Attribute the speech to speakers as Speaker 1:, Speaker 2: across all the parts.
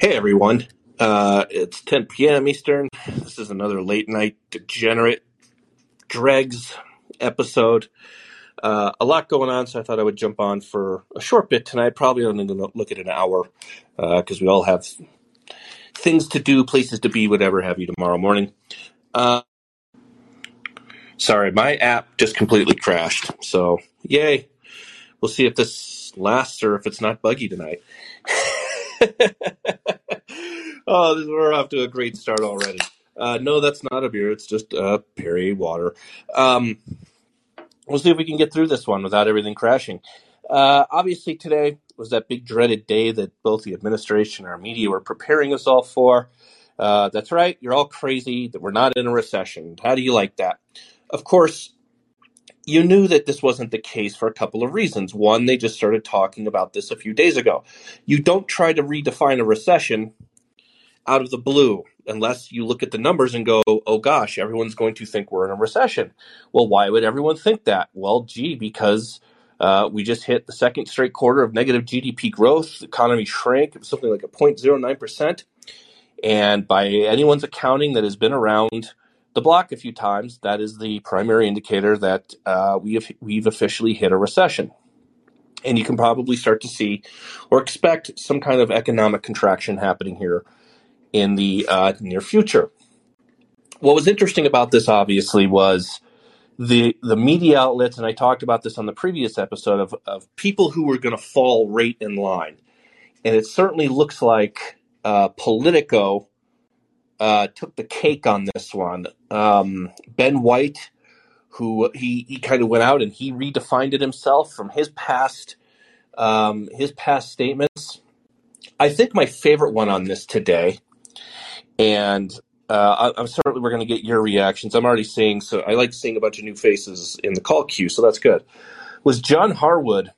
Speaker 1: Hey everyone, uh, it's 10 p.m. Eastern. This is another late night degenerate dregs episode. Uh, a lot going on, so I thought I would jump on for a short bit tonight. Probably only going to look at an hour because we all have things to do, places to be, whatever have you tomorrow morning. Uh, sorry, my app just completely crashed. So yay! We'll see if this lasts or if it's not buggy tonight. oh, we're off to a great start already. Uh, no, that's not a beer. It's just uh, Perrier water. Um, we'll see if we can get through this one without everything crashing. Uh, obviously, today was that big dreaded day that both the administration and our media were preparing us all for. Uh, that's right, you're all crazy that we're not in a recession. How do you like that? Of course, you knew that this wasn't the case for a couple of reasons. One, they just started talking about this a few days ago. You don't try to redefine a recession out of the blue unless you look at the numbers and go, oh gosh, everyone's going to think we're in a recession. Well, why would everyone think that? Well, gee, because uh, we just hit the second straight quarter of negative GDP growth. The economy shrank. Something like a 0.09%. And by anyone's accounting that has been around the block a few times, that is the primary indicator that uh, we have, we've officially hit a recession. And you can probably start to see or expect some kind of economic contraction happening here in the uh, near future. What was interesting about this, obviously, was the the media outlets, and I talked about this on the previous episode of of people who were going to fall right in line, and it certainly looks like uh, Politico uh, took the cake on this one. Um, ben White, who he, he kind of went out and he redefined it himself from his past um, his past statements. I think my favorite one on this today, and uh, I, am certainly we're going to get your reactions. I'm already seeing so I like seeing a bunch of new faces in the call queue, so that's good. Was John Harwood,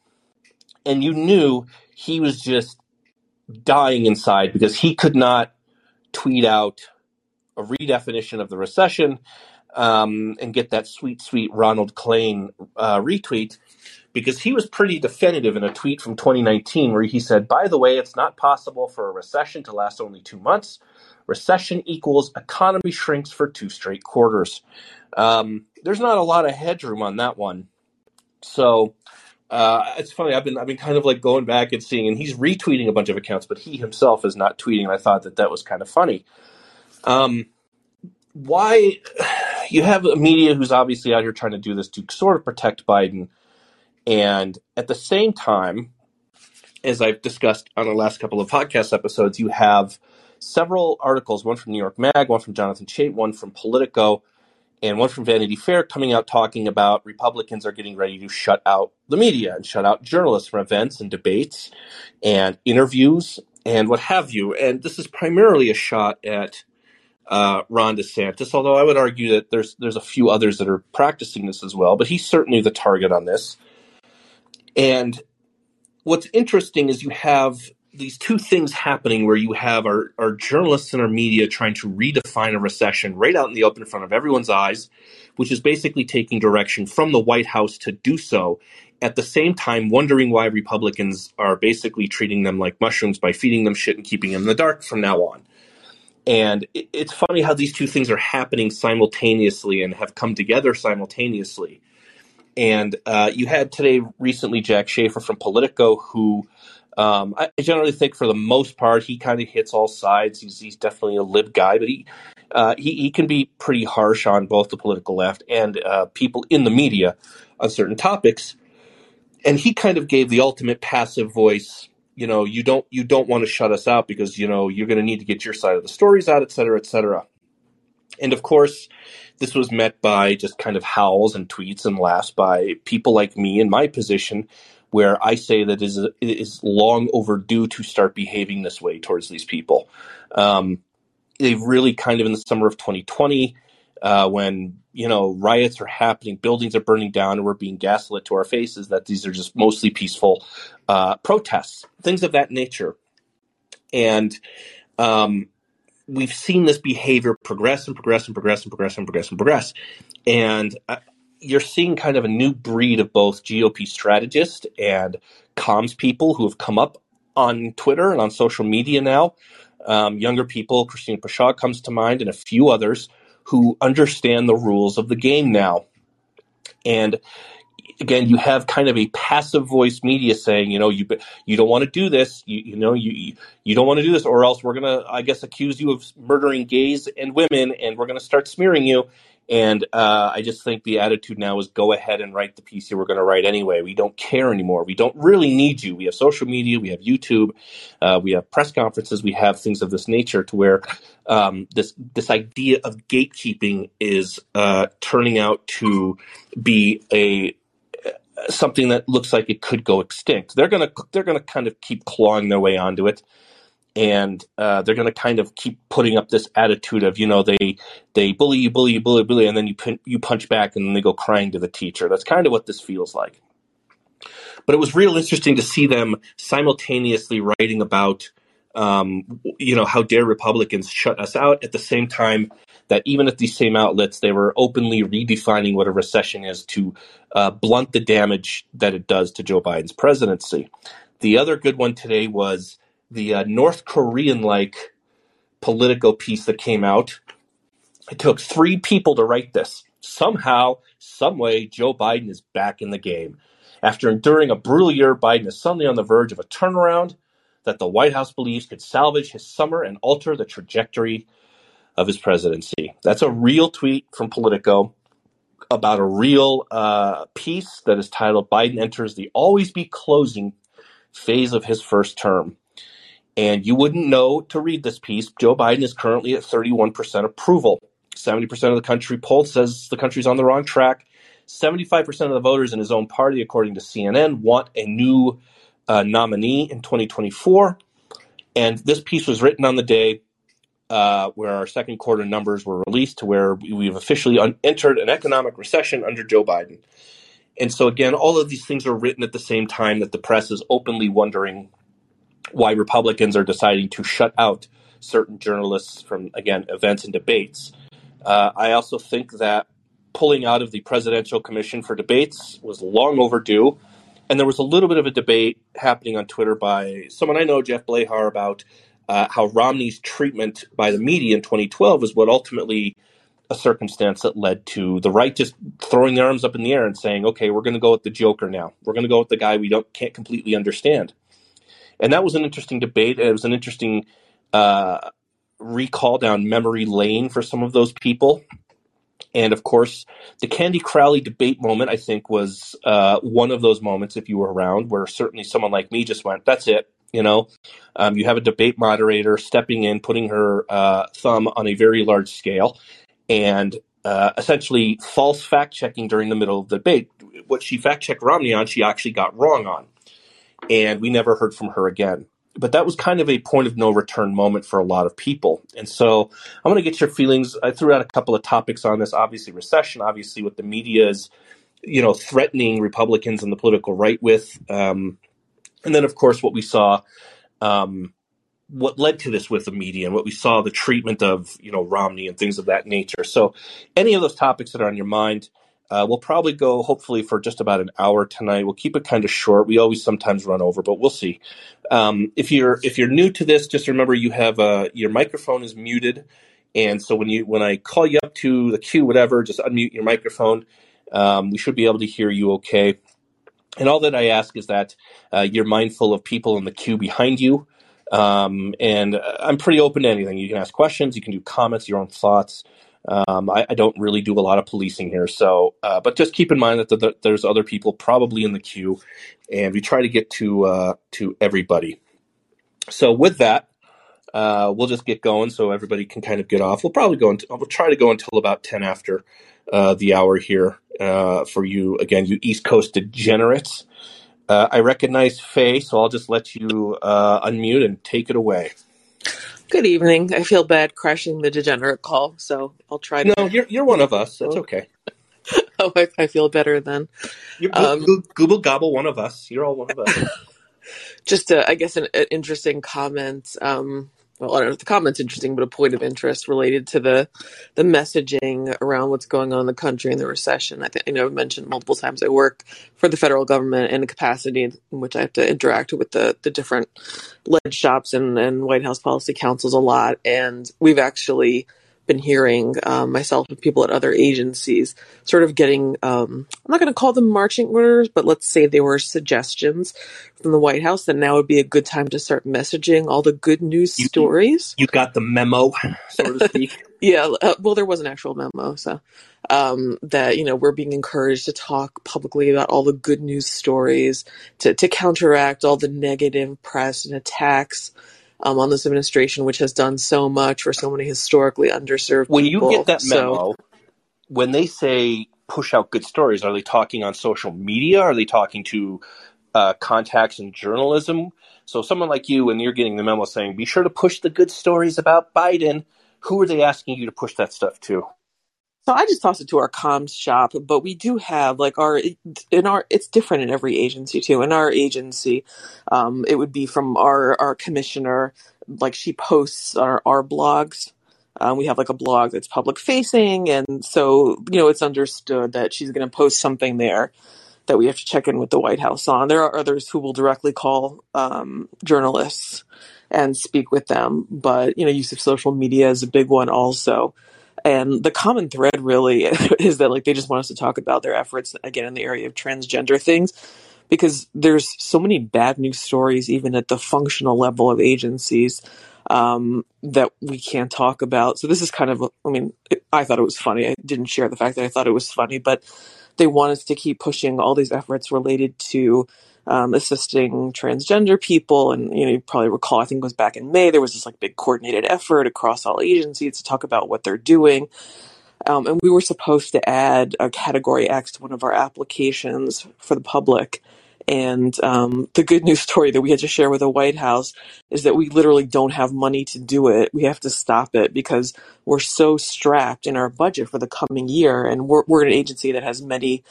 Speaker 1: and you knew he was just dying inside because he could not tweet out a redefinition of the recession um, and get that sweet, sweet Ronald Klain uh, retweet because he was pretty definitive in a tweet from 2019 where he said, by the way, it's not possible for a recession to last only two months. Recession equals economy shrinks for two straight quarters. Um, there's not a lot of headroom on that one. So uh, it's funny. I've been I've been kind of like going back and seeing, and he's retweeting a bunch of accounts, but he himself is not tweeting. And I thought that that was kind of funny. Um, why you have a media who's obviously out here trying to do this to sort of protect Biden, and at the same time, as I've discussed on the last couple of podcast episodes, you have several articles, one from New York Mag, one from Jonathan Chait, one from Politico, and one from Vanity Fair coming out talking about Republicans are getting ready to shut out the media and shut out journalists from events and debates and interviews and what have you. And this is primarily a shot at uh, Ron DeSantis, although I would argue that there's there's a few others that are practicing this as well, but he's certainly the target on this. And what's interesting is you have these two things happening where you have our, our journalists and our media trying to redefine a recession right out in the open in front of everyone's eyes, which is basically taking direction from the White House to do so. At the same time, wondering why Republicans are basically treating them like mushrooms by feeding them shit and keeping them in the dark from now on. And it's funny how these two things are happening simultaneously and have come together simultaneously. And uh, you had today recently Jack Shafer from Politico, who um, I generally think for the most part he kind of hits all sides. He's, he's definitely a lib guy, but he, uh, he he can be pretty harsh on both the political left and uh, people in the media on certain topics. And he kind of gave the ultimate passive voice you know you don't you don't want to shut us out because you know you're going to need to get your side of the stories out et cetera et cetera and of course this was met by just kind of howls and tweets and laughs by people like me in my position where I say that is it is long overdue to start behaving this way towards these people. Um, they've really kind of in the summer of 2020 uh, when you know riots are happening, buildings are burning down, and we're being gaslit to our faces that these are just mostly peaceful uh, protests, things of that nature, and um, we've seen this behavior progress and progress and progress and progress and progress and progress, and uh, you're seeing kind of a new breed of both GOP strategists and comms people who have come up on Twitter and on social media now um, younger people. Christina Pushaw comes to mind, and a few others who understand the rules of the game now. And again, you have kind of a passive voice media saying, you know, you you don't want to do this, you, you know, you you don't want to do this, or else we're gonna, I guess, accuse you of murdering gays and women, and we're gonna start smearing you. And uh, I just think the attitude now is go ahead and write the piece you were going to write anyway. We don't care anymore. We don't really need you. We have social media, we have YouTube, uh, we have press conferences, we have things of this nature to where um, this this idea of gatekeeping is uh, turning out to be a something that looks like it could go extinct. They're gonna they're gonna kind of keep clawing their way onto it, and uh, they're gonna kind of keep putting up this attitude of you know they they bully you, bully you, bully, bully, and then you you punch back, and then they go crying to the teacher. That's kind of what this feels like. But it was real interesting to see them simultaneously writing about um, you know how dare Republicans shut us out at the same time that even at these same outlets, they were openly redefining what a recession is to uh, blunt the damage that it does to Joe Biden's presidency. The other good one today was the uh, North Korean like Politico piece that came out. It took three people to write this. Somehow, someway, Joe Biden is back in the game. After enduring a brutal year, Biden is suddenly on the verge of a turnaround that the White House believes could salvage his summer and alter the trajectory of his presidency. That's a real tweet from Politico about a real uh, piece that is titled Biden enters the always be closing phase of his first term. And you wouldn't know to read this piece. Joe Biden is currently at 31% approval. 70% of the country polled says the country's on the wrong track. 75% of the voters in his own party, according to CNN, want a new uh, nominee in 2024. And this piece was written on the day uh, where our second quarter numbers were released to where we've officially un- entered an economic recession under Joe Biden. And so, again, all of these things are written at the same time that the press is openly wondering why Republicans are deciding to shut out certain journalists from, again, events and debates. Uh, I also think that pulling out of the Presidential Commission for Debates was long overdue. And there was a little bit of a debate happening on Twitter by someone I know, Jeff Blehar, about uh, how Romney's treatment by the media in 2012 is what ultimately a circumstance that led to the right just throwing their arms up in the air and saying, "Okay, we're going to go with the Joker now. We're going to go with the guy we don't can't completely understand." And that was an interesting debate. It was an interesting uh, recall down memory lane for some of those people. And of course, the Candy Crowley debate moment, I think, was uh, one of those moments, if you were around, where certainly someone like me just went, That's it. You know, um, you have a debate moderator stepping in, putting her uh, thumb on a very large scale, and uh, essentially false fact checking during the middle of the debate. What she fact checked Romney on, she actually got wrong on. And we never heard from her again. But that was kind of a point of no return moment for a lot of people. And so I want to get your feelings. I threw out a couple of topics on this. Obviously, recession, obviously, what the media is, you know, threatening Republicans and the political right with. Um, and then, of course, what we saw, um, what led to this with the media, and what we saw the treatment of you know Romney and things of that nature. So, any of those topics that are on your mind, uh, we'll probably go hopefully for just about an hour tonight. We'll keep it kind of short. We always sometimes run over, but we'll see. Um, if you're if you're new to this, just remember you have uh, your microphone is muted, and so when you when I call you up to the queue, whatever, just unmute your microphone. Um, we should be able to hear you okay. And all that I ask is that uh, you're mindful of people in the queue behind you. Um, and uh, I'm pretty open to anything. You can ask questions, you can do comments, your own thoughts. Um, I, I, don't really do a lot of policing here, so uh, but just keep in mind that the, the, there's other people probably in the queue, and we try to get to uh, to everybody. So with that, uh, we'll just get going so everybody can kind of get off. We'll probably go. Into, we'll try to go until about ten after uh, the hour here uh, for you again, you East Coast degenerates. Uh, I recognize Faye, so I'll just let you uh, unmute and take it away.
Speaker 2: Good evening. I feel bad crashing the degenerate call, so I'll try to.
Speaker 1: No, you're you're one of us. That's okay.
Speaker 2: oh, I, I, feel better then.
Speaker 1: You're um, go- Google gobble one of us. You're all one of us.
Speaker 2: just, a, I guess, an, an interesting comment. Um, well, I don't know if the comment's interesting, but a point of interest related to the the messaging around what's going on in the country and the recession. I think I know I've mentioned multiple times I work for the federal government in a capacity in which I have to interact with the the different lead shops and, and White House policy councils a lot, and we've actually been hearing um, myself and people at other agencies sort of getting um, i'm not going to call them marching orders but let's say they were suggestions from the white house that now would be a good time to start messaging all the good news
Speaker 1: You
Speaker 2: stories
Speaker 1: you got the memo, so to speak.
Speaker 2: yeah uh, well there was an actual memo so um, that you know we're being encouraged to talk publicly about all the good news stories to, to counteract all the negative press and attacks um, on this administration which has done so much for so many historically underserved
Speaker 1: When you get
Speaker 2: people
Speaker 1: that
Speaker 2: so
Speaker 1: memo, when they say push out good stories, are they talking on social media? Are they talking to uh, contacts in journalism? So, someone like you, when you're getting the memo saying, be sure to push the good stories about Biden, who are they asking you to push that stuff to?
Speaker 2: So I just tossed it to our comms shop, but we do have like our in our it's different in every agency too. In our agency, um, it would be from our our commissioner, like she posts our our blogs. Um, we have like a blog that's public facing, and so you know it's understood that she's going to post something there that we have to check in with the White House on. There are others who will directly call um, journalists and speak with them, but you know, use of social media is a big one also. And the common thread really is that like they just want us to talk about their efforts again in the area of transgender things because there's so many bad news stories even at the functional level of agencies um, that we can't talk about. So this is kind of I mean I thought it was funny. I didn't share the fact that I thought it was funny, but they want us to keep pushing all these efforts related to um, assisting transgender people. And you know, you probably recall, I think it was back in May, there was this like big coordinated effort across all agencies to talk about what they're doing. Um, and we were supposed to add a category X to one of our applications for the public. And um, the good news story that we had to share with the White House is that we literally don't have money to do it. We have to stop it because we're so strapped in our budget for the coming year. And we're, we're an agency that has many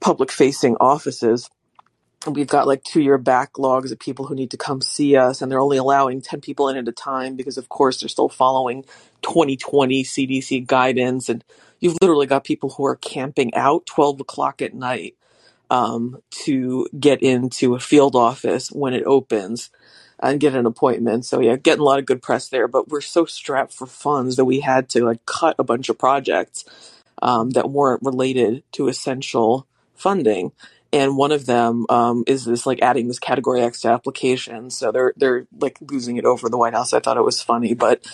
Speaker 2: public facing offices we've got like two year backlogs of people who need to come see us and they're only allowing 10 people in at a time because of course they're still following 2020 cdc guidance. And you've literally got people who are camping out 12 o'clock at night um, to get into a field office when it opens and get an appointment. So yeah getting a lot of good press there. But we're so strapped for funds that we had to like cut a bunch of projects um, that weren't related to essential funding and one of them um, is this like adding this category X to applications. So they're they're like losing it over the White House. I thought it was funny, but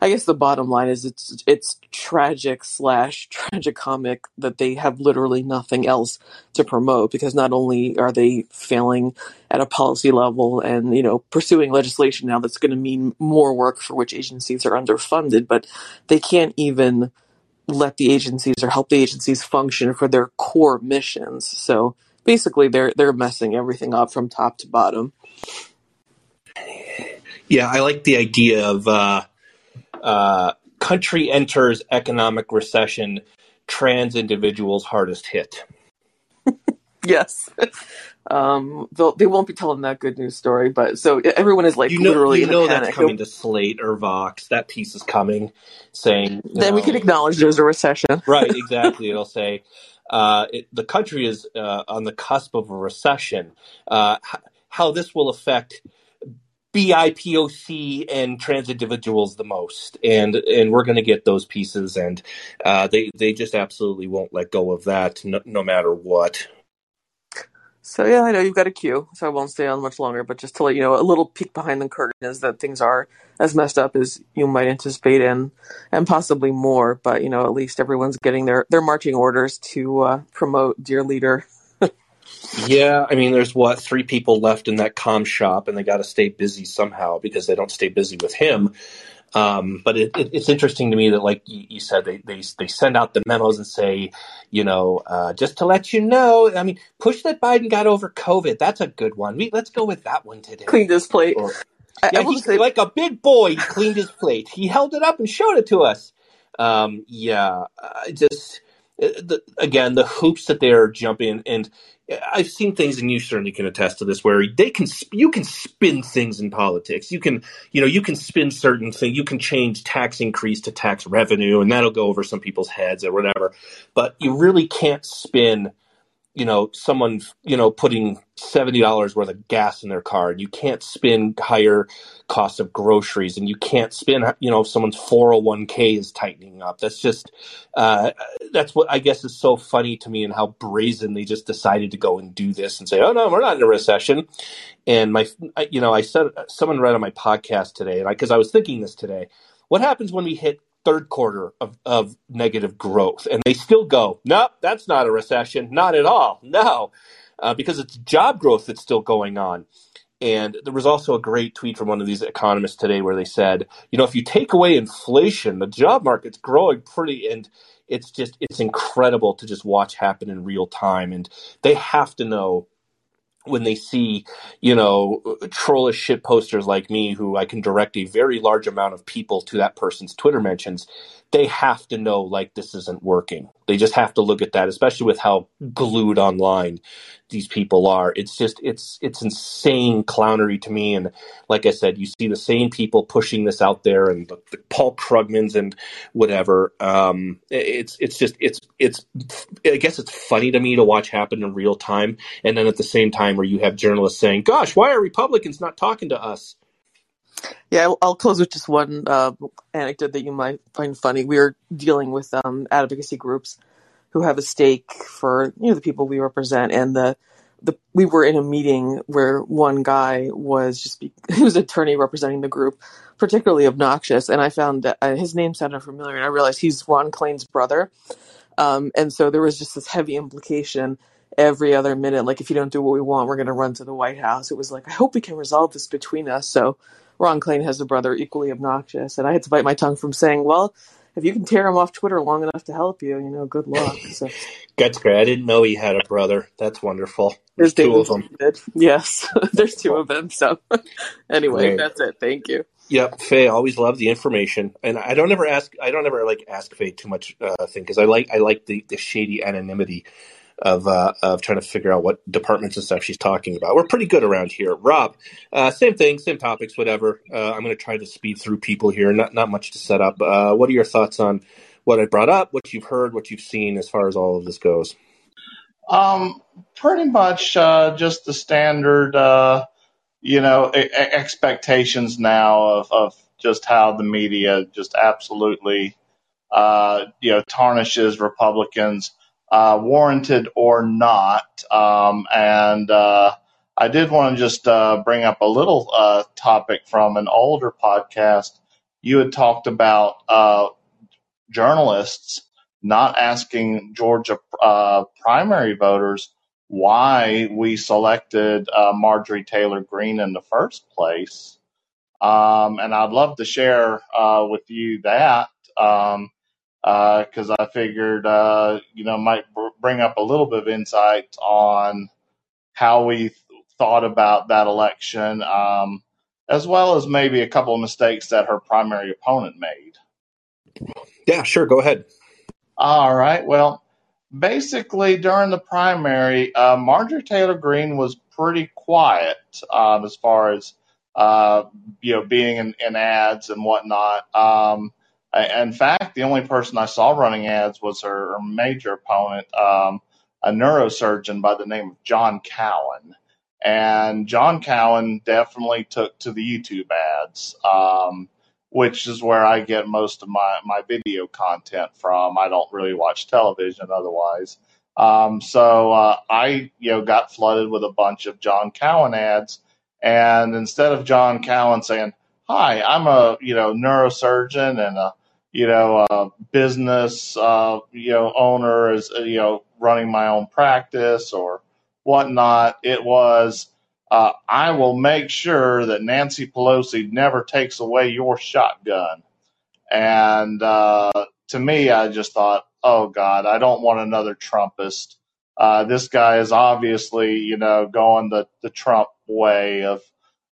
Speaker 2: I guess the bottom line is it's it's tragic slash tragic comic that they have literally nothing else to promote because not only are they failing at a policy level and you know pursuing legislation now that's going to mean more work for which agencies are underfunded, but they can't even let the agencies or help the agencies function for their core missions. So basically they're they're messing everything up from top to bottom.
Speaker 1: Yeah, I like the idea of uh, uh, country enters economic recession, trans individuals hardest hit.
Speaker 2: Yes. Um, they'll, they won't be telling that good news story, but so everyone is like
Speaker 1: You know,
Speaker 2: literally
Speaker 1: you know that's coming to Slate or Vox. That piece is coming, saying you
Speaker 2: Then we can acknowledge there's a recession.
Speaker 1: right, exactly. It'll say uh, it, the country is uh, on the cusp of a recession. Uh, how this will affect BIPOC and trans individuals the most, and and we're going to get those pieces, and uh, they they just absolutely won't let go of that, no, no matter what.
Speaker 2: So yeah, I know you've got a queue, so I won't stay on much longer. But just to let you know, a little peek behind the curtain is that things are as messed up as you might anticipate, and and possibly more. But you know, at least everyone's getting their their marching orders to uh, promote dear leader.
Speaker 1: Yeah, I mean, there's what three people left in that com shop, and they got to stay busy somehow because they don't stay busy with him. Um, but it, it, it's interesting to me that, like you, said, they, they they send out the memos and say, you know, uh, just to let you know. I mean, push that Biden got over COVID. That's a good one. We, let's go with that one today.
Speaker 2: Cleaned his plate.
Speaker 1: Or,
Speaker 2: I,
Speaker 1: yeah,
Speaker 2: I say,
Speaker 1: like a big boy. He cleaned his plate. He held it up and showed it to us. Um, yeah, just uh, the, again the hoops that they're jumping and I've seen things, and you certainly can attest to this, where they can you can spin things in politics. You can you know you can spin certain things. You can change tax increase to tax revenue, and that'll go over some people's heads or whatever. But you really can't spin you know someone you know putting seventy dollars worth of gas in their car, and you can't spin higher cost of groceries, and you can't spin you know if someone's four hundred one k is tightening up. That's just uh, that's what I guess is so funny to me, and how brazen they just decided to go and do this and say, oh no, we're not in a recession. And my you know I said someone read on my podcast today, and because I, I was thinking this today, what happens when we hit third quarter of, of negative growth. And they still go, nope, that's not a recession. Not at all. No, uh, because it's job growth that's still going on. And there was also a great tweet from one of these economists today where they said, you know, if you take away inflation, the job market's growing pretty, and it's just, it's incredible to just watch happen in real time. And they have to know when they see, you know, trollish shit posters like me, who I can direct a very large amount of people to that person's Twitter mentions, they have to know like this isn't working. They just have to look at that, especially with how glued online these people are. It's just it's it's insane clownery to me. And like I said, you see the same people pushing this out there, and the, the Paul Krugmans and whatever. Um, it's it's just it's it's I guess it's funny to me to watch happen in real time, and then at the same time where you have journalists saying, "Gosh, why are Republicans not talking to us?"
Speaker 2: Yeah, I'll, close with just one uh, anecdote that you might find funny. We are dealing with um, advocacy groups who have a stake for you know the people we represent, and the the we were in a meeting where one guy was just be, he was attorney representing the group, particularly obnoxious, and I found that uh, his name sounded familiar, and I realized he's Ron Klain's brother, um, and so there was just this heavy implication every other minute, like if you don't do what we want, we're going to run to the White House. It was like I hope we can resolve this between us. So Ron Klain has a brother equally obnoxious, and I had to bite my tongue from saying, "Well, if you can tear him off Twitter long enough to help you, you know, good luck." So
Speaker 1: that's great. I didn't know he had a brother. That's wonderful. There's, two of them.
Speaker 2: Yes, there's two of them. So anyway, great. that's it. Thank you.
Speaker 1: Yep, Faye. Always love the information, and I don't ever ask. I don't ever like ask Faye too much uh, thing because I like I like the the shady anonymity of uh, of trying to figure out what departments and stuff she's talking about. We're pretty good around here. Rob, uh, same thing, same topics, whatever. Uh, I'm going to try to speed through people here. Not not much to set up. Uh, what are your thoughts on what I brought up, what you've heard, what you've seen as far as all of this goes?
Speaker 3: Um, pretty much uh, just the standard, uh, you know, expectations now of, of just how the media just absolutely, you know, tarnishes Republicans uh, warranted or not. Um, and uh, I did want to just uh, bring up a little uh, topic from an older podcast. You had talked about uh, journalists not asking Georgia uh, primary voters why we selected Marjorie Taylor Greene in the first place. Um, and I'd love to share with you that. Um, because uh, I figured, uh, you know, might br- bring up a little bit of insight on how we th- thought about that election, um, as well as maybe a couple of mistakes that her primary opponent made.
Speaker 1: Yeah, sure. Go ahead.
Speaker 3: All right. Well, basically, during the primary, uh, Marjorie Taylor Greene was pretty quiet um, as far as uh, you know being in, in ads and whatnot. Um, in fact, the only person I saw running ads was her, her major opponent, um, a neurosurgeon by the name of John Cowan. And John Cowan definitely took to the YouTube ads, um, which is where I get most of my, my video content from. I don't really watch television otherwise. Um, so uh, I, you know, got flooded with a bunch of John Cowan ads, and instead of John Cowan saying, "Hi, I'm a you know neurosurgeon and a you know, uh, business, uh, you know, owner is, uh, you know, running my own practice or whatnot. It was, uh, I will make sure that Nancy Pelosi never takes away your shotgun. And uh, to me, I just thought, oh God, I don't want another Trumpist. Uh, this guy is obviously, you know, going the, the Trump way of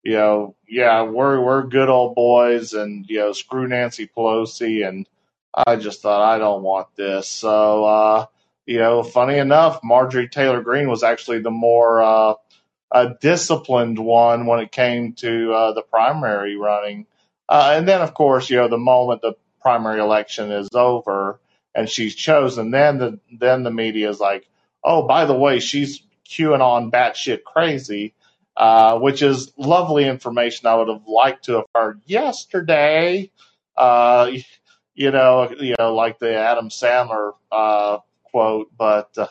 Speaker 3: you know, yeah, we're we're good old boys, and you know, screw Nancy Pelosi, and I just thought I don't want this. So uh, you know, funny enough, Marjorie Taylor Greene was actually the more uh, a disciplined one when it came to uh, the primary running. Uh, and then, of course, you know, the moment the primary election is over and she's chosen, then the then the media is like, oh, by the way, she's queuing QAnon batshit crazy, uh, which is lovely information. I would have liked to have heard yesterday. Uh, you know, you know, like the Adam Sandler uh, quote, but uh,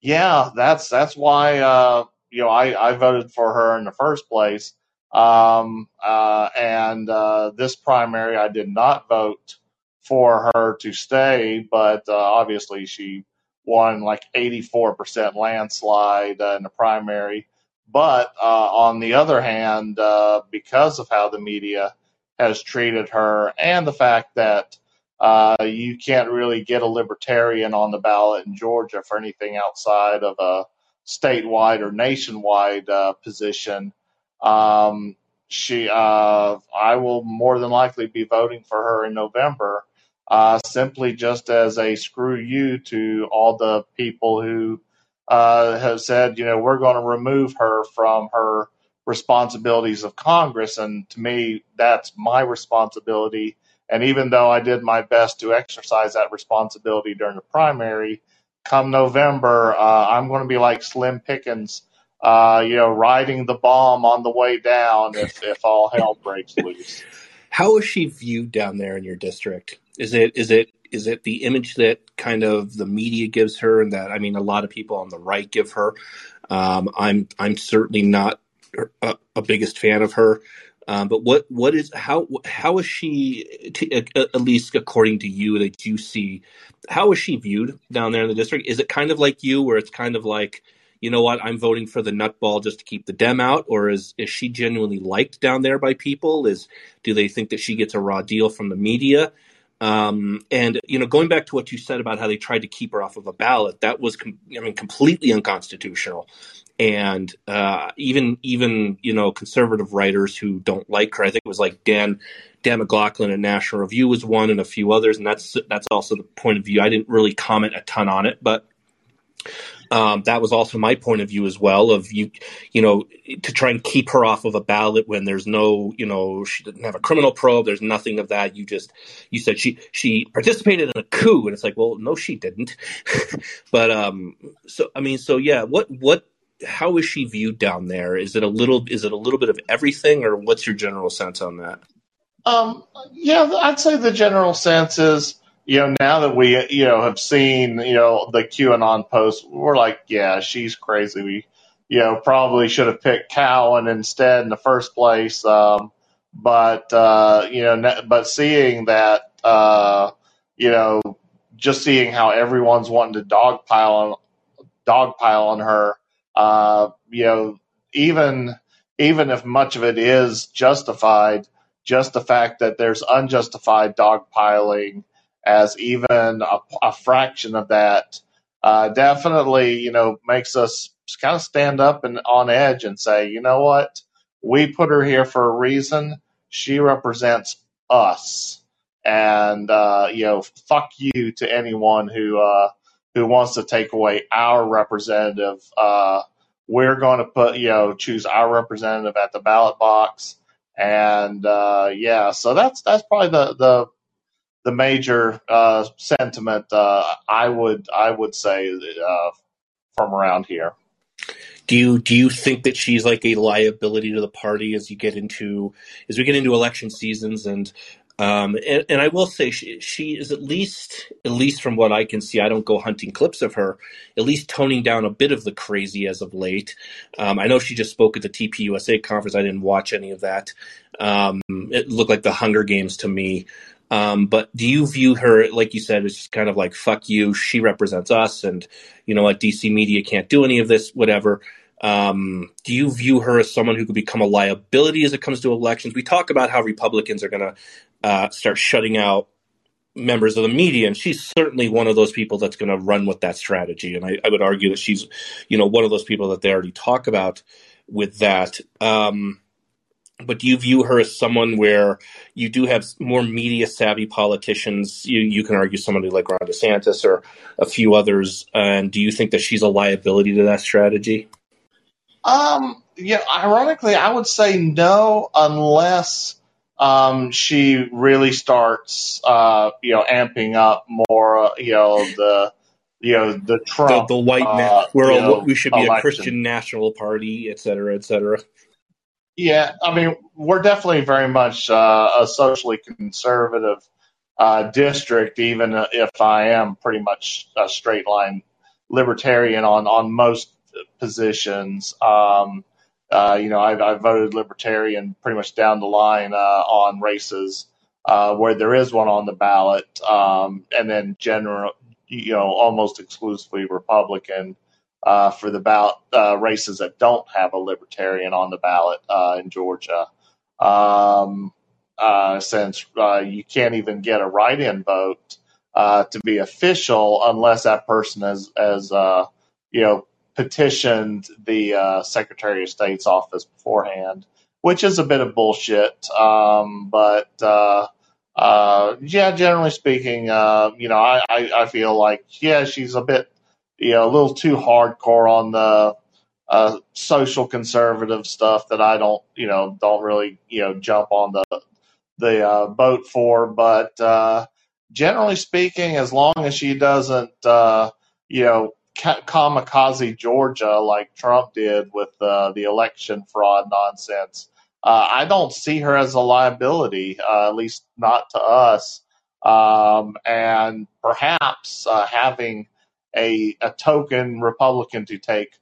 Speaker 3: yeah, that's that's why uh, you know I, I voted for her in the first place. Um, uh, and this primary, I did not vote for her to stay, but obviously she won like 84% landslide in the primary. But uh, on the other hand, uh, because of how the media has treated her and the fact that uh, you can't really get a libertarian on the ballot in Georgia for anything outside of a statewide or nationwide uh, position. Um, she, uh, I will more than likely be voting for her in November, uh, simply just as a screw you to all the people who uh, have said, you know, we're going to remove her from her responsibilities of Congress. And to me, that's my responsibility and even though I did my best to exercise that responsibility during the primary, come November, uh, I'm going to be like Slim Pickens, uh, you know, riding the bomb on the way down if, if all hell breaks loose.
Speaker 1: How is she viewed down there in your district? Is it is it is it the image that kind of the media gives her, and that I mean, a lot of people on the right give her? Um, I'm I'm certainly not a, a biggest fan of her. Um, but what what is how how is she at least according to you that you see how is she viewed down there in the district? Is it kind of like you where it's kind of like you know what I'm voting for the nutball just to keep the dem out, or is is she genuinely liked down there by people? Is do they think that she gets a raw deal from the media? Um, and you know, going back to what you said about how they tried to keep her off of a ballot, that was, com- I mean, completely unconstitutional and uh, even even you know conservative writers who don't like her. I think it was like Dan Dan McLaughlin at National Review was one, and a few others, and that's that's also the point of view. I didn't really comment a ton on it, but um, that was also my point of view as well. Of you, you know, to try and keep her off of a ballot when there's no, you know, she didn't have a criminal probe. There's nothing of that. You just you said she she participated in a coup, and it's like, well, no, she didn't. but um, so I mean, so yeah, what what how is she viewed down there? Is it a little is it a little bit of everything, or what's your general sense on that?
Speaker 3: Um, yeah, I'd say the general sense is, you know, now that we, you know, have seen, you know, the QAnon post, we're like, yeah, she's crazy. We, you know, probably should have picked Cowan instead in the first place. Um, but, uh, you know, but seeing that, uh, you know, just seeing how everyone's wanting to dogpile on, dogpile on her, uh, you know, even even if much of it is justified, just the fact that there's unjustified dogpiling as even a, a fraction of that uh, definitely, you know, makes us kind of stand up and on edge and say, you know what, we put her here for a reason. She represents us, and uh, you know, fuck you to anyone who uh, who wants to take away our representative. Uh, we're going to put, you know, choose our representative at the ballot box. And uh, yeah, so that's that's probably the the the major uh, sentiment uh, I would I would say uh, from around here.
Speaker 1: Do you do you think that she's like a liability to the party as you get into as we get into election seasons and um, and, and, I will say she, she is at least, at least from what I can see, I don't go hunting clips of her, at least toning down a bit of the crazy as of late. Um, I know she just spoke at the TPUSA conference. I didn't watch any of that. Um, it looked like the Hunger Games to me. Um, but do you view her, like you said, as kind of like, fuck you, she represents us, and you know what, DC media can't do any of this, whatever. Um, do you view her as someone who could become a liability as it comes to elections? We talk about how Republicans are going to uh, start shutting out members of the media, and she's certainly one of those people that's going to run with that strategy. And I, I, would argue that she's, you know, one of those people that they already talk about with that. Um, but do you view her as someone where you do have more media savvy politicians? You you can argue somebody like Ron DeSantis or a few others, and do you think that she's a liability to that strategy?
Speaker 3: Um, yeah, ironically, I would say no, unless um, she really starts, uh, you know, amping up more, uh, you know, the, you know, the Trump,
Speaker 1: the, the white man,
Speaker 3: uh,
Speaker 1: we're
Speaker 3: you
Speaker 1: a,
Speaker 3: know,
Speaker 1: we should be a. Christian national party, et cetera, et cetera.
Speaker 3: Yeah, I mean, we're definitely very much uh, a socially conservative uh, district, even if I am pretty much a straight line libertarian on on most positions. Um, uh, you know, I, I voted libertarian pretty much down the line uh, on races uh, where there is one on the ballot, um, and then general, you know, almost exclusively Republican uh, for the ballot uh, races that don't have a libertarian on the ballot uh, in Georgia. Um, uh, since uh, you can't even get a write-in vote uh, to be official unless that person has, has you know, petitioned the Secretary of State's office beforehand, which is a bit of bullshit. Um, but yeah, generally speaking, you know, I, I, I feel like yeah, she's a bit, you know, a little too hardcore on the uh, social conservative stuff that I don't, you know, don't really, you know, jump on the the uh, boat for. But uh, generally speaking, as long as she doesn't, uh, you know, ka- kamikaze Georgia like Trump did with uh, the election fraud nonsense, uh, I don't see her as a liability, at least not to us. Um, and perhaps having a, a token Republican to take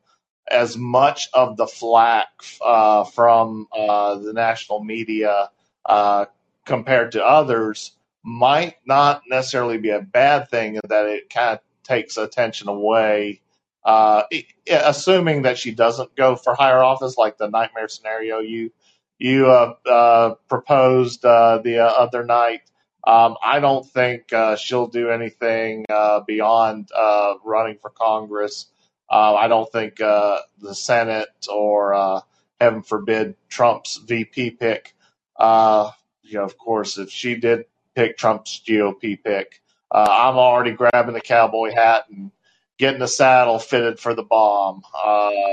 Speaker 3: as much of the flack uh, from uh, the national media uh, compared to others might not necessarily be a bad thing that it kind of takes attention away. Uh, i- assuming that she doesn't go for higher office, like the nightmare scenario you you uh, uh, proposed uh, the uh, other night, um, I don't think uh, she'll do anything uh, beyond uh, running for Congress. Uh, I don't think uh, the Senate or, uh, heaven forbid, Trump's VP pick. You know, of course, if she did pick Trump's GOP pick, I'm already grabbing the cowboy hat and getting the saddle fitted for the bomb.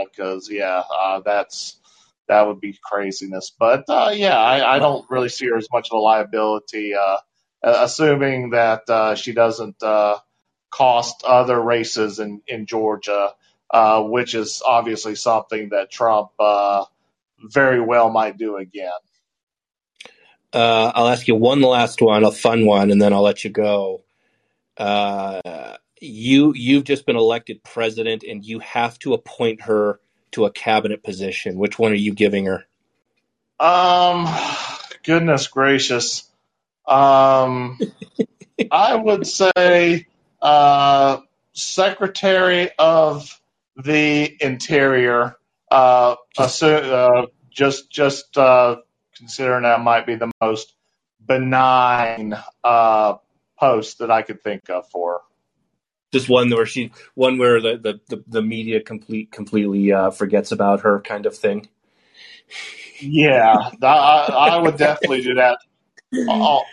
Speaker 3: Because yeah, that's that would be craziness. But yeah, I, I don't really see her as much of a liability. Uh, assuming that uh, she doesn't uh, cost other races in in Georgia, uh, which is obviously something that Trump uh, very well might do again.
Speaker 1: Uh, I'll ask you one last one, a fun one, and then I'll let you go. Uh, you you've just been elected president, and you have to appoint her to a cabinet position. Which one are you giving her?
Speaker 3: Um, goodness gracious. Um, I would say uh, Secretary of the Interior. Uh, assu- uh, just just uh, considering that might be the most benign uh, post that I could think of for. her.
Speaker 1: Just one where she, one where the the, the, the media complete completely uh, forgets about her, kind of thing.
Speaker 3: Yeah, I, I would definitely do that. Oh,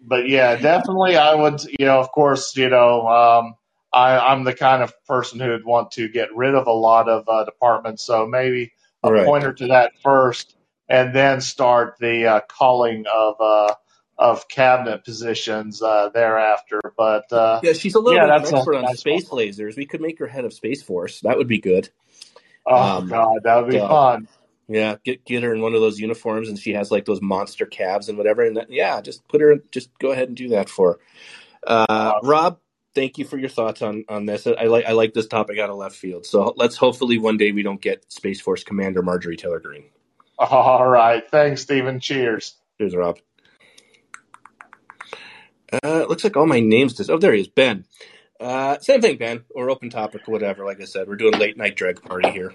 Speaker 3: but yeah, definitely, I would. You know, of course, you know, um, I, I'm the kind of person who would want to get rid of a lot of uh, departments. So maybe
Speaker 1: Right.
Speaker 3: pointer to that first, and then start the uh, calling of uh, of cabinet positions uh, thereafter. But uh,
Speaker 1: Yeah, she's a little
Speaker 3: Yeah,
Speaker 1: bit of
Speaker 3: that's
Speaker 1: an
Speaker 3: a-
Speaker 1: expert on
Speaker 3: that's
Speaker 1: space lasers. We could make her head of Space Force. That would be good.
Speaker 3: oh
Speaker 1: Um,
Speaker 3: god, that would be
Speaker 1: yeah.
Speaker 3: fun.
Speaker 1: Yeah, get get her in one of those uniforms, and she has like those monster calves and whatever. And that, yeah, just put her. Just go ahead and do that for. Her. Uh, Rob, thank you for your thoughts on on this. I like I like this topic out of left field. So let's hopefully one day we don't get Space Force Commander Marjorie Taylor Greene.
Speaker 3: All right, thanks, Stephen. Cheers.
Speaker 1: Cheers, Rob. Uh, looks like all my names. Dis- oh, there he is, Ben. Uh, same thing, Ben, or open topic, whatever. Like I said, we're doing late night drag party here.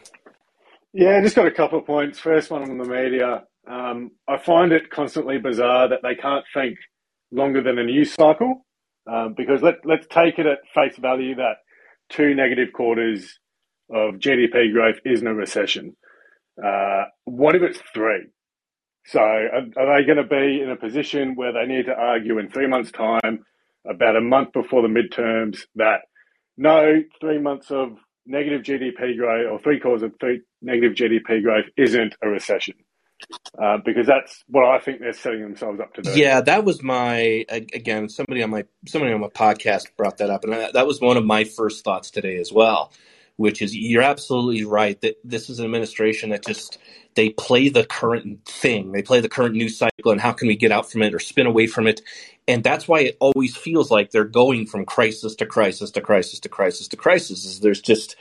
Speaker 4: Yeah, just got a couple of points. First one on the media. Um, I find it constantly bizarre that they can't think longer than a news cycle. Um, because let, let's take it at face value that two negative quarters of GDP growth isn't a recession. Uh, what if it's three? So are, are they going to be in a position where they need to argue in three months' time, about a month before the midterms, that no, three months of negative GDP growth or three quarters of three negative GDP growth isn't a recession? Uh, because that's what I think they're setting themselves up to do.
Speaker 1: Yeah, that was my again. Somebody on my somebody on my podcast brought that up, and that was one of my first thoughts today as well. Which is you're absolutely right that this is an administration that just they play the current thing, they play the current news cycle, and how can we get out from it or spin away from it, and that's why it always feels like they're going from crisis to crisis to crisis to crisis to crisis. Is there's just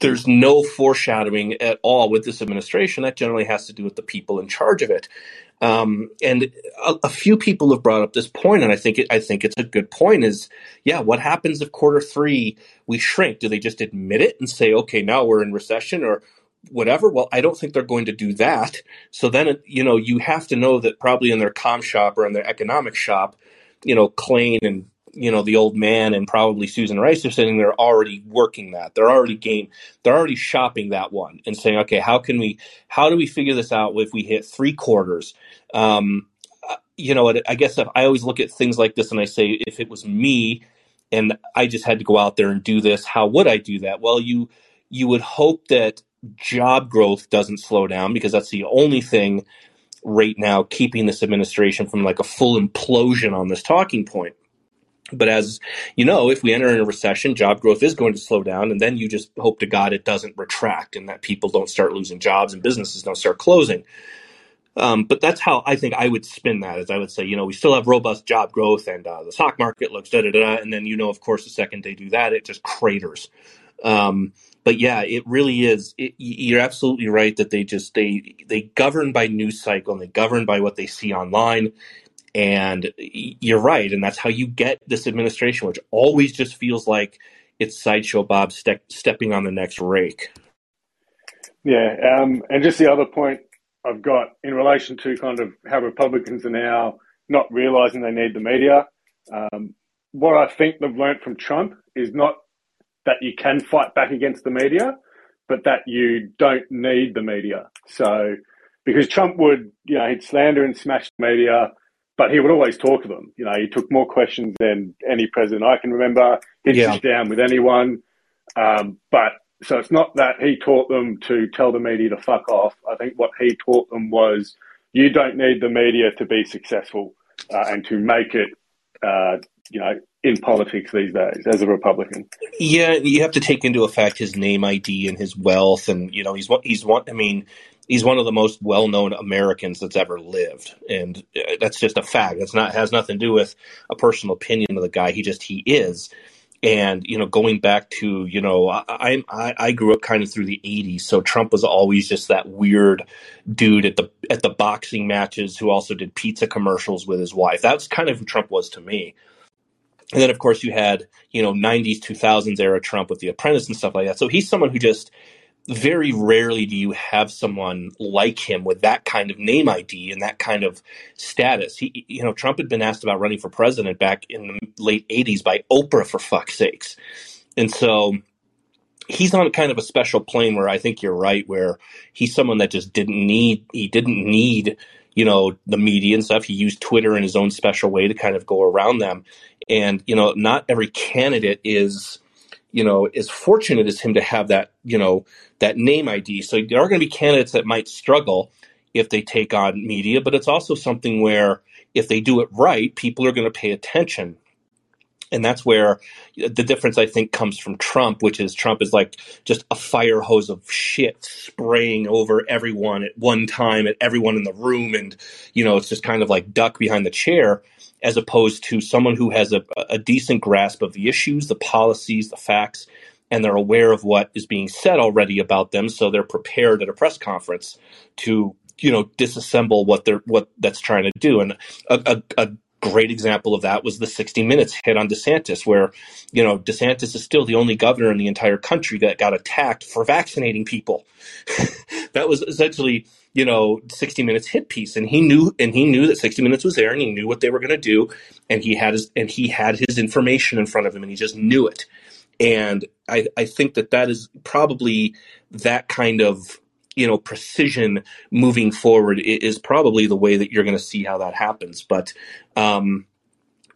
Speaker 1: there's no foreshadowing at all with this administration. That generally has to do with the people in charge of it. Um, and a, a, few people have brought up this point, and I think it, I think it's a good point. Is yeah, what happens if quarter three we shrink? Do they just admit it and say, okay, now we're in recession, or whatever? Well, I don't think they're going to do that. So then, you know, you have to know that probably in their com shop or in their economic shop, you know, Klain and you know the old man and probably Susan Rice are sitting there already working that. They're already game. They're already shopping that one and saying, okay, how can we? How do we figure this out if we hit three quarters? Um, uh, you know, I guess I always look at things like this and I say, if it was me and I just had to go out there and do this, how would I do that? Well, you you would hope that job growth doesn't slow down because that's the only thing right now keeping this administration from like a full implosion on this talking point. But as you know, if we enter in a recession, job growth is going to slow down, and then you just hope to God it doesn't retract and that people don't start losing jobs and businesses don't start closing. Um, but that's how I think I would spin that. Is I would say, you know, we still have robust job growth, and uh, the stock market looks da da da, and then you know, of course, the second they do that, it just craters. Um, but yeah, it really is. It, you're absolutely right that they just they they govern by news cycle and they govern by what they see online and you're right. And that's how you get this administration, which always just feels like it's Sideshow Bob ste- stepping on the next rake.
Speaker 4: Yeah. Um, and just the other point I've got in relation to kind of how Republicans are now not realizing they need the media. Um, what I think they've learned from Trump is not that you can fight back against the media, but that you don't need the media. So, because Trump would, you know, he'd slander and smash the media but he would always talk to them. You know, he took more questions than any president I can remember. He'd yeah. sit down with anyone. Um, but so it's not that he taught them to tell the media to fuck off. I think what he taught them was you don't need the media to be successful uh, and to make it, uh, you know, in politics these days as a Republican.
Speaker 1: Yeah, you have to take into effect his name ID and his wealth, and you know he's he's one. I mean, he's one of the most well-known Americans that's ever lived, and uh, that's just a fact. It's not has nothing to do with a personal opinion of the guy. He just he is. And you know, going back to you know, I I, I grew up kind of through the '80s, so Trump was always just that weird dude at the at the boxing matches who also did pizza commercials with his wife. That's kind of who Trump was to me. And then, of course, you had you know '90s, 2000s era Trump with The Apprentice and stuff like that. So he's someone who just very rarely do you have someone like him with that kind of name ID and that kind of status. He, you know, Trump had been asked about running for president back in the late '80s by Oprah, for fuck's sakes, and so he's on kind of a special plane where I think you're right, where he's someone that just didn't need he didn't need you know the media and stuff. He used Twitter in his own special way to kind of go around them, and you know, not every candidate is you know, as fortunate as him to have that, you know, that name ID. So there are going to be candidates that might struggle if they take on media, but it's also something where if they do it right, people are going to pay attention. And that's where the difference, I think, comes from Trump, which is Trump is like just a fire hose of shit spraying over everyone at one time, at everyone in the room. And, you know, it's just kind of like duck behind the chair as opposed to someone who has a, a decent grasp of the issues, the policies, the facts, and they're aware of what is being said already about them, so they're prepared at a press conference to you know disassemble what they're what that's trying to do. And a, a, a great example of that was the 60 minutes hit on DeSantis, where, you know, DeSantis is still the only governor in the entire country that got attacked for vaccinating people. that was essentially you know 60 minutes hit piece. And he knew and he knew that 60 minutes was there and he knew what they were going to do. And he had his and he had his information in front of him and he just knew it. And i i think that that is probably that kind of you know precision moving forward is probably the way that you're going to see how that happens. But um,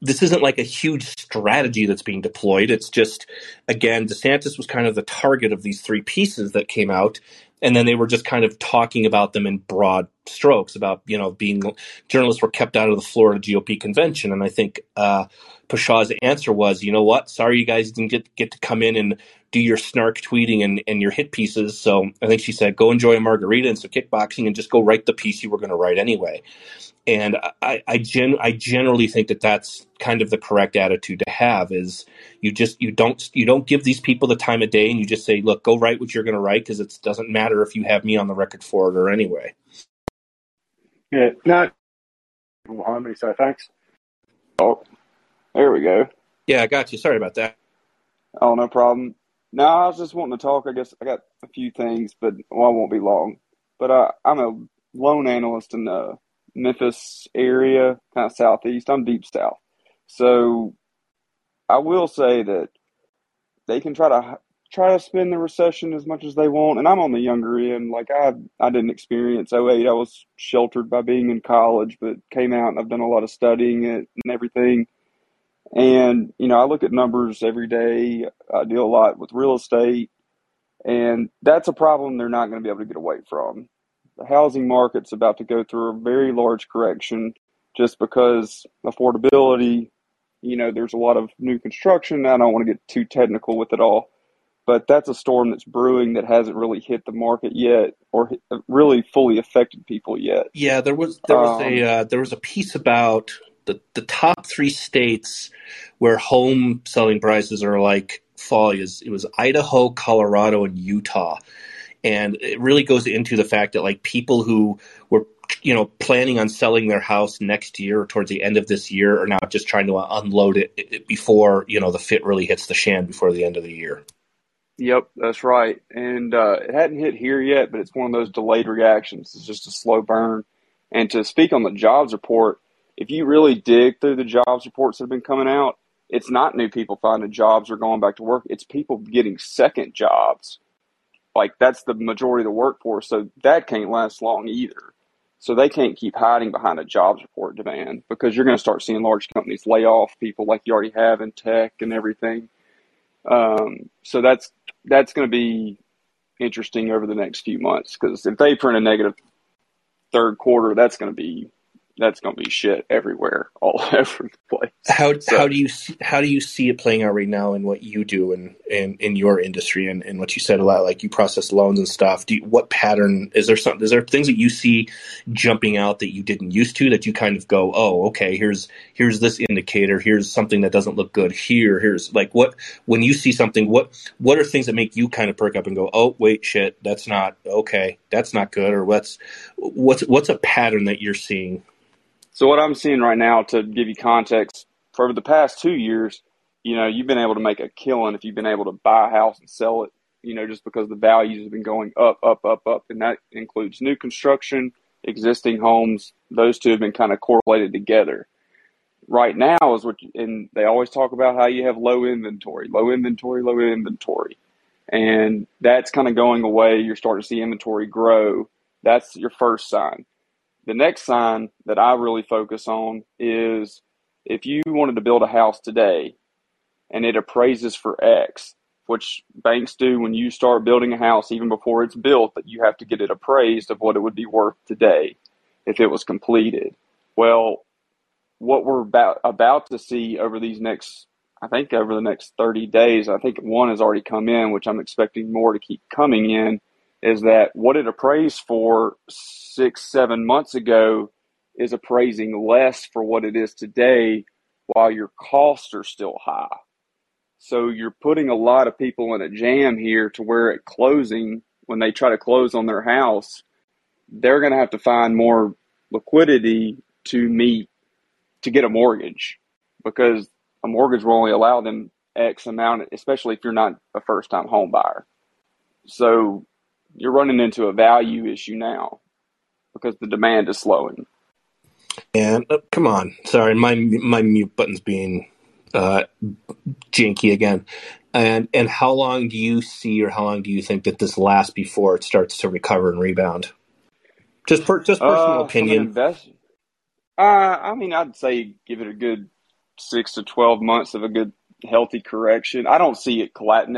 Speaker 1: this isn't like a huge strategy that's being deployed. It's just again desantis was kind of the target of these three pieces that came out and then they were just kind of talking about them in broad strokes about you know being journalists were kept out of the Florida GOP convention, and I think uh, Pushaw's answer was, you know what, sorry you guys didn't get get to come in and do your snark tweeting and, and your hit pieces. So I think she said, go enjoy a margarita and some kickboxing and just go write the piece you were going to write anyway. And I I, gen- I generally think that that's kind of the correct attitude to have is you just you don't you don't give these people the time of day and you just say look go write what you're going to write because it doesn't matter if you have me on the record for it or anyway
Speaker 4: yeah no behind me so thanks
Speaker 5: oh there we go
Speaker 1: yeah i got you sorry about that
Speaker 5: oh no problem no i was just wanting to talk i guess i got a few things but well, i won't be long but uh, i'm a loan analyst in the memphis area kind of southeast i'm deep south so I will say that they can try to try to spin the recession as much as they want. And I'm on the younger end. Like I I didn't experience 08. I was sheltered by being in college, but came out and I've done a lot of studying it and everything. And, you know, I look at numbers every day. I deal a lot with real estate. And that's a problem they're not going to be able to get away from. The housing market's about to go through a very large correction just because affordability you know, there's a lot of new construction. I don't want to get too technical with it all, but that's a storm that's brewing that hasn't really hit the market yet or really fully affected people yet.
Speaker 1: Yeah, there was there was um, a uh, there was a piece about the the top three states where home selling prices are like falling. Is it was Idaho, Colorado, and Utah and it really goes into the fact that like people who were you know, planning on selling their house next year or towards the end of this year, are now just trying to unload it before you know the fit really hits the shan before the end of the year.
Speaker 5: Yep, that's right. And uh, it hadn't hit here yet, but it's one of those delayed reactions. It's just a slow burn. And to speak on the jobs report, if you really dig through the jobs reports that have been coming out, it's not new people finding jobs or going back to work. It's people getting second jobs. Like that's the majority of the workforce. So that can't last long either. So they can't keep hiding behind a jobs report demand because you're going to start seeing large companies lay off people like you already have in tech and everything. Um, so that's that's going to be interesting over the next few months because if they print a negative third quarter, that's going to be that's going to be shit everywhere, all over the place.
Speaker 1: How so, how do you see, how do you see it playing out right now in what you do in in, in your industry and, and what you said a lot like you process loans and stuff? Do you, what pattern is there? Some is there things that you see jumping out that you didn't used to that you kind of go, oh, okay, here's here's this indicator, here's something that doesn't look good here, here's like what when you see something, what what are things that make you kind of perk up and go, oh, wait, shit, that's not okay, that's not good, or what's what's what's a pattern that you're seeing?
Speaker 5: So what I'm seeing right now, to give you context, for the past two years, you know, you've been able to make a killing if you've been able to buy a house and sell it. You know, just because the values have been going up, up, up, up, and that includes new construction, existing homes. Those two have been kind of correlated together. Right now is what, and they always talk about how you have low inventory, low inventory, low inventory, and that's kind of going away. You're starting to see inventory grow. That's your first sign. The next sign that I really focus on is if you wanted to build a house today and it appraises for X, which banks do when you start building a house, even before it's built, that you have to get it appraised of what it would be worth today if it was completed. Well, what we're about about to see over these next, I think over the next 30 days, I think one has already come in, which I'm expecting more to keep coming in, is that what it appraised for six, seven months ago is appraising less for what it is today while your costs are still high. So you're putting a lot of people in a jam here to where at closing, when they try to close on their house, they're going to have to find more liquidity to meet to get a mortgage because a mortgage will only allow them X amount, especially if you're not a first time home buyer. So you're running into a value issue now because the demand is slowing.
Speaker 1: And uh, come on, sorry, my my mute button's being uh, janky again. And and how long do you see, or how long do you think that this lasts before it starts to recover and rebound? Just per, just personal
Speaker 5: Uh,
Speaker 1: opinion.
Speaker 5: invest. Uh, I mean, I'd say give it a good six to twelve months of a good healthy correction. I don't see it collapsing.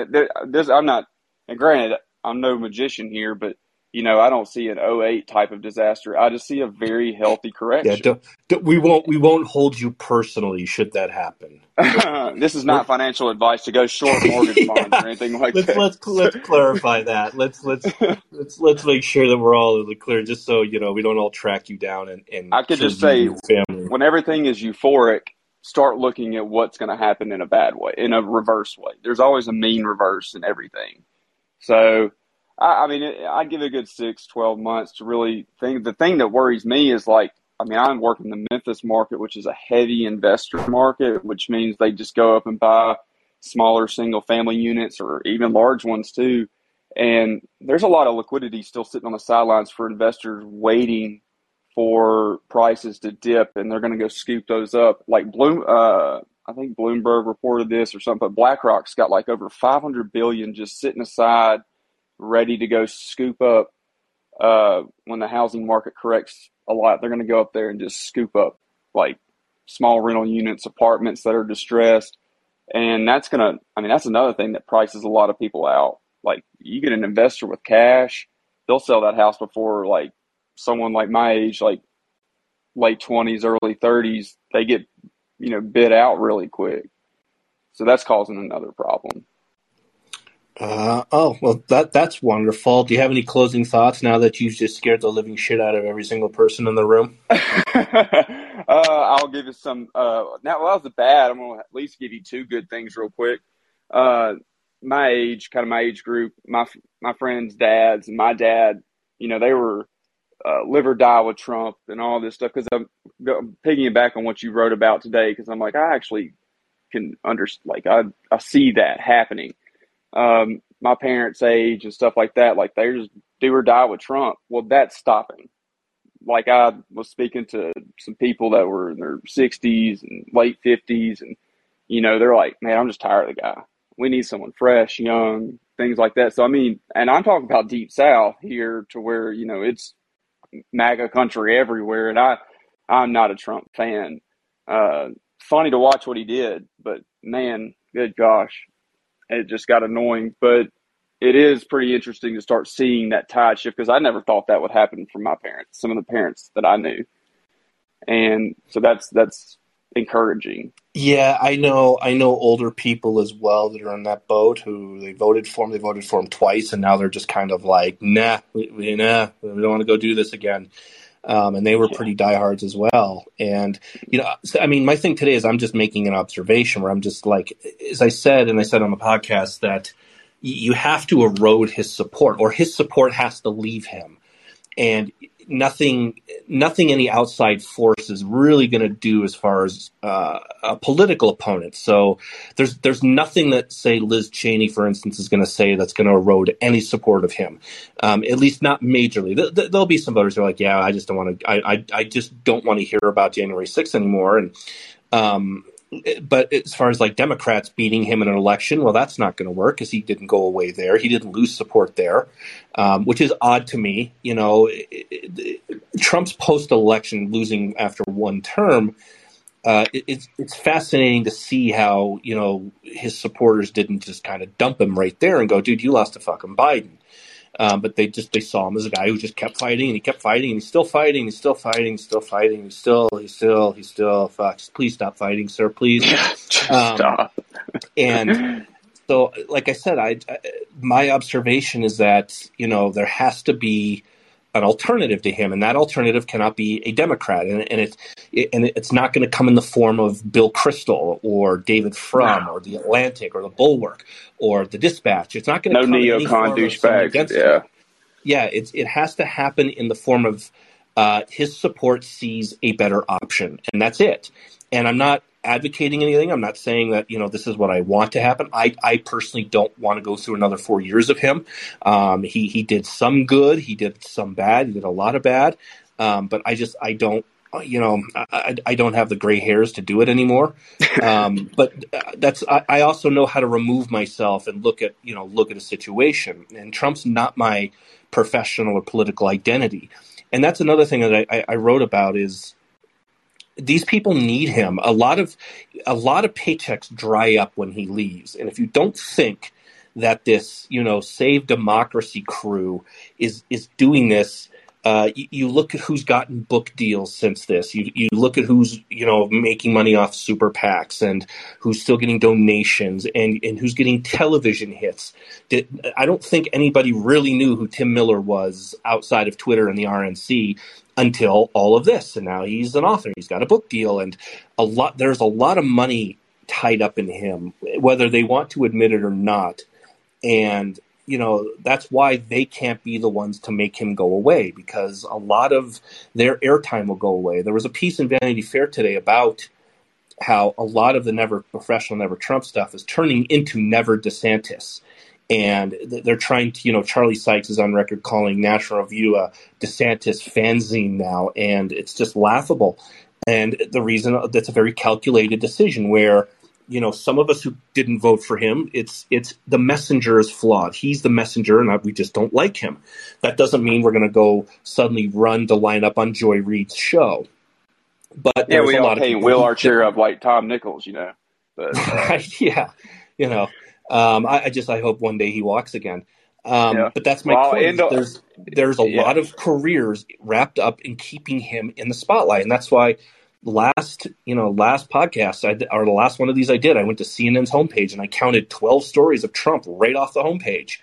Speaker 5: This, I'm not. And granted, I'm no magician here, but you know, I don't see an 08 type of disaster. I just see a very healthy
Speaker 1: Yeah,
Speaker 5: correction.
Speaker 1: don't, don't- we won't we won't hold you personally should that happen.
Speaker 5: this is not financial advice to go short mortgage bonds or anything like
Speaker 1: Let's
Speaker 5: that.
Speaker 1: let's let's clarify that. Let's let's let's let's make sure that we're all in the clear, just so you know we don't all track you down and and
Speaker 5: I could just say when everything is euphoric, start looking at what's going to happen in a bad way, in a reverse way. There's always a mean reverse in everything. So, I, I mean, I'd give it a good six, 12 months to really think. The thing that worries me is like, I mean, I'm working the Memphis market, which is a heavy investor market, which means they just go up and buy smaller single family units or even large ones too. And there's a lot of liquidity still sitting on the sidelines for investors waiting for prices to dip and they're going to go scoop those up. Like Bloom, uh, I think Bloomberg reported this or something, but BlackRock's got like over 500 billion just sitting aside, ready to go scoop up. Uh, when the housing market corrects a lot, they're going to go up there and just scoop up like small rental units, apartments that are distressed. And that's going to, I mean, that's another thing that prices a lot of people out. Like you get an investor with cash, they'll sell that house before like someone like my age, like late twenties, early thirties, they get you know bid out really quick. So that's causing another problem.
Speaker 1: Uh, oh well, that that's wonderful. Do you have any closing thoughts now that you've just scared the living shit out of every single person in the room?
Speaker 5: uh, I'll give you some. Uh, now, well, that was the bad. I'm going to at least give you two good things real quick. Uh, my age, kind of my age group, my my friends' dads, and my dad. You know, they were uh, live or die with Trump and all this stuff. Because I'm, I'm on what you wrote about today. Because I'm like, I actually can understand. Like, I I see that happening. Um, my parents' age and stuff like that. Like, they just do or die with Trump. Well, that's stopping like I was speaking to some people that were in their 60s and late 50s, and you know, they're like, man, I'm just tired of the guy. We need someone fresh, young, things like that. So, I mean, and I'm talking about deep south here to where, you know, it's MAGA country everywhere, and I, I'm not a Trump fan. Uh, funny to watch what he did, but man, good gosh, it just got annoying. But it is pretty interesting to start seeing that tide shift because I never thought that would happen from my parents, some of the parents that I knew, and so that's that's encouraging.
Speaker 1: Yeah, I know. I know older people as well that are in that boat who they voted for him. They voted for him twice, and now they're just kind of like, nah, we, we, nah, we don't want to go do this again. Um, and they were
Speaker 5: Yeah.
Speaker 1: pretty diehards as well. And you know, so, I mean, my thing today is I'm just making an observation where I'm just like, as I said, and I said on the podcast that you have to erode his support, or his support has to leave him. And nothing, nothing any outside force is really going to do as far as uh, a political opponent. So there's there's nothing that say Liz Cheney, for instance, is going to say that's going to erode any support of him. Um, at least not majorly. Th- th- there'll be some voters who are like, yeah, I just don't want to. I, I I just don't want to hear about January 6th anymore. And um, but as far as like Democrats beating him in an election, well, that's not going to work because he didn't go away there. He didn't lose support there, um, which is odd to me. You know, it, it, Trump's post-election losing after one term. Uh, it, it's it's fascinating to see how you know his supporters didn't just kind of dump him right there and go, "Dude, you lost to fucking Biden." Um, but they just they saw him as a guy who just kept fighting and he kept fighting and he's still fighting, he's still fighting, he's still fighting, he's still he's still he's still fuck. Please stop fighting, sir, please. Um,
Speaker 5: stop.
Speaker 1: and so, like I said, I, I my observation is that you know there has to be an alternative to him, and that alternative cannot be a Democrat, and, and it's it, and it's not going to come in the form of Bill Kristol or David Frum or the Atlantic or the Bulwark or the Dispatch. It's not going to
Speaker 5: No
Speaker 1: come
Speaker 5: neocon
Speaker 1: form of someone
Speaker 5: douchebags.
Speaker 1: against him
Speaker 5: Yeah.
Speaker 1: yeah, it's it has to happen in the form of uh, his support sees a better option, and that's it. And I'm not advocating anything. I'm not saying that you know this is what I want to happen. I I personally don't want to go through another four years of him. Um, he he did some good, he did some bad, he did a lot of bad, um, but I just I don't you know, I, I don't have the gray hairs to do it anymore. Um, but uh, that's I, I also know how to remove myself and look at you know look at a situation. And Trump's not my professional or political identity. And that's another thing that I, I wrote about is these people need him. A lot of a lot of paychecks dry up when he leaves, and if you don't think that this you know save democracy crew is is doing this uh, you, you, look at who's gotten book deals since this. You, you look at who's you know making money off super PACs and who's still getting donations and, and who's getting television hits. I don't think anybody really knew who Tim Miller was outside of Twitter and the RNC until all of this. And now he's an author. He's got a book deal and a lot. There's a lot of money tied up in him, whether they want to admit it or not. And you know that's why they can't be the ones to make him go away because a lot of their airtime will go away. There was a piece in Vanity Fair today about how a lot of the never professional, never Trump stuff is turning into never DeSantis. And they're trying to, you know, Charlie Sykes is on record calling National Review a DeSantis fanzine now, and it's just laughable. And the reason that's a very calculated decision where you know, some of us who didn't vote for him, it's it's the messenger is flawed. He's the messenger, and we just don't like him. That doesn't mean we're going to go suddenly run to line up on Joy Reid's show. But
Speaker 5: yeah, we all paint Will Archer of like Tom Nichols, you know. But
Speaker 1: uh... yeah, you know, um, I, I, just I hope one day he walks again. Um, yeah. But that's my well, point. there's there's a yeah. lot of careers wrapped up in keeping him in the spotlight, and that's why last you know last podcast I, or the last one of these I did I went to CNN's homepage and I counted 12 stories of Trump right off the homepage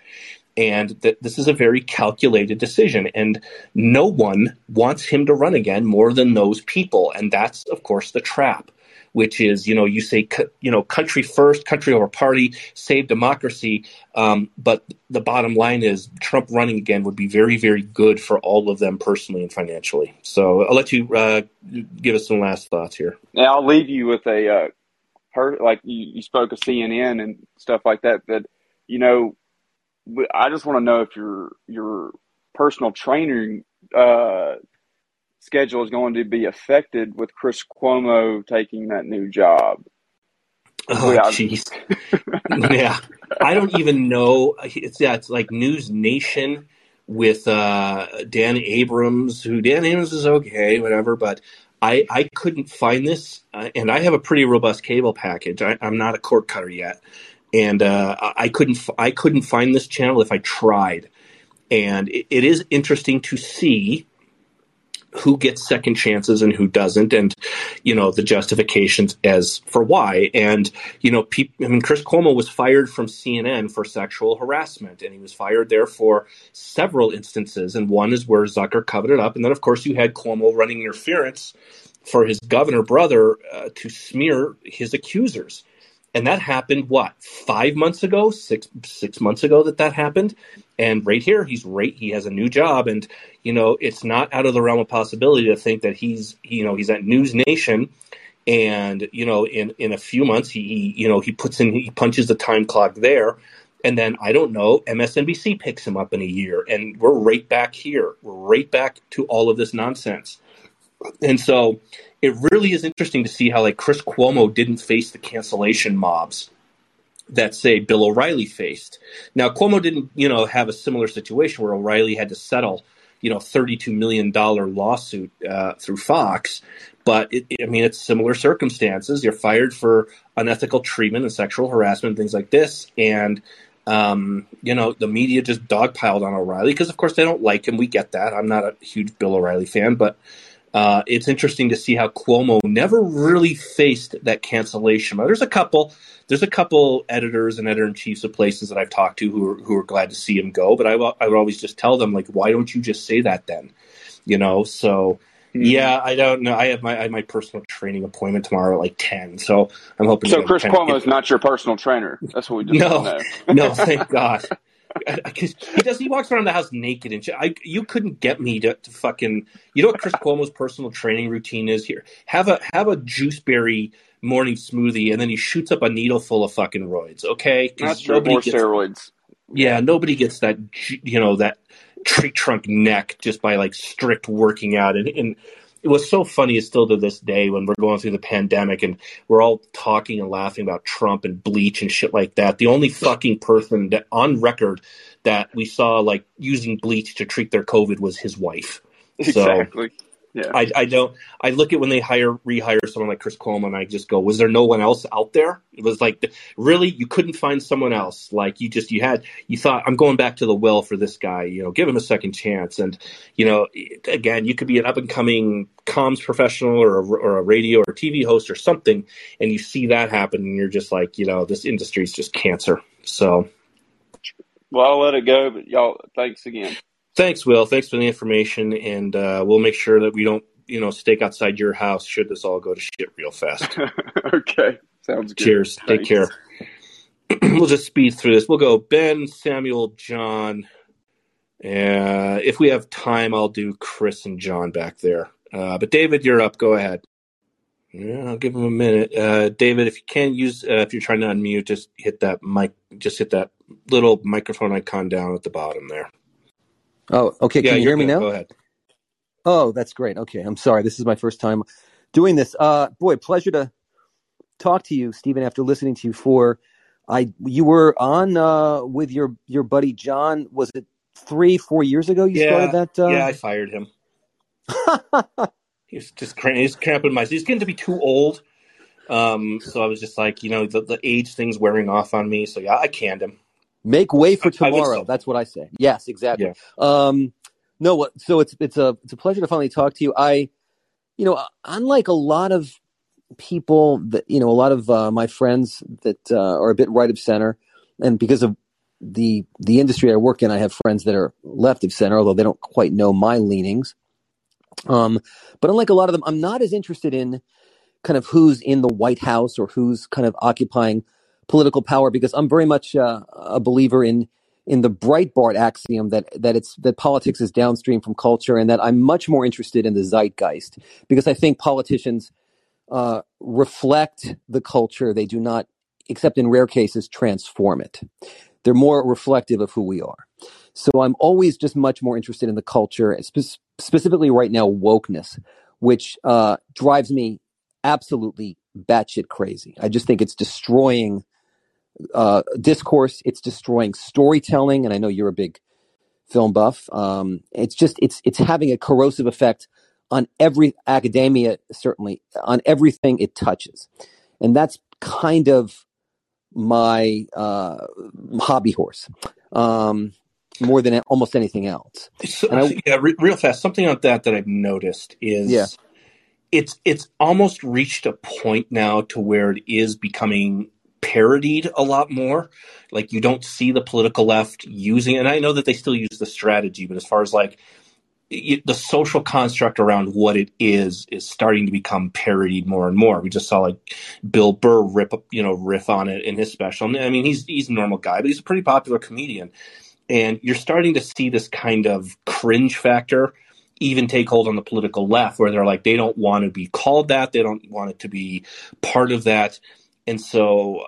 Speaker 1: and th- this is a very calculated decision and no one wants him to run again more than those people and that's of course the trap which is you know you say you know country first, country over party, save democracy. Um, but the bottom line is Trump running again would be very very good for all of them personally and financially. So I'll let you uh, give us some last thoughts here.
Speaker 5: Now I'll leave you with a uh, per, like you, you spoke of CNN and stuff like that. That you know, I just want to know if your your personal training uh, schedule is going to be affected with Chris Cuomo taking that new job.
Speaker 1: Oh, jeez. yeah. I don't even know. It's, yeah, it's like News Nation with uh, Dan Abrams, who Dan Abrams is okay, whatever, but I, I couldn't find this, uh, and I have a pretty robust cable package. I, am not a cord cutter yet, and uh, I couldn't I couldn't find this channel if I tried. And it, it is interesting to see who gets second chances and who doesn't, and you know the justifications as for why. And you know, pe- I mean, Chris Cuomo was fired from CNN for sexual harassment, and he was fired there for several instances. And one is where Zucker covered it up, and then of course you had Cuomo running interference for his governor brother uh, to smear his accusers and that happened what five months ago six six months ago that that happened? And right here he's right he has a new job. And you know it's not out of the realm of possibility to think that he's you know he's at news nation. And you know in in a few months he, you know he puts in he punches the time clock there. And then I don't know, MSNBC picks him up in a year, and we're right back here. We're right back to all of this nonsense. And so it really is interesting to see how like Chris Cuomo didn't face the cancellation mobs that say Bill O'Reilly faced. Now Cuomo didn't, you know, have a similar situation where O'Reilly had to settle, you know, thirty-two million dollar lawsuit uh, through Fox. But it, I mean, it's similar circumstances. You're fired for unethical treatment and sexual harassment, and things like this, and um, you know, the media just dogpiled on O'Reilly because, of course, they don't like him. We get that. I'm not a huge Bill O'Reilly fan, but uh, it's interesting to see how Cuomo never really faced that cancellation. There's a couple, there's a couple editors and editor in chiefs of places that I've talked to who are, who are glad to see him go. But I, I would always just tell them like, why don't you just say that then? You know, so mm-hmm. yeah, I don't know. I have my I have my personal training appointment tomorrow at like ten, so I'm hoping.
Speaker 5: So Chris Cuomo is not your personal trainer. That's what we just
Speaker 1: no, no, thank God. Because he does. He walks around the house naked and shit. I, you couldn't get me to, to fucking. You know what Chris Cuomo's personal training routine is here? Have a have a juiceberry morning smoothie, and then he shoots up a needle full of fucking roids. Okay,
Speaker 5: true. More gets, steroids.
Speaker 1: Yeah, nobody gets that. You know that tree trunk neck just by like strict working out and, and it was so funny still to this day when we're going through the pandemic and we're all talking and laughing about Trump and bleach and shit like that. The only fucking person that on record that we saw like using bleach to treat their COVID was his wife.
Speaker 5: Exactly. Yeah.
Speaker 1: I, I don't. I look at when they hire rehire someone like Chris Cuomo, and I just go, "Was there no one else out there?" It was like, really, you couldn't find someone else. Like you just you had you thought, "I'm going back to the well for this guy." You know, give him a second chance. And you know, again, you could be an up and coming comms professional or a, or a radio or TV host or something, and you see that happen, and you're just like, you know, this industry is just cancer. So,
Speaker 5: well, I'll let it go. But y'all, thanks again.
Speaker 1: Thanks, Will. Thanks for the information, and uh, we'll make sure that we don't, you know, stake outside your house should this all go to shit real fast.
Speaker 5: okay, sounds good.
Speaker 1: Cheers. Thanks. Take care. we'll just speed through this. We'll go Ben, Samuel, John. Uh, if we have time, I'll do Chris and John back there. Uh, but David, you're up. Go ahead. Yeah, I'll give him a minute. Uh, David, if you can't use, uh, if you're trying to unmute, just hit that mic, just hit that little microphone icon down at the bottom there.
Speaker 6: Oh, okay. Can you
Speaker 1: you're
Speaker 6: hear me now?
Speaker 1: Go ahead.
Speaker 6: Oh, that's great. Okay, I'm sorry. This is my first time doing this. Uh, boy, pleasure to talk to you, Stephen. After listening to you for, I you were on uh, with your your buddy John. Was it three, four years ago? You
Speaker 1: Yeah,
Speaker 6: started that. Uh...
Speaker 1: yeah, I fired him. he's just cra- he's cramping my. He's getting to be too old. Um, so I was just like, you know, the, the age thing's wearing off on me. So yeah, I canned him.
Speaker 6: Make way for
Speaker 1: I- I would
Speaker 6: tomorrow.
Speaker 1: so.
Speaker 6: That's what I say. Yes, exactly.
Speaker 1: Yeah.
Speaker 6: Um, no, what? So it's it's a it's a pleasure to finally talk to you. I, you know, unlike a lot of people that you know, a lot of uh, my friends that uh, are a bit right of center, and because of the the industry I work in, I have friends that are left of center, although they don't quite know my leanings. Um, but unlike a lot of them, I'm not as interested in kind of who's in the White House or who's kind of occupying political power because I'm very much uh, a believer in in the Breitbart axiom that that it's that politics is downstream from culture and that I'm much more interested in the zeitgeist because I think politicians uh, reflect the culture. They do not, except in rare cases, transform it. They're more reflective of who we are. So I'm always just much more interested in the culture, spe- specifically right now, wokeness, which uh, drives me absolutely batshit crazy. I just think it's destroying uh, discourse. It's destroying storytelling, and I know you're a big film buff. Um, it's just it's it's having a corrosive effect on every academia, certainly on everything it touches, and that's kind of my uh, hobby horse um, more than almost anything else.
Speaker 1: So,
Speaker 6: And I-
Speaker 1: yeah, re- real fast. Something on that that I've noticed is
Speaker 6: Yeah.
Speaker 1: it's it's almost reached a point now to where it is becoming parodied a lot more. Like you don't see the political left using, and I know that they still use the strategy, but as far as like y the social construct around what it is is starting to become parodied more and more. We just saw like Bill Burr rip, you know, riff on it in his special. I mean, he's he's a normal guy, but he's a pretty popular comedian, and you're starting to see this kind of cringe factor even take hold on the political left, where they're like they don't want to be called that, they don't want it to be part of that, and so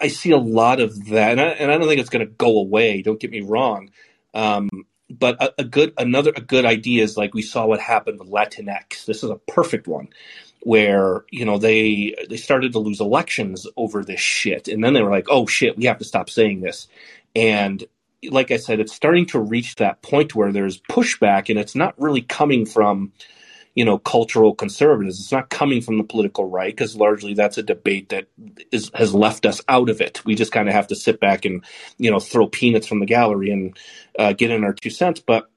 Speaker 1: I see a lot of that, and I, and I don't think it's going to go away. Don't get me wrong. Um, but a, a good another a good idea is like we saw what happened with Latinx. This is a perfect one where you know they they started to lose elections over this shit, and then they were like, oh shit, we have to stop saying this. And like I said, it's starting to reach that point where there's pushback, and it's not really coming from you know cultural conservatives. It's not coming from the political right because largely that's a debate that is has left us out of it. We just kind of have to sit back and you know throw peanuts from the gallery and uh, get in our two cents. But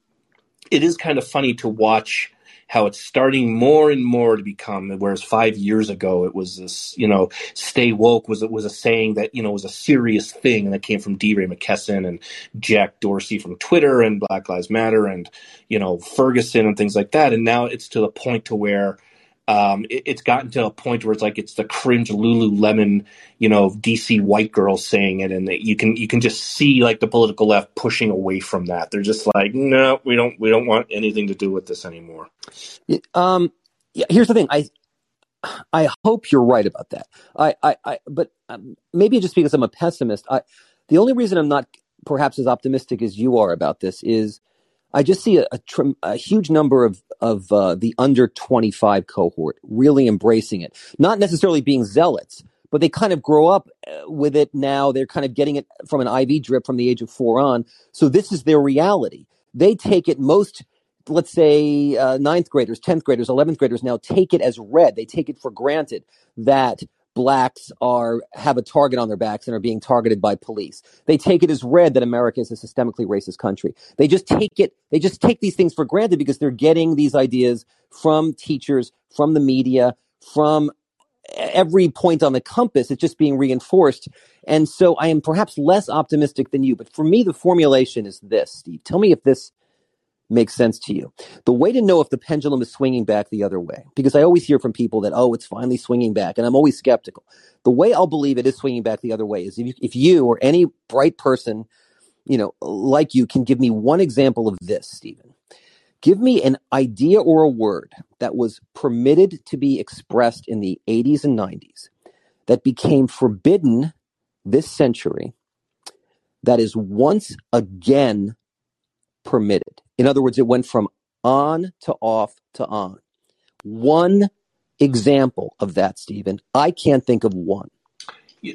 Speaker 1: it is kind of funny to watch how it's starting more and more to become whereas five years ago it was this you know stay woke was it was a saying that you know was a serious thing and that came from DeRay Mckesson and Jack Dorsey from Twitter and Black Lives Matter and you know Ferguson and things like that and now it's to the point to where um, it, it's gotten to a point where it's like it's the cringe Lululemon, you know, DC white girls saying it, and you can you can just see like the political left pushing away from that. They're just like, no, we don't we don't want anything to do with this anymore.
Speaker 6: Um, yeah, here's the thing. I I hope you're right about that. I I, I but um, maybe just because I'm a pessimist. I the only reason I'm not perhaps as optimistic as you are about this is I just see a, a, trim, a huge number of of uh, the under 25 cohort really embracing it, not necessarily being zealots, but they kind of grow up uh, with it now. They're kind of getting it from an IV drip from the age of four on. So this is their reality. They take it most, let's say, uh, ninth graders, 10th graders, 11th graders now take it as read. They take it for granted that blacks are have a target on their backs and are being targeted by police. They take it as read that America is a systemically racist country. They just take it they just take these things for granted because they're getting these ideas from teachers, from the media, from every point on the compass. It's just being reinforced. And so I am perhaps less optimistic than you, but for me the formulation is this, Steve. Tell me if this makes sense to you. The way to know if the pendulum is swinging back the other way, because I always hear from people that, oh, it's finally swinging back, and I'm always skeptical. The way I'll believe it is swinging back the other way is if you, if you or any bright person, you know, like you can give me one example of this, Stephen. Give me an idea or a word that was permitted to be expressed in the 80s and 90s that became forbidden this century that is once again permitted. In other words, it went from on to off to on. One example of that, Stephen. I can't think of one.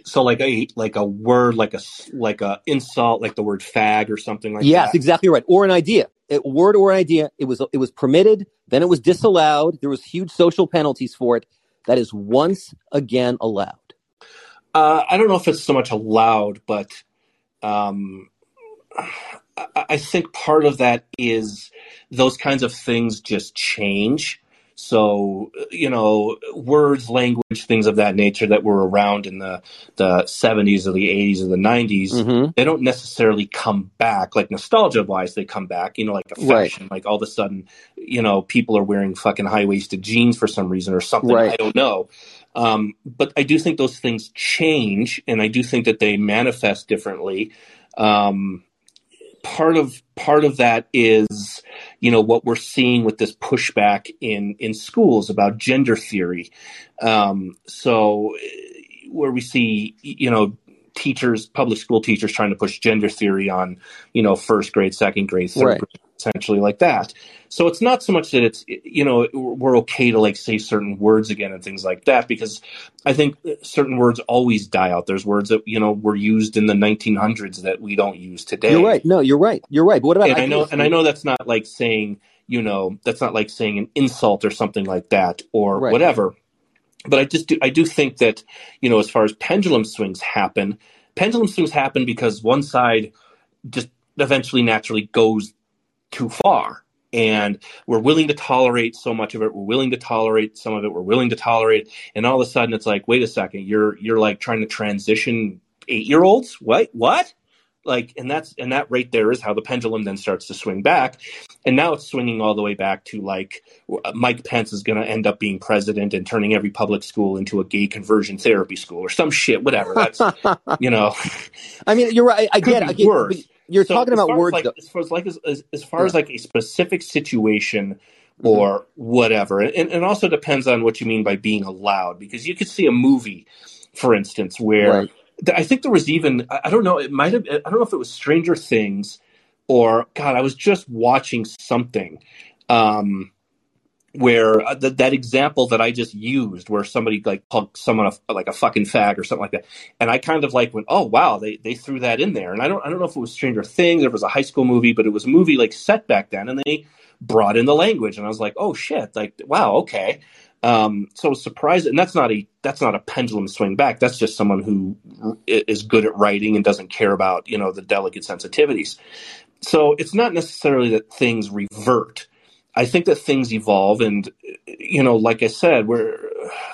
Speaker 1: So like a like a word like a like a insult like the word fag or something like
Speaker 6: yes,
Speaker 1: that.
Speaker 6: Yes, exactly right. Or an idea. A word or an idea. It was it was permitted, then it was disallowed. There was huge social penalties for it. That is once again allowed.
Speaker 1: Uh, I don't know if it's so much allowed, but um, I think part of that is those kinds of things just change. So, you know, words, language, things of that nature that were around in the, the 70s or the 80s or the 90s,
Speaker 6: Mhm.
Speaker 1: they don't necessarily come back. Like nostalgia wise, they come back, you know, like a
Speaker 6: Right.
Speaker 1: fashion. Like all of a sudden, you know, people are wearing fucking high waisted jeans for some reason or something.
Speaker 6: Right.
Speaker 1: I don't know. Um, but I do think those things change and I do think that they manifest differently. Um, part of part of that is you know what we're seeing with this pushback in in schools about gender theory. Um, so where we see you know teachers public school teachers trying to push gender theory on you know first grade second grade third
Speaker 6: Right.
Speaker 1: grade essentially like that so it's not so much that it's you know we're okay to like say certain words again and things like that because I think certain words always die out. There's words that you know were used in the 1900s that we don't use today.
Speaker 6: You're right. No, you're right. You're right. But what about
Speaker 1: And I know, and I know that's not like saying you know that's not like saying an insult or something like that or
Speaker 6: Right.
Speaker 1: whatever. But I just do, I do think that you know as far as pendulum swings happen, pendulum swings happen because one side just eventually naturally goes too far. And we're willing to tolerate so much of it. We're willing to tolerate some of it. We're willing to tolerate and all of a sudden it's like wait a second you're you're like trying to transition 8 year olds what? What like and that's and that right there is how the pendulum then starts to swing back and now it's swinging all the way back to like Mike Pence is going to end up being president and turning every public school into a gay conversion therapy school or some shit whatever that's you know
Speaker 6: I mean, you're right. I, get it. I get,
Speaker 1: worse.
Speaker 6: you're
Speaker 1: So
Speaker 6: talking about words.
Speaker 1: like,
Speaker 6: though.
Speaker 1: as far as like as, as, far
Speaker 6: Yeah.
Speaker 1: as like a specific situation or whatever and, and it also depends on what you mean by being allowed because you could see a movie for instance where
Speaker 6: Right.
Speaker 1: I think there was even i don't know it might have i don't know if it was stranger things or god i was just watching something um where uh, th- that example that I just used, where somebody like called someone a, like a fucking fag or something like that, and I kind of like went, oh wow, they they threw that in there, and I don't I don't know if it was Stranger Things, or it was a high school movie, but it was a movie like set back then, and they brought in the language, and I was like, oh shit, like wow, okay. Um, so surprised, and that's not a that's not a pendulum swing back. That's just someone who is good at writing and doesn't care about you know the delicate sensitivities. So it's not necessarily that things revert. I think that things evolve, and you know, like I said, we're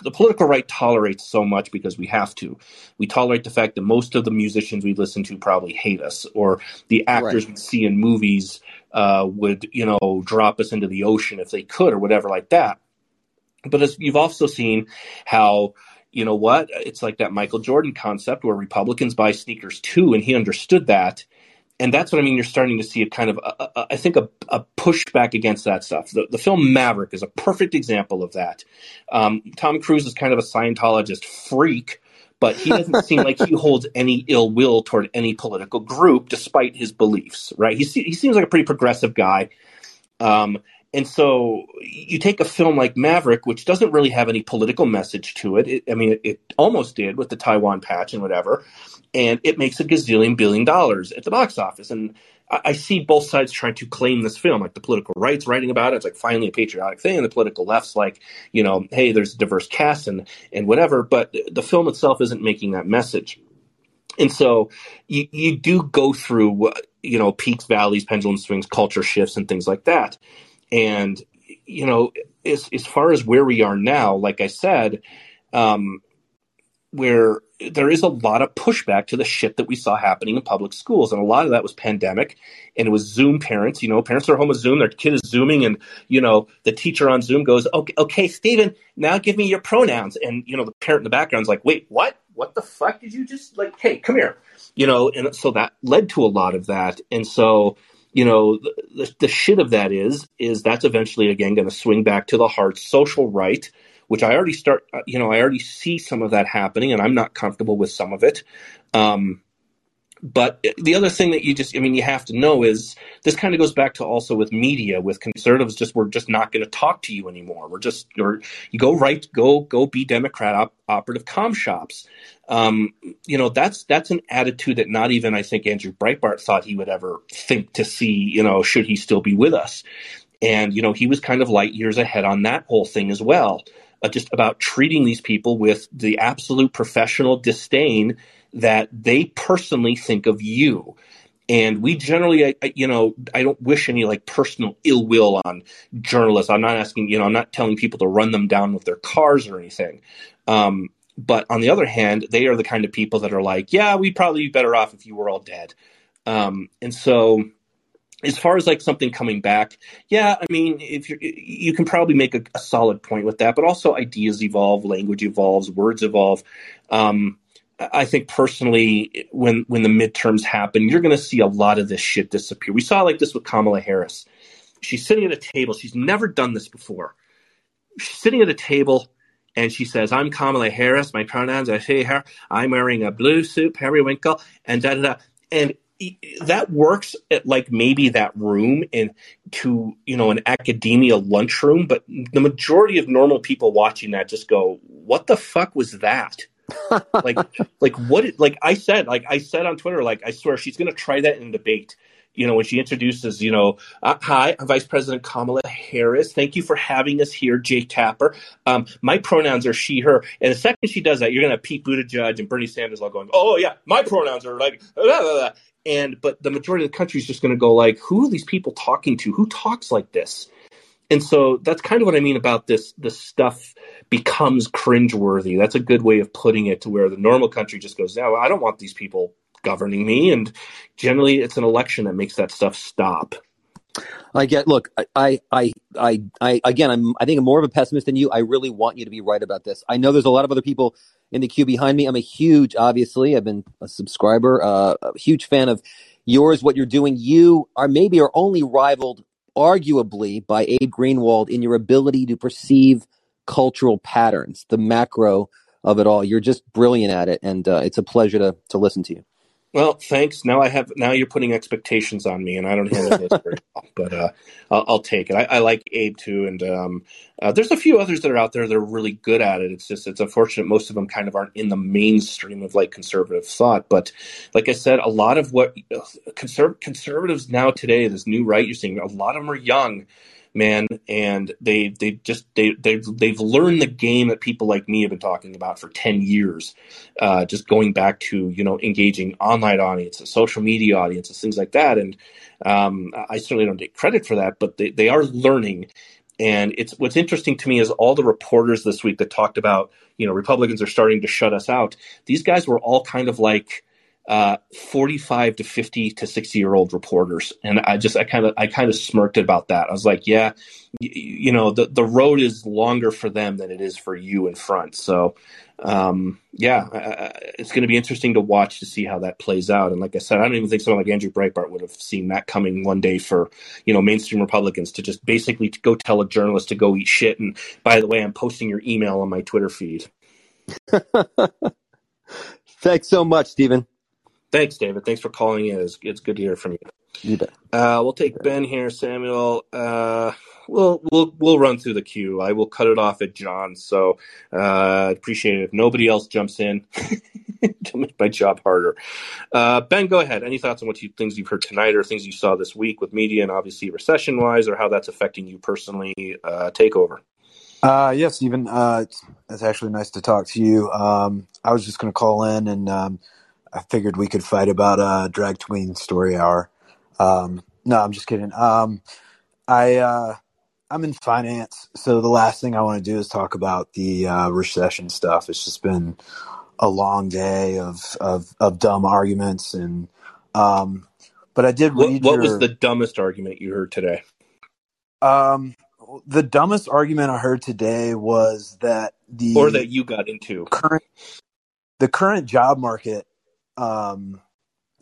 Speaker 1: the political right tolerates so much because we have to. We tolerate the fact that most of the musicians we listen to probably hate us, or the actors we see in movies uh, would, you know, drop us into the ocean if they could, or whatever like that. But as you've also seen how, you know what, it's like that Michael Jordan concept where Republicans buy sneakers too, and he understood that and that's what I mean. You're starting to see a kind of, a, a, I think, a, a pushback against that stuff. The, the film Maverick is a perfect example of that. Um, Tom Cruise is kind of a Scientologist freak, but he doesn't seem like he holds any ill will toward any political group, despite his beliefs. Right? He he seems like a pretty progressive guy. Um, and so you take a film like Maverick, which doesn't really have any political message to it. it I mean, it, it, almost did with the Taiwan patch and whatever, and it makes a gazillion billion dollars at the box office. And I, I see both sides trying to claim this film, like the political right's writing about it. It's like finally a patriotic thing, and the political left's like, you know, hey, there's diverse cast and and whatever. But the film itself isn't making that message. And so you, you do go through, you know, peaks, valleys, pendulum swings, culture shifts, and things like that. And you know, as as far as where we are now, like I said, um, where there is a lot of pushback to the shit that we saw happening in public schools, and a lot of that was pandemic, and it was Zoom parents. You know, parents are home with Zoom, their kid is zooming, and you know, the teacher on Zoom goes, "Okay, okay, Stephen, now give me your pronouns," and you know, the parent in the background's like, "Wait, what? What the fuck did you just like? Hey, come here," you know, and so that led to a lot of that, and so you know the, the, shit of that is is that's eventually again going to swing back to the hard social right which i already start uh, you know i already see some of that happening and i'm not comfortable with some of it. Um, but the other thing that you just i mean you have to know is this kind of goes back to also with media with conservatives just we're just not going to talk to you anymore. We're just or you go right go go be democrat op- operative com shops. Um, you know that's that's an attitude that not even i think andrew breitbart thought he would ever think to see you know should he still be with us. And you know he was kind of light years ahead on that whole thing as well uh, just about treating these people with the absolute professional disdain that they personally think of you. And we generally, you know, I don't wish any like personal ill will on journalists. I'm not asking, you know, I'm not telling people to run them down with their cars or anything. Um, but on the other hand, they are the kind of people that are like, yeah, we'd probably be better off if you were all dead. Um, and so, as far as like something coming back, yeah, I mean, if you you can probably make a, a, solid point with that, but also ideas evolve, language evolves, words evolve. Um, I think personally, when when the midterms happen, you're going to see a lot of this shit disappear. We saw like this with Kamala Harris. She's sitting at a table. She's never done this before. She's sitting at a table and she says, "I'm Kamala Harris. My pronouns are she, her. I'm wearing a blue suit, periwinkle, and da da da." And that works at like maybe that room in to you know an academia lunchroom, but the majority of normal people watching that just go, "What the fuck was that?" Like like what like I said like I said on Twitter like I swear she's gonna try that in debate. You know when she introduces you know uh, hi I'm Vice President Kamala Harris. Thank you for having us here, Jake Tapper. Um, my pronouns are she her. And the second she does that, you're gonna have Pete Buttigieg and Bernie Sanders all going oh yeah my pronouns are like blah, blah, blah. and but the majority of the country is just gonna go like who are these people talking to? Who talks like this? And so that's kind of what I mean about this. This stuff becomes cringeworthy. That's a good way of putting it. To where the normal country just goes, "No, I don't want these people governing me," and generally, it's an election that makes that stuff stop.
Speaker 6: I get. Look, I, I, I, I, again, I'm. I think I'm more of a pessimist than you. I really want you to be right about this. I know there's a lot of other people in the queue behind me. I'm a huge, obviously, I've been a subscriber, uh, a huge fan of yours. What you're doing, you are maybe are only rivaled arguably by Abe Greenwald in your ability to perceive cultural patterns, the macro of it all. You're just brilliant at it, and uh, it's a pleasure to to listen to you.
Speaker 1: Well, thanks. Now I have now you're putting expectations on me, and I don't handle this very well, but uh, I'll, I'll, take it. I, I, like Abe too, and um, uh, there's a few others that are out there that are really good at it. It's just it's unfortunate most of them kind of aren't in the mainstream of like conservative thought. But like I said, a lot of what conserv- conservatives now today, this new right you're seeing, a lot of them are young man, and they they just they they've they've learned the game that people like me have been talking about for ten years. Uh, just going back to you know engaging online audiences, social media audiences, things like that. And um, I certainly don't take credit for that, but they they are learning. And it's what's interesting to me is all the reporters this week that talked about, you know, Republicans are starting to shut us out. These guys were all kind of like uh, 45 to 50 to 60 year old reporters. And I just, I kind of, I kind of smirked about that. I was like, yeah, you, you know, the, the road is longer for them than it is for you in front. So, um, yeah, it's going to be interesting to watch to see how that plays out. And like I said, I don't even think someone like Andrew Breitbart would have seen that coming one day for, you know, mainstream Republicans to just basically go tell a journalist to go eat shit. And by the way, I'm posting your email on my Twitter feed.
Speaker 6: Thanks so much, Stephen.
Speaker 1: Thanks, David. Thanks for calling in. It's, it's good to hear from you.
Speaker 6: You bet.
Speaker 1: Uh, we'll take Ben here, Samuel. Uh, we'll we'll we'll run through the queue. I will cut it off at John. So uh, appreciate it if nobody else jumps in to make my job harder. Uh, ben, go ahead. Any thoughts on what you things you've heard tonight, or things you saw this week with media, and obviously recession wise, or how that's affecting you personally? Uh, take over.
Speaker 7: Uh, yes, Stephen. Uh, it's, it's actually nice to talk to you. Um, I was just going to call in, and um, I figured we could fight about uh, drag queen story hour. Um, no, I'm just kidding. Um, I uh, I'm in finance, so the last thing I want to do is talk about the uh, recession stuff. It's just been a long day of of, of dumb arguments, and um, but I did
Speaker 1: What
Speaker 7: read
Speaker 1: what
Speaker 7: your
Speaker 1: was the dumbest argument you heard today?
Speaker 7: um, the dumbest argument I heard today was that the
Speaker 1: Or that you got into?
Speaker 7: current the current job market um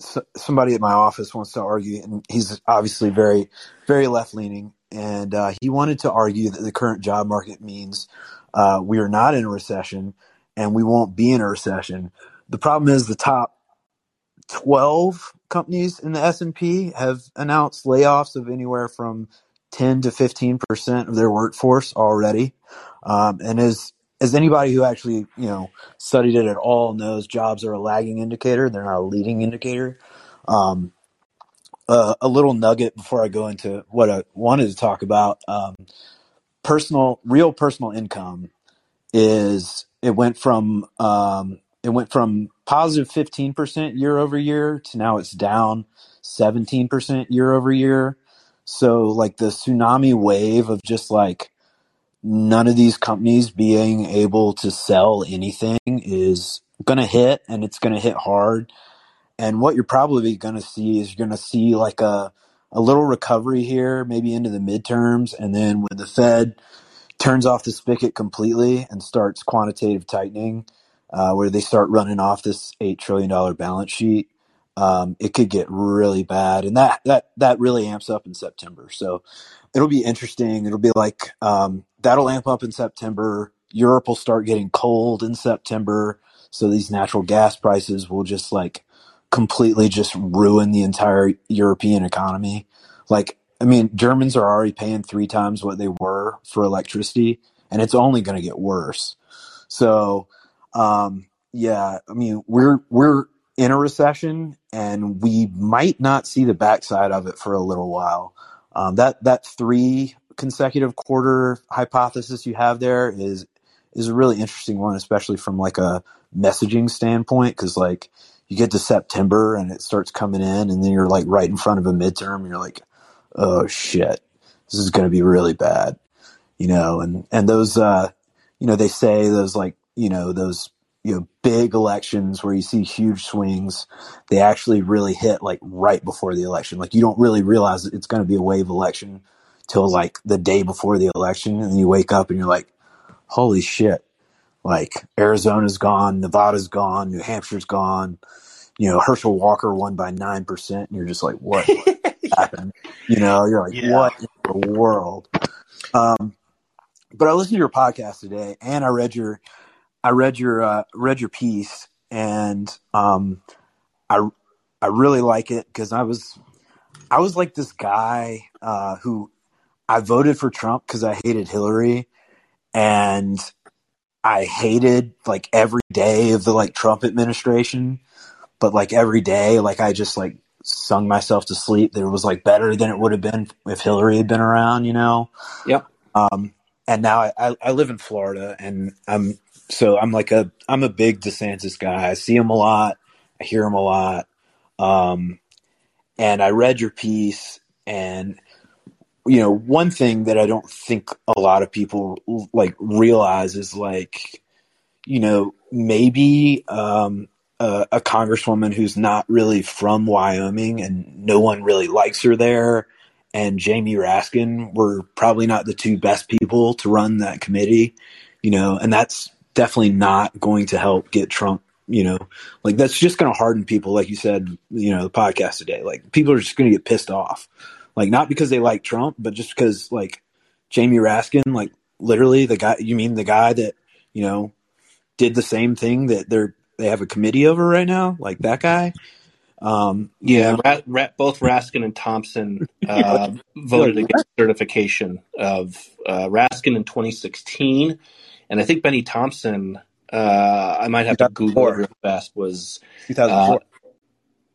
Speaker 7: s- somebody at my office wants to argue and he's obviously very very left leaning and uh, he wanted to argue that the current job market means uh, we are not in a recession and we won't be in a recession the problem is the top 12 companies in the S&P have announced layoffs of anywhere from 10 to 15% of their workforce already. Um, and as as anybody who actually, you know, studied it at all knows jobs are a lagging indicator, they're not a leading indicator. Um, uh, a little nugget before I go into what I wanted to talk about. Um, personal, real personal income is it went from um, it went from positive fifteen percent year over year to now it's down seventeen percent year over year. So like the tsunami wave of just like none of these companies being able to sell anything is going to hit and it's going to hit hard. And what you're probably going to see is you're going to see like a a little recovery here, maybe into the midterms, and then when the Fed turns off the spigot completely and starts quantitative tightening, uh, where they start running off this eight trillion dollar balance sheet, um, it could get really bad, and that that that really amps up in September. So it'll be interesting. It'll be like um, that'll amp up in September. Europe will start getting cold in September, so these natural gas prices will just like completely just ruin the entire European economy. Like, I mean, Germans are already paying three times what they were for electricity, and it's only going to get worse. So, um, yeah, I mean, we're we're in a recession, and we might not see the backside of it for a little while. Um, that that three consecutive quarter hypothesis you have there is is a really interesting one, especially from like a messaging standpoint, because like you get to September and it starts coming in, and then you're like right in front of a midterm, and you're like, oh shit, this is going to be really bad, you know, and and those uh, you know they say those like you know those you know big elections where you see huge swings they actually really hit like right before the election. Like you don't really realize it's going to be a wave election till like the day before the election and you wake up and you're like holy shit. Like arizona's gone nevada's gone new hampshire's gone. You know herschel walker won by 9% and you're just like what happened? You know you're like
Speaker 1: Yeah.
Speaker 7: what in the world? Um, but i listened to your podcast today and i read your I read your uh, read your piece, and um, I I really like it because I was I was like this guy uh, who I voted for Trump because I hated Hillary, and I hated like every day of the like Trump administration, but like every day, like I just like sung myself to sleep that it was like better than it would have been if Hillary had been around, you know.
Speaker 1: Yep.
Speaker 7: Um, and now I, I, I live in Florida, and I'm so I'm like a I'm a big DeSantis guy. I see him a lot, I hear him a lot, um, and I read your piece, and you know one thing that I don't think a lot of people like realize is like you know maybe um, a, a congresswoman who's not really from Wyoming and no one really likes her there and Jamie Raskin were probably not the two best people to run that committee, you know, and that's definitely not going to help get Trump, you know, like that's just going to harden people, like you said, you know, the podcast today. Like people are just going to get pissed off, like not because they like Trump, but just because like Jamie Raskin, like literally the guy, you mean the guy that, you know, did the same thing that they're they have a committee over right now, like that guy. Um,
Speaker 1: Yeah, Ra- Ra- both Raskin and Thompson uh, voted against certification of uh, Raskin in 2016, and I think Benny Thompson. Uh, I might have to Google it
Speaker 7: 2004.
Speaker 1: real fast. Was
Speaker 7: 2004.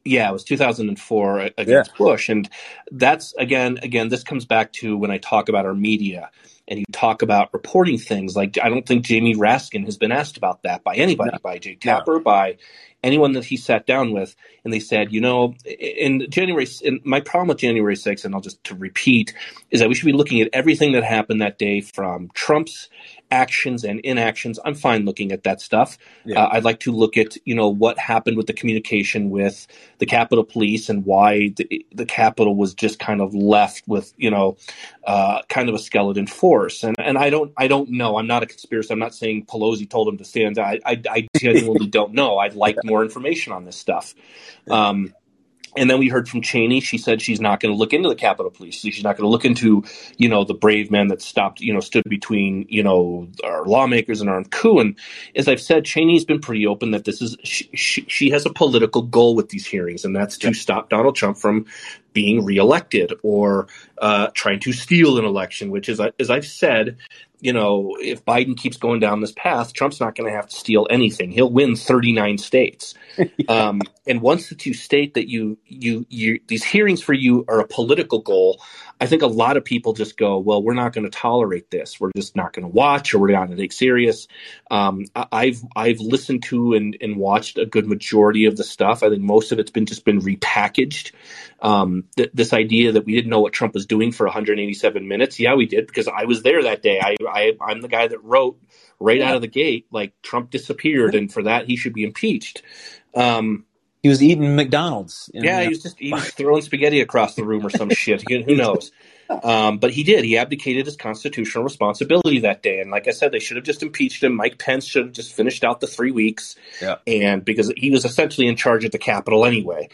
Speaker 1: yeah, it was 2004
Speaker 7: yeah,
Speaker 1: against Bush, and that's again, again, this comes back to when I talk about our media and you talk about reporting things. Like I don't think Jamie Raskin has been asked about that by anybody,
Speaker 7: no,
Speaker 1: by Jake
Speaker 7: no,
Speaker 1: Tapper, by anyone that he sat down with, and they said, you know, in January, and my problem with January 6th, and I'll just to repeat, is that we should be looking at everything that happened that day from Trump's actions and inactions. I'm fine looking at that stuff.
Speaker 7: yeah,
Speaker 1: Uh, I'd like to look at, you know, what happened with the communication with the Capitol Police and why the, the Capitol was just kind of left with, you know, uh, kind of a skeleton force. And and I don't I don't know. I'm not a conspiracy. I'm not saying Pelosi told him to stand. I I, I genuinely don't know. I'd like more information on this stuff.
Speaker 7: yeah,
Speaker 1: Um, and then we heard from Cheney. She said she's not going to look into the Capitol Police. She's not going to look into, you know, the brave men that stopped, you know, stood between, you know, our lawmakers and our coup. And as I've said, Cheney's been pretty open that this is she, she, she has a political goal with these hearings, and that's to
Speaker 7: yeah,
Speaker 1: stop Donald Trump from being reelected or uh, trying to steal an election. Which is, as I've said, you know, if Biden keeps going down this path, Trump's not going to have to steal anything. He'll win 39 states. Um, and once that you state that you, you, you, these hearings for you are a political goal, I think a lot of people just go, well, we're not going to tolerate this. We're just not going to watch or we're not going to take serious. Um, I've, I've listened to and, and watched a good majority of the stuff. I think most of it's been just been repackaged. Um, th- this idea that we didn't know what Trump was doing for 187 minutes. Yeah, we did because I was there that day. I, I, I'm the guy that wrote right out of the gate, like Trump disappeared and for that he should be impeached. Um,
Speaker 7: He was eating McDonald's, and
Speaker 1: yeah, he was just he was throwing spaghetti across the room or some shit. Who who knows? Um, but he did. He abdicated his constitutional responsibility that day. And like I said, they should have just impeached him. Mike Pence should have just finished out the three weeks,
Speaker 7: yeah,
Speaker 1: and because he was essentially in charge of the Capitol anyway.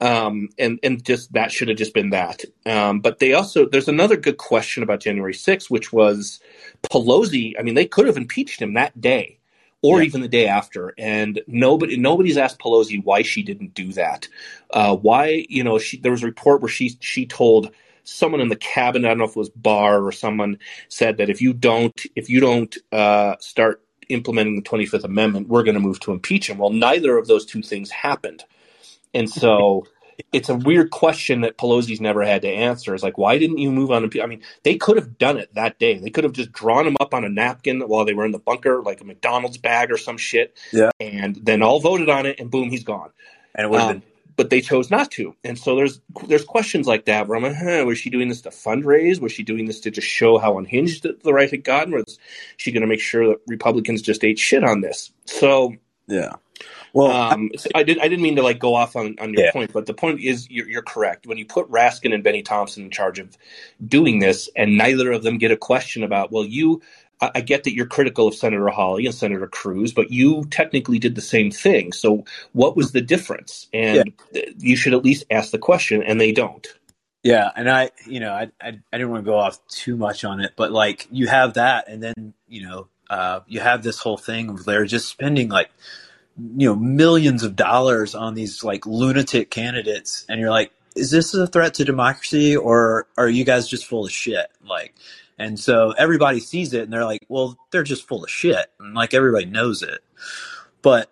Speaker 1: Um, and and just that should have just been that. Um, but they also there's another good question about January 6th, which was Pelosi. I mean, they could have impeached him that day or
Speaker 7: yeah,
Speaker 1: even the day after. And nobody nobody's asked Pelosi why she didn't do that. Uh, why you know she there was a report where she she told someone in the cabinet I don't know if it was Barr or someone said that if you don't if you don't uh, start implementing the 25th Amendment, we're going to move to impeach him. Well, neither of those two things happened. And so it's a weird question that Pelosi's never had to answer. It's like, why didn't you move on? I mean, they could have done it that day. They could have just drawn him up on a napkin while they were in the bunker, like a McDonald's bag or some shit,
Speaker 7: yeah,
Speaker 1: and then all voted on it, and boom, he's gone.
Speaker 7: and it would have
Speaker 1: Um,
Speaker 7: been
Speaker 1: but they chose not to, and so there's there's questions like that where I'm like, huh, was she doing this to fundraise? Was she doing this to just show how unhinged the right had gotten? Was she going to make sure that Republicans just ate shit on this? So
Speaker 7: yeah. Well, I,
Speaker 1: um, so I did. I didn't mean to like go off on, on your
Speaker 7: yeah,
Speaker 1: point, but the point is you're, you're correct. When you put Raskin and Benny Thompson in charge of doing this, and neither of them get a question about, well, you. I I get that you're critical of Senator Hawley and Senator Cruz, but you technically did the same thing. So what was the difference?
Speaker 7: yeah,
Speaker 1: And th- you should at least ask the question, and they don't.
Speaker 7: yeah. And I, you know, I, I, I didn't want to go off too much on it, but like you have that, and then you know, uh, you have this whole thing of they're just spending like you know millions of dollars on these like lunatic candidates and you're like is this a threat to democracy or are you guys just full of shit? Like and so everybody sees it and they're like well they're just full of shit and like everybody knows it. But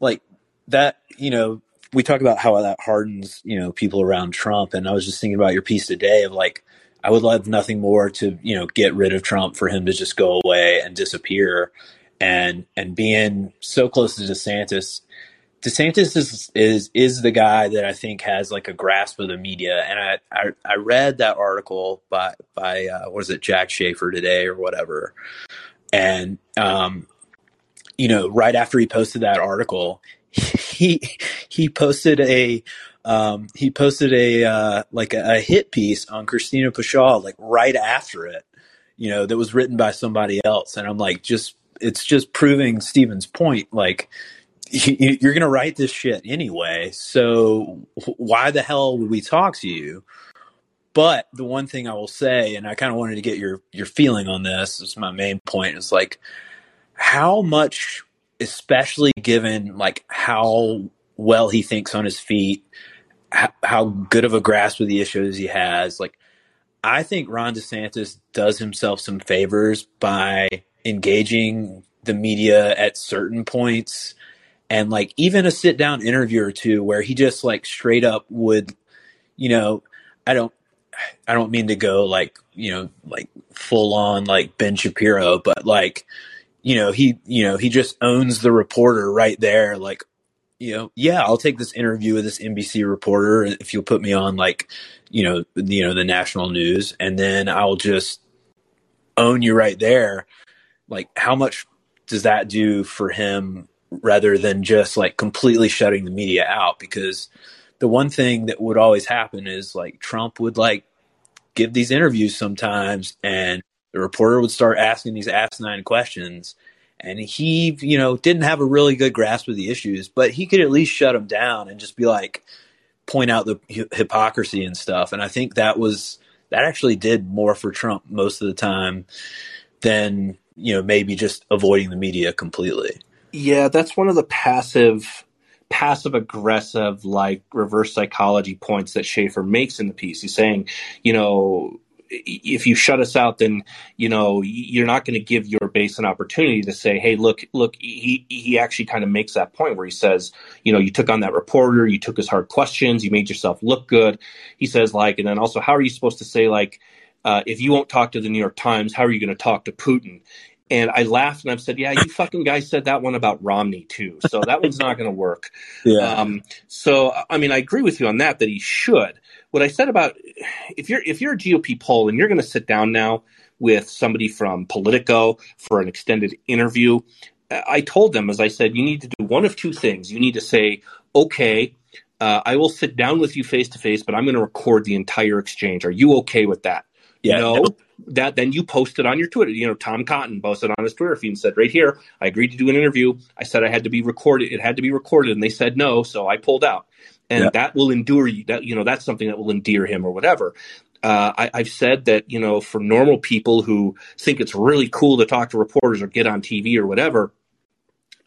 Speaker 7: like that you know we talk about how that hardens you know people around trump and i was just thinking about your piece today of like i would love nothing more to you know get rid of trump for him to just go away and disappear and and being so close to desantis. DeSantis is is is the guy that I think has like a grasp of the media, and I I, I read that article by by uh, what is it Jack Schaefer today or whatever, and um, you know right after he posted that article, he he posted a um, he posted a uh, like a, a hit piece on Christina Pushaw like right after it, you know that was written by somebody else, and I'm like just it's just proving Steven's point like you- you're going to write this shit anyway. So why the hell would we talk to you? But the one thing I will say, and I kind of wanted to get your your feeling on this, is my main point. Is like how much especially given like how well he thinks on his feet, how, how good of a grasp of the issues he has. Like, I think Ron DeSantis does himself some favors by engaging the media at certain points and like even a sit down interview or two where he just like straight up would, you know, I don't, I don't mean to go like, you know, like full on like Ben Shapiro, but like, you know, he, you know, he just owns the reporter right there. Like, you know, yeah, I'll take this interview with this NBC reporter if you'll put me on like, you know, you know, the national news and then I'll just own you right there. Like how much does that do for him rather than just like completely shutting the media out? Because the one thing that would always happen is like Trump would like give these interviews sometimes and the reporter would start asking these asinine questions and he you know didn't have a really good grasp of the issues but he could at least shut them down and just be like point out the hypocrisy and stuff. And i think that was that actually did more for trump most of the time than you know maybe just avoiding the media completely
Speaker 1: yeah, that's one of the passive passive aggressive like reverse psychology points that Schaefer makes in the piece. He's saying, you know, if you shut us out, then you know you're not going to give your base an opportunity to say, "Hey, look, look." He he actually kind of makes that point where he says, "You know, you took on that reporter, you took his hard questions, you made yourself look good." He says, like, and then also, how are you supposed to say, like, uh, if you won't talk to the New York Times, how are you going to talk to Putin? And I laughed and I've said, yeah, you fucking guys said that one about Romney too. So that one's not going to work.
Speaker 7: Yeah.
Speaker 1: Um, so, I mean, I agree with you on that, that he should. What I said about if you're, if you're a GOP poll and you're going to sit down now with somebody from Politico for an extended interview, I told them, as I said, you need to do one of two things. You need to say, okay, uh, I will sit down with you face to face, but I'm going to record the entire exchange. Are you okay with that?
Speaker 7: Yeah.
Speaker 1: No, that then you posted on your Twitter. You know, Tom Cotton posted on his Twitter feed and said, right here, I agreed to do an interview. I said I had to be recorded. It had to be recorded, and they said no, so I pulled out. And
Speaker 7: Yeah.
Speaker 1: that will endure you. That you know, that's something that will endear him or whatever. Uh, I, I've said that you know, for normal people who think it's really cool to talk to reporters or get on TV or whatever,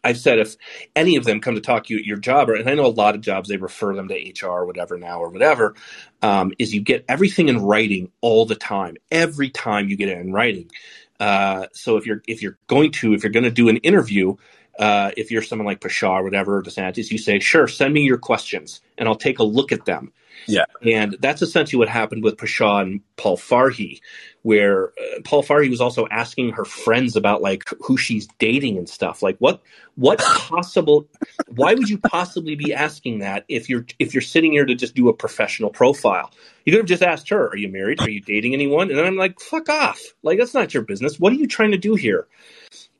Speaker 1: I've said if any of them come to talk to you at your job, or, and I know a lot of jobs they refer them to HR or whatever now or whatever, um, is you get everything in writing all the time. Every time you get it in writing. Uh, so if you're if you're going to if you're going to do an interview, uh, if you're someone like Pushaw or whatever or DeSantis, you say, sure, send me your questions and I'll take a look at them.
Speaker 7: Yeah.
Speaker 1: And that's essentially what happened with Pushaw and Paul Farhi, where uh, Paul Farhi was also asking her friends about like who she's dating and stuff. Like what what possible why would you possibly be asking that if you're if you're sitting here to just do a professional profile? You could have just asked her, "Are you married? Are you dating anyone?" And I'm like, "Fuck off! Like that's not your business. What are you trying to do here?"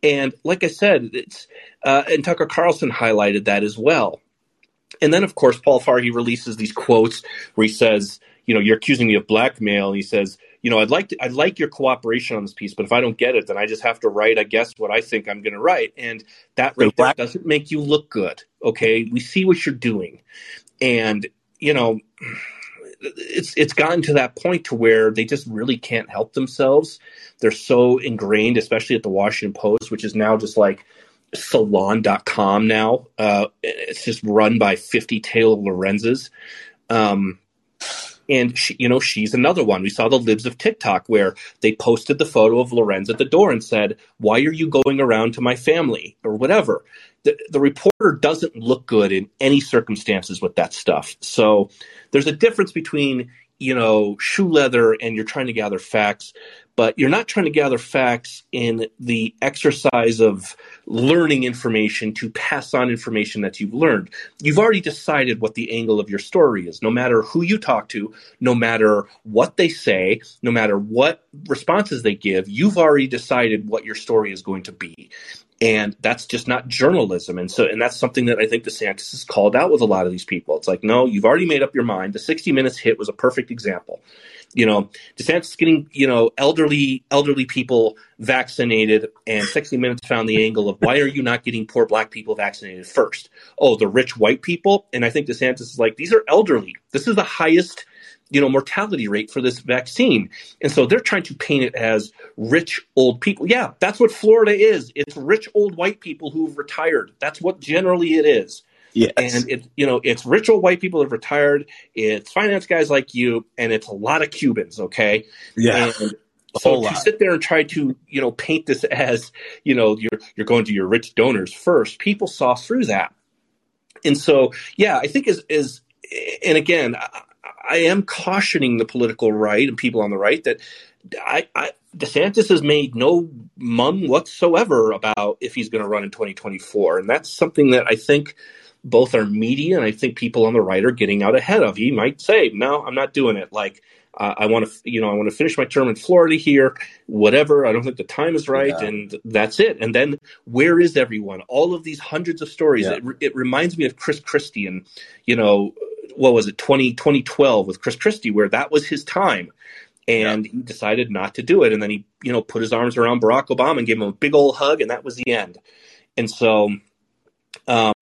Speaker 1: And like I said, it's uh, and Tucker Carlson highlighted that as well. And then, of course, Paul Farhi releases these quotes where he says, "You know, you're accusing me of blackmail." And he says, "You know, I'd like to, I'd like your cooperation on this piece, but if I don't get it, then I just have to write, I guess, what I think I'm going to write." And that right there doesn't make you look good. Okay, we see what you're doing, and you know, it's it's gotten to that point to where they just really can't help themselves. They're so ingrained, especially at the Washington Post, which is now just like salon.com now. Uh, it's just run by 50 Taylor Lorenzes. Um, and she, you know, she's another one. We saw the libs of TikTok where they posted the photo of Lorenz at the door and said, "Why are you going around to my family?" or whatever. The, the reporter doesn't look good in any circumstances with that stuff. So there's a difference between you know shoe leather and you're trying to gather facts but you're not trying to gather facts in the exercise of learning information to pass on information that you've learned. You've already decided what the angle of your story is, no matter who you talk to, no matter what they say, no matter what responses they give, you've already decided what your story is going to be. And that's just not journalism. And so, and that's something that I think DeSantis has called out with a lot of these people. It's like, no, you've already made up your mind. The 60 Minutes hit was a perfect example you know, DeSantis getting, you know, elderly elderly people vaccinated, and 60 Minutes found the angle of why are you not getting poor black people vaccinated first? Oh, the rich white people, and I think DeSantis is like these are elderly. This is the highest you know mortality rate for this vaccine. And so they're trying to paint it as rich old people. Yeah that's what florida is. It's rich old white people who've retired. That's what generally it is
Speaker 7: Yes.
Speaker 1: and it you know it's rich old white people that have retired. It's finance guys like you and it's a lot of cubans okay?
Speaker 7: Yeah.
Speaker 1: and so to sit there and try to you know paint this as you know you're you're going to your rich donors first people saw through that. And so yeah i think is is and again I, I am cautioning the political right and people on the right that I, I DeSantis has made no mum whatsoever about if he's going to run in 2024, and that's something that I think both our media and I think people on the right are getting out ahead of. He might say, "No, I'm not doing it." Like uh, I want to, you know, I want to finish my term in Florida here, whatever. I don't think the time is right,
Speaker 7: Yeah.
Speaker 1: and that's it. And then where is everyone? All of these hundreds of stories.
Speaker 7: Yeah.
Speaker 1: It, it reminds me of Chris Christie and you know what was it 20, 2012 with Chris Christie, where that was his time. And he decided not to do it. And then he, you know, put his arms around Barack Obama and gave him a big old hug, and that was the end. And so, um,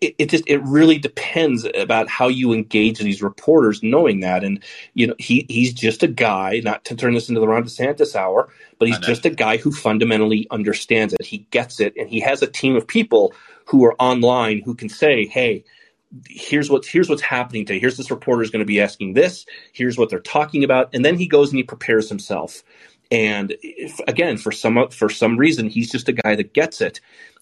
Speaker 1: it, it- just it really depends about how you engage these reporters, knowing that. And you know, he he's just a guy. Not to turn this into the Ron DeSantis hour, but he's just a guy who fundamentally understands it. He gets it, and he has a team of people who are online who can say, "Hey." here's what's here's what's happening today. Here's this reporter is going to be asking this. Here's what they're talking about, and then he goes and he prepares himself. And if, again, for some for some reason, he's just a guy that gets it.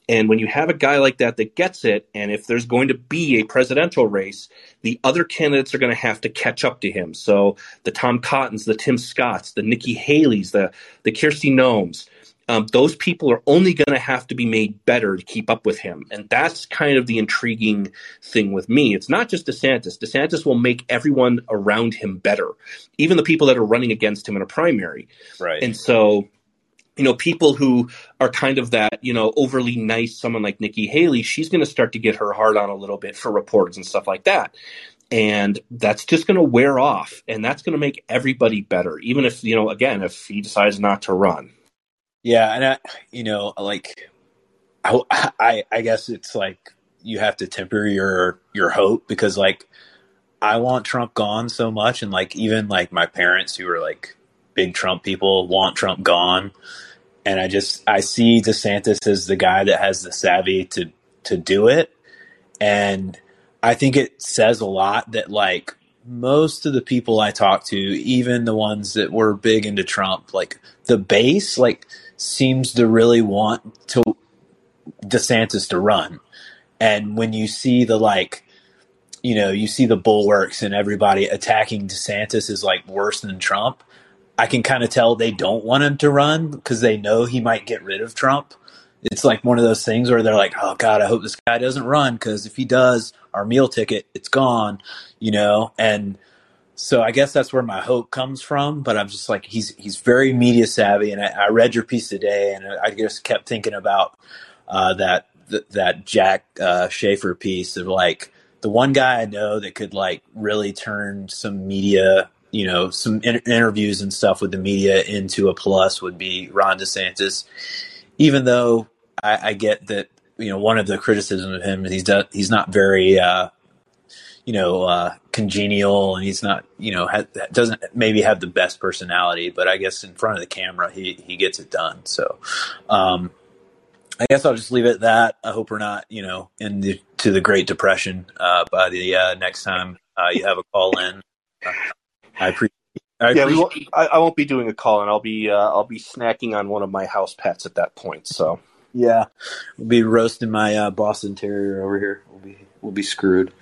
Speaker 1: And when you have a guy like that that gets it, and if there's going to be a presidential race, the other candidates are going to have to catch up to him. So the Tom Cottons, the Tim Scotts, the Nikki Haley's, the the Kristi Noems, um, those people are only going to have to be made better to keep up with him. And that's kind of the intriguing thing with me. It's not just DeSantis. DeSantis will make everyone around him better, even the people that are running against him in a primary.
Speaker 7: Right.
Speaker 1: And so, you know, people who are kind of that, you know, overly nice, someone like Nikki Haley, she's going to start to get her heart on a little bit for reports and stuff like that. And that's just going to wear off. And that's going to make everybody better, even if, you know, again, if he decides not to run.
Speaker 7: Yeah, and I, you know, like, I, I, I guess it's like you have to temper your your hope because, like, I want Trump gone so much, and like even like my parents who are like big Trump people want Trump gone, and I just I see DeSantis as the guy that has the savvy to to do it, and I think it says a lot that like most of the people I talk to, even the ones that were big into Trump, like the base, like seems to really want to DeSantis to run. And when you see the like, you know, you see the bulwarks and everybody attacking DeSantis is like worse than Trump. I can kind of tell they don't want him to run because they know he might get rid of Trump. It's like one of those things where they're like, "Oh God, I hope this guy doesn't run because if he does, our meal ticket it's gone," you know. And so I guess that's where my hope comes from. But I'm just like, he's he's very media savvy, and I, I read your piece today, and I just kept thinking about uh, that th- that Jack uh, Schaefer piece of like the one guy I know that could like really turn some media, you know, some in- interviews and stuff with the media into a plus would be Ron DeSantis. Even though I, I get that, you know, one of the criticisms of him is he's he's not very, uh, you know, uh, congenial, and he's not, you know, ha- doesn't maybe have the best personality, but I guess in front of the camera he he gets it done. So. Um, I guess I'll just leave it at that. I hope we're not, you know, into to the Great Depression uh, by the uh, next time uh, you have a call in. I appreciate. I
Speaker 1: yeah, we
Speaker 7: appreciate
Speaker 1: won't, I, I won't be doing a call, and I'll be uh, I'll be snacking on one of my house pets at that point. So
Speaker 7: yeah, we'll be roasting my uh, Boston Terrier over here. We'll be we'll be screwed.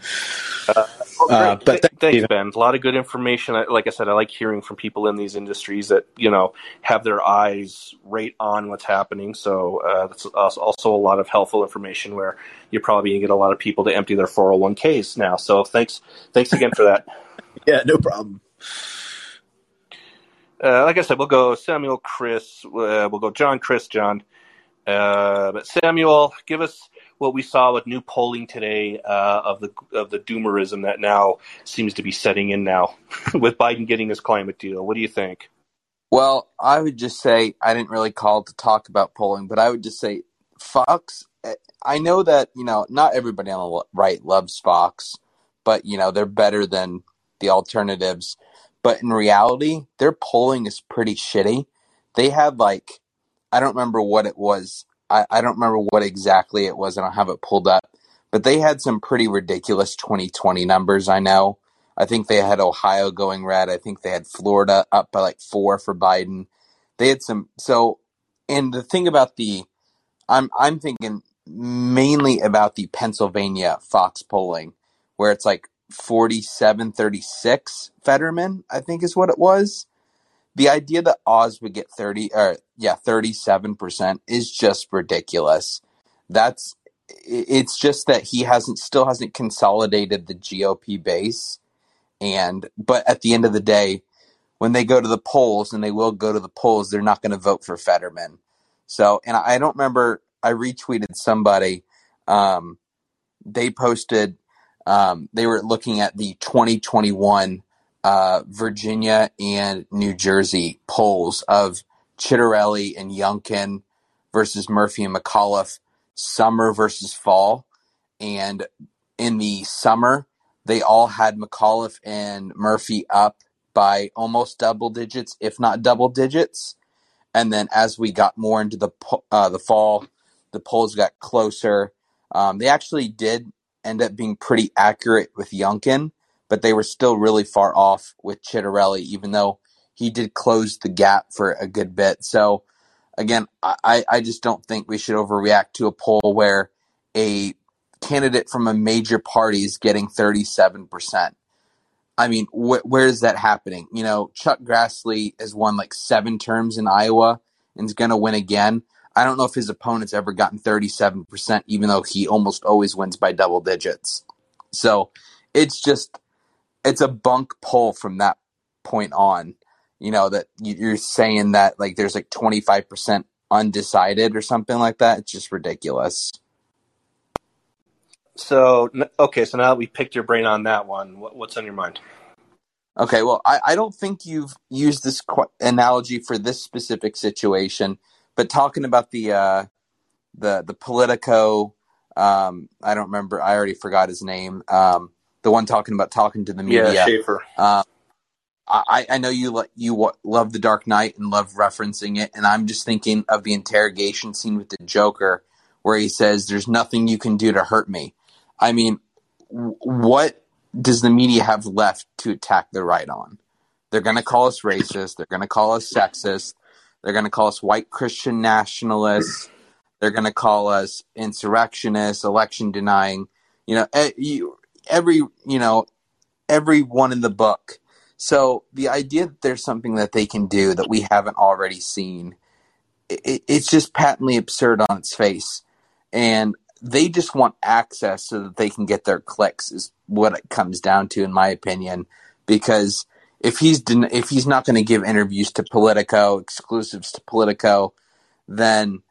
Speaker 1: Uh, well,
Speaker 7: Uh, but
Speaker 1: Th- thanks,
Speaker 7: you.
Speaker 1: Ben. A lot of good information. Like I said, I like hearing from people in these industries that you know have their eyes right on what's happening. So uh, that's also a lot of helpful information where you're probably going to get a lot of people to empty their 401ks now. So thanks, thanks again for that.
Speaker 7: Yeah, no problem.
Speaker 1: Uh, like I said, we'll go Samuel, Chris. Uh, we'll go John, Chris, John. Uh, but Samuel, give us what we saw with new polling today uh, of the of the doomerism that now seems to be setting in now with Biden getting his climate deal. What do you think?
Speaker 8: Well, I would just say I didn't really call to talk about polling, but I would just say Fox. I know that you know not everybody on the right loves Fox, but you know they're better than the alternatives. But in reality, their polling is pretty shitty. They had like, I don't remember what it was. I, I don't remember what exactly it was. I don't have it pulled up. But they had some pretty ridiculous 2020 numbers, I know. I think they had Ohio going red. I think they had Florida up by like four for Biden. They had some. So, and the thing about the, I'm I'm thinking mainly about the Pennsylvania Fox polling, where it's like 47 36 Fetterman, I think is what it was. The idea that Oz would get 30 or yeah, 37% is just ridiculous. That's it's just that he hasn't still hasn't consolidated the GOP base and but at the end of the day when they go to the polls and they will go to the polls they're not going to vote for Fetterman. So and I don't remember I retweeted somebody um, they posted um, they were looking at the 2021 uh, Virginia and New Jersey polls of Ciattarelli and Youngkin versus Murphy and McAuliffe, summer versus fall. And in the summer, they all had McAuliffe and Murphy up by almost double digits, if not double digits. And then as we got more into the uh, the fall, the polls got closer. Um, they actually did end up being pretty accurate with Youngkin, but they were still really far off with Ciattarelli, even though he did close the gap for a good bit. So again, I, I just don't think we should overreact to a poll where a candidate from a major party is getting 37%. I mean, wh- where is that happening? You know, Chuck Grassley has won like seven terms in Iowa and is going to win again. I don't know if his opponent's ever gotten 37%, even though he almost always wins by double digits. So it's just, it's a bunk pull from that point on. You know, that you're saying that like there's like 25% undecided or something like that. It's just ridiculous.
Speaker 1: So, okay, so now that we picked your brain on that one, what's on your mind?
Speaker 8: Okay, well, I, I don't think you've used this qu- analogy for this specific situation but talking about the uh, the the Politico, um, I don't remember. I already forgot his name. Um, the one talking about talking to the media.
Speaker 1: Yeah, Schaefer.
Speaker 8: Um, I, I know you you love the Dark Knight and love referencing it, and I'm just thinking of the interrogation scene with the Joker, where he says, "There's nothing you can do to hurt me." I mean, what does the media have left to attack the right on? They're going to call us racist. They're going to call us sexist. They're going to call us white Christian nationalists. They're going to call us insurrectionists, election denying. You know, every you know, everyone in the book. So the idea that there's something that they can do that we haven't already seen, it, it's just patently absurd on its face. And they just want access so that they can get their clicks is what it comes down to in my opinion because if he's if he's not going to give interviews to Politico, exclusives to Politico, then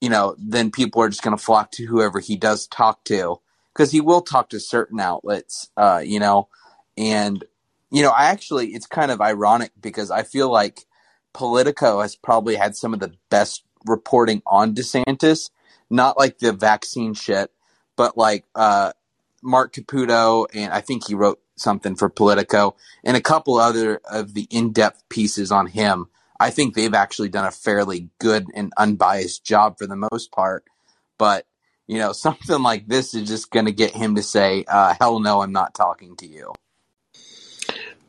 Speaker 8: you know, then people are just going to flock to whoever he does talk to because he will talk to certain outlets, uh, you know, and you know, I actually it's kind of ironic because I feel like Politico has probably had some of the best reporting on DeSantis, not like the vaccine shit, but like uh, Marc Caputo, and I think he wrote something for Politico, and a couple other of the in-depth pieces on him. I think they've actually done a fairly good and unbiased job for the most part. But you know, something like this is just going to get him to say, uh, "Hell no, I'm not talking to you."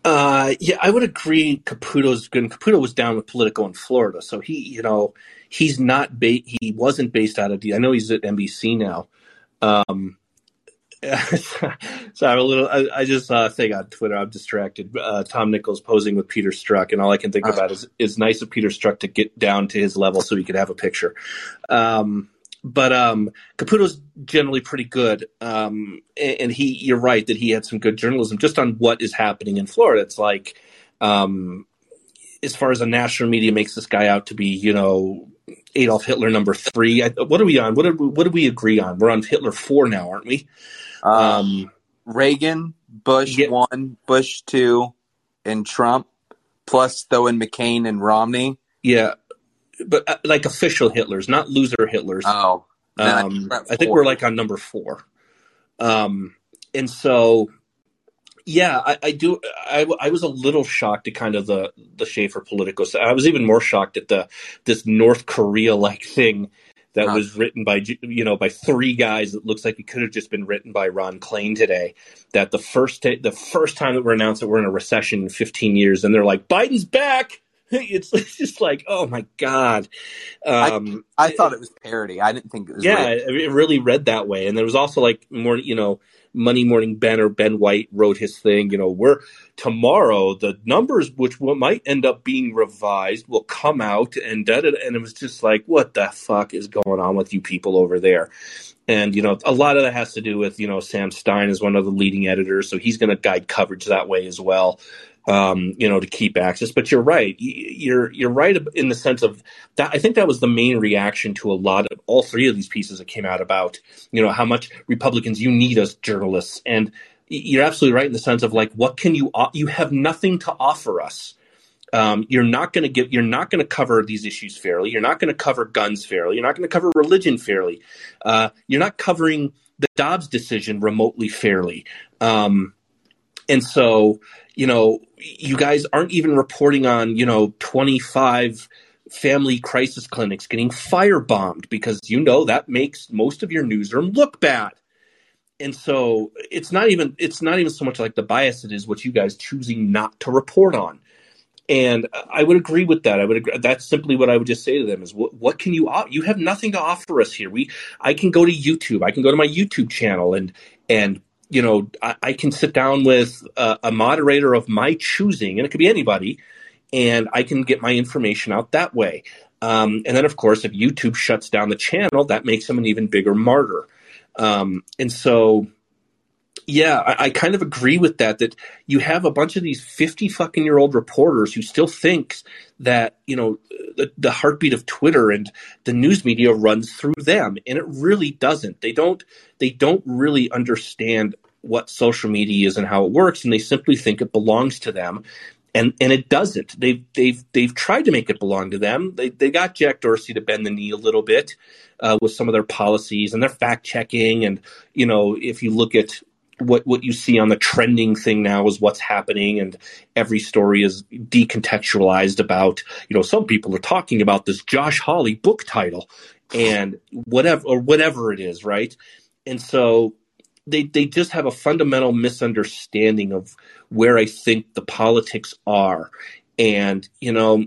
Speaker 1: Uh, yeah, I would agree. Caputo's good. Caputo was down with Politico in Florida, so he, you know, he's not. Ba- he wasn't based out of. I know he's at NBC now. Um, so I'm a little. I, I just saw a thing on Twitter. I'm distracted. Uh, Tom Nichols posing with Peter Strzok, and all I can think uh, about is it's nice of Peter Strzok to get down to his level so he could have a picture. Um, but um, Caputo's generally pretty good, um, and, he. You're right that he had some good journalism just on what is happening in Florida. It's like, um, as far as the national media makes this guy out to be, you know, Adolf Hitler number three. I, what are we on? What did we, what did we agree on? We're on Hitler four now, aren't we?
Speaker 8: Um, Reagan, Bush yeah. one, Bush two, and Trump, plus though in McCain and Romney.
Speaker 1: Yeah, but uh, like official Hitlers, not loser Hitlers.
Speaker 8: Oh,
Speaker 1: um, I, I think we're like on number four. Um, and so, Yeah, I, I do. I, I was a little shocked at kind of the the Schaefer Politico. I was even more shocked at the this North Korea like thing that
Speaker 8: Huh.
Speaker 1: was written by you know by three guys that looks like it could have just been written by Ron Klain today. That the first ta- the first time that we're announced that we're in a recession in 15 years, and they're like Biden's back. It's, it's just like oh my god. Um,
Speaker 8: I thought it was parody. I didn't think it was
Speaker 1: yeah, it really read that way. And there was also like more, you know, Money Morning Ben or Ben White wrote his thing. You know, we're tomorrow the numbers which might end up being revised will come out and da, da, da. and it was just like, what the fuck is going on with you people over there? And you know, a lot of that has to do with you know Sam Stein is one of the leading editors, so he's going to guide coverage that way as well. Um, you know, to keep access. But you're right. You're you're right in the sense of that. I think that was the main reaction to a lot of all three of these pieces that came out about you know how much Republicans you need as journalists, and you're absolutely right in the sense of like what can you you have nothing to offer us. Um, you're not going to get you're not going to cover these issues fairly. You're not going to cover guns fairly. You're not going to cover religion fairly. Uh, you're not covering the Dobbs decision remotely fairly. Um, and so you know you guys aren't even reporting on you know 25 family crisis clinics getting firebombed because you know that makes most of your newsroom look bad and so it's not even it's not even so much like the bias it is what you guys choosing not to report on and I would agree with that. I would agree. That's simply what I would just say to them is what, what can you, you have nothing to offer us here. We, I can go to YouTube. I can go to my YouTube channel and, and, you know, I, I can sit down with a, a moderator of my choosing, and it could be anybody, and I can get my information out that way. Um, and then, of course, if YouTube shuts down the channel, that makes them an even bigger martyr. Um, and so, yeah, I, I kind of agree with that. That you have a bunch of these fifty fucking year old reporters who still thinks that you know the, the heartbeat of Twitter and the news media runs through them, and it really doesn't. They don't. They don't really understand what social media is and how it works, and they simply think it belongs to them. And and it doesn't. They've they've they've tried to make it belong to them. They they got Jack Dorsey to bend the knee a little bit uh, with some of their policies and their fact checking. And you know, if you look at what what you see on the trending thing now is what's happening, and every story is decontextualized about. You know, some people are talking about this Josh Hawley book title, and whatever or whatever it is, right? And so they they just have a fundamental misunderstanding of where I think the politics are, and you know.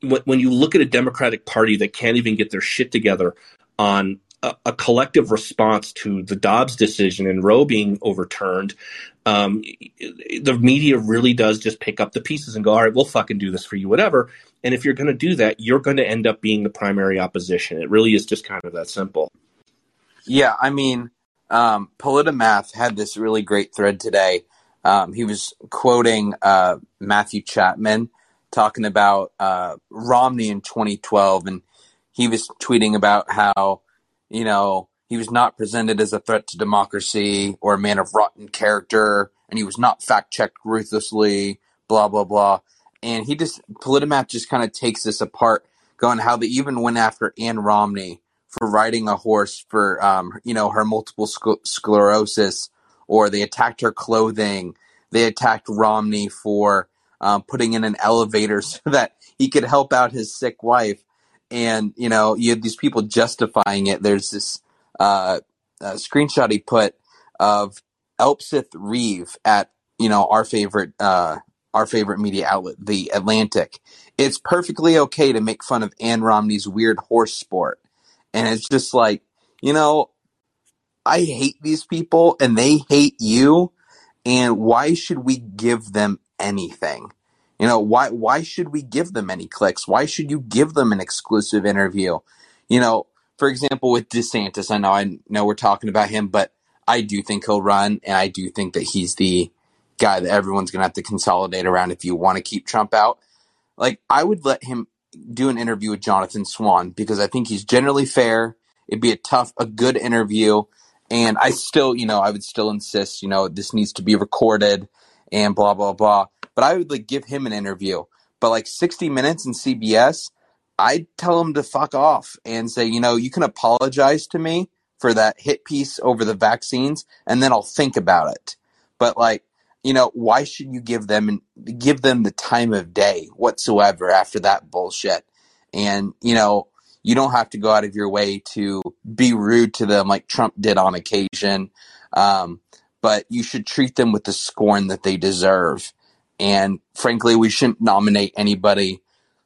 Speaker 1: When when you look at a Democratic Party that can't even get their shit together on a, a collective response to the Dobbs decision and Roe being overturned, um, the media really does just pick up the pieces and go, all right, we'll fucking do this for you, whatever. And if you're going to do that, you're going to end up being the primary opposition. It really is just kind of that simple.
Speaker 8: Yeah, I mean, um, Politimath had this really great thread today. Um, he was quoting uh, Matthew Chapman talking about uh, Romney in 2012, and he was tweeting about how, you know, he was not presented as a threat to democracy or a man of rotten character, and he was not fact checked ruthlessly, blah, blah, blah. And he just, Politimath just kind of takes this apart, going how they even went after Ann Romney for riding a horse for um, you know her multiple sc- sclerosis, or they attacked her clothing. They attacked Romney for um, putting in an elevator so that he could help out his sick wife. And you know, you have these people justifying it. There's this uh, uh, screenshot he put of Elspeth Reeve at you know our favorite uh, our favorite media outlet, the Atlantic. It's perfectly okay to make fun of Ann Romney's weird horse sport and it's just like you know i hate these people and they hate you and why should we give them anything you know why why should we give them any clicks why should you give them an exclusive interview you know for example with desantis i know i know we're talking about him but i do think he'll run and i do think that he's the guy that everyone's going to have to consolidate around if you want to keep trump out like I would let him do an interview with Jonathan Swan because I think he's generally fair. It'd be a tough, a good interview. And I still, you know, I would still insist, you know, this needs to be recorded and blah, blah, blah. But I would like give him an interview. But like 60 Minutes and CBS, I'd tell him to fuck off and say, you know, you can apologize to me for that hit piece over the vaccines and then I'll think about it. But like, you know, why should you give them give them the time of day whatsoever after that bullshit? And you know, you don't have to go out of your way to be rude to them like Trump did on occasion. Um, but you should treat them with the scorn that they deserve. And frankly, we shouldn't nominate anybody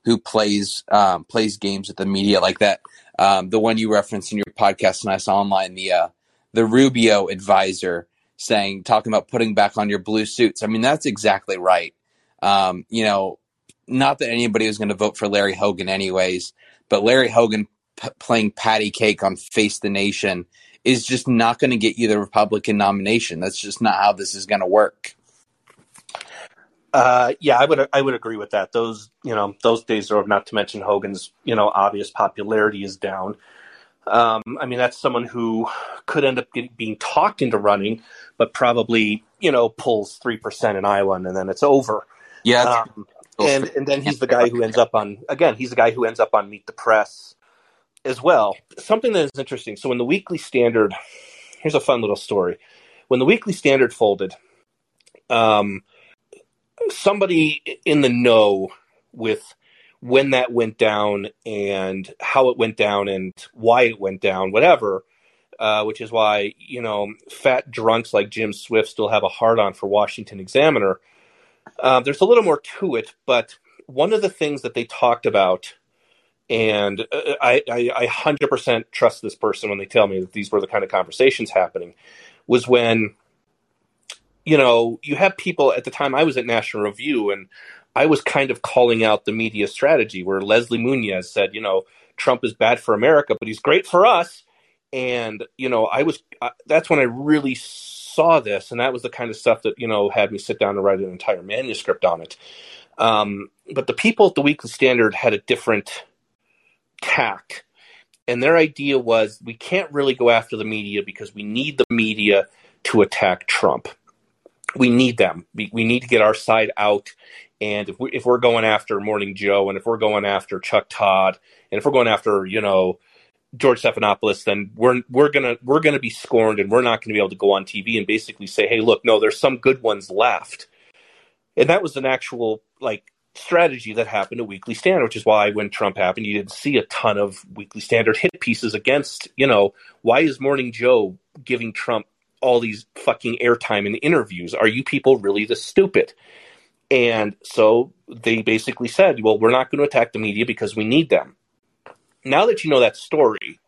Speaker 8: who plays um, plays games with the media like that. Um, the one you referenced in your podcast, and I saw online the uh, the Rubio advisor saying talking about putting back on your blue suits. I mean, that's exactly right. Um, you know, not that anybody was going to vote for Larry Hogan anyways, but Larry Hogan p- playing patty cake on Face the Nation is just not going to get you the Republican nomination. That's just not how this is going to work.
Speaker 1: Uh, yeah, I would I would agree with that. Those you know those days are not to mention Hogan's you know obvious popularity is down. Um, I mean that's someone who could end up getting, being talked into running, but probably you know pulls three percent in Iowa and then it's over.
Speaker 8: Yeah,
Speaker 1: Um, and and then he's the guy who ends up on again he's the guy who ends up on Meet the Press as well. Something that is interesting. So when the Weekly Standard, here's a fun little story. When the Weekly Standard folded, um, somebody in the know with when that went down and how it went down and why it went down, whatever. Uh, which is why you know fat drunks like Jim Swift still have a hard on for Washington Examiner. Uh, there's a little more to it, but one of the things that they talked about, and uh, I, I, I 100% trust this person when they tell me that these were the kind of conversations happening, was when you know, you have people at the time I was at National Review and I was kind of calling out the media strategy where Les Moonves said, you know, Trump is bad for America, but he's great for us. And, you know, I was, uh, that's when I really saw this. And that was the kind of stuff that, you know, had me sit down and write an entire manuscript on it. Um, but the people at the Weekly Standard had a different tack. And their idea was we can't really go after the media because we need the media to attack Trump we need them. We, we need to get our side out. And if, we, if we're going after Morning Joe and if we're going after Chuck Todd and if we're going after, you know, George Stephanopoulos, then we're we're gonna we're gonna be scorned and we're not gonna be able to go on TV and basically say, hey, look, no, there's some good ones left. And that was an actual like strategy that happened to Weekly Standard, which is why when Trump happened, you didn't see a ton of Weekly Standard hit pieces against, you know, why is Morning Joe giving Trump all these fucking airtime in interviews? Are you people really this stupid? And so they basically said, well, we're not going to attack the media because we need them. Now that you know that story,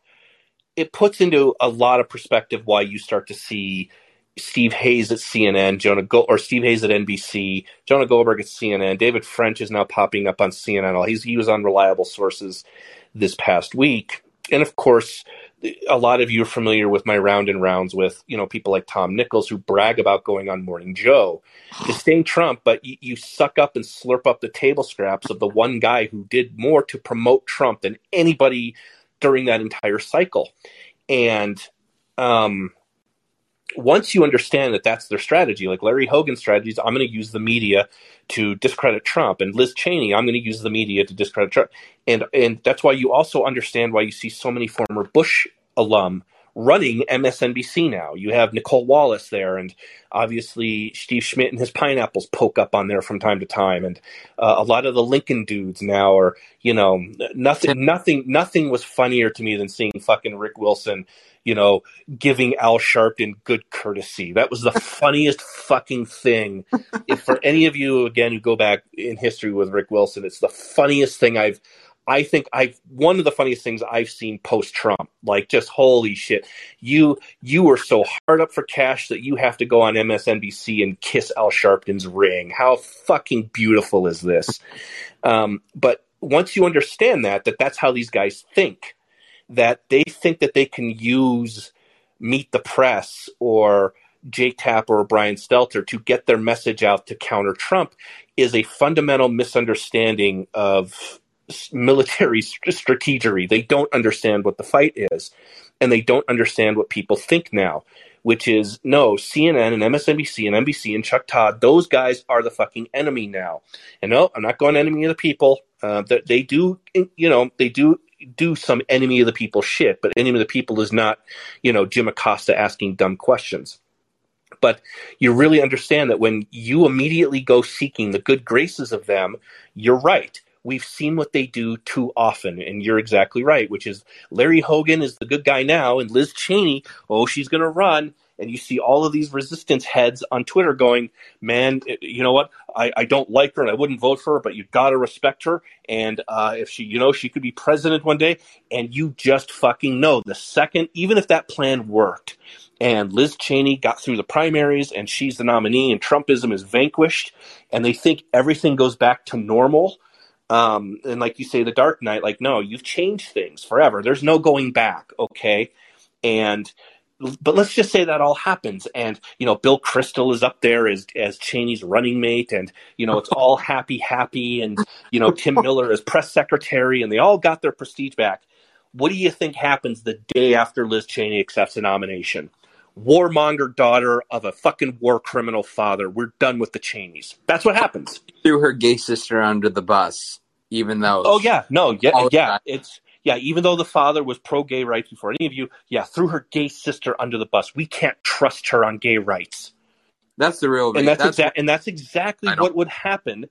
Speaker 1: it puts into a lot of perspective why you start to see Steve Hayes at CNN, Jonah Go- or Steve Hayes at NBC, Jonah Goldberg at CNN, David French is now popping up on CNN. He's he was on reliable sources this past week, and of course, a lot of you are familiar with my round and rounds with you know people like Tom Nichols who brag about going on Morning Joe, disdain Trump, but you, you suck up and slurp up the table scraps of the one guy who did more to promote Trump than anybody during that entire cycle, and um, once you understand that that's their strategy, like Larry Hogan's strategy is, I'm going to use the media to discredit Trump, and Liz Cheney, I'm going to use the media to discredit Trump, and and that's why you also understand why you see so many former Bush alum running MSNBC now. You have Nicolle Wallace there, and obviously Steve Schmidt and his pineapples poke up on there from time to time, and uh, a lot of the Lincoln dudes now are, you know, nothing, nothing, nothing was funnier to me than seeing fucking Rick Wilson, you know, giving Al Sharpton good courtesy. That was the funniest fucking thing. if for any of you again who go back in history with Rick Wilson, it's the funniest thing I've I think I've one of the funniest things I've seen post Trump. Like just holy shit. You you were so hard up for cash that you have to go on MSNBC and kiss Al Sharpton's ring. How fucking beautiful is this? Um, but once you understand that, that that's how these guys think, that they think that they can use Meet the Press or Jake Tapper or Brian Stelter to get their message out to counter Trump is a fundamental misunderstanding of military strategery. They don't understand what the fight is, and they don't understand what people think now, which is no, CNN and MSNBC and NBC and Chuck Todd, those guys are the fucking enemy now. And no, I'm not going enemy of the people. Uh, they do, you know, they do do some enemy of the people shit, but enemy of the people is not, you know, Jim Acosta asking dumb questions. but you really understand that when you immediately go seeking the good graces of them, you're right. We've seen what they do too often, and you're exactly right, which is Larry Hogan is the good guy now, and Liz Cheney, oh, she's going to run. And you see all of these resistance heads on Twitter going, man, you know what? I, I don't like her and I wouldn't vote for her, but you've got to respect her. And uh, if she, you know, she could be president one day, and you just fucking know the second, even if that plan worked, and Liz Cheney got through the primaries and she's the nominee and Trumpism is vanquished and they think everything goes back to normal. Um, and like you say, the Dark Knight, like, no, you've changed things forever. There's no going back, okay? And but let's just say that all happens and you know bill kristol is up there as as cheney's running mate and you know it's all happy happy and you know tim miller is press secretary and they all got their prestige back. What do you think happens the day after liz cheney accepts a nomination? Warmonger daughter of a fucking war criminal father. We're done with the cheneys. That's what happens.
Speaker 8: Threw her gay sister under the bus, even though.
Speaker 1: oh yeah. No yeah yeah. it's yeah even though the father was pro-gay rights before any of you yeah threw her gay sister under the bus. We can't trust her on gay rights.
Speaker 8: That's the real.
Speaker 1: and that's,
Speaker 8: that's
Speaker 1: exa- and that's exactly what would happen.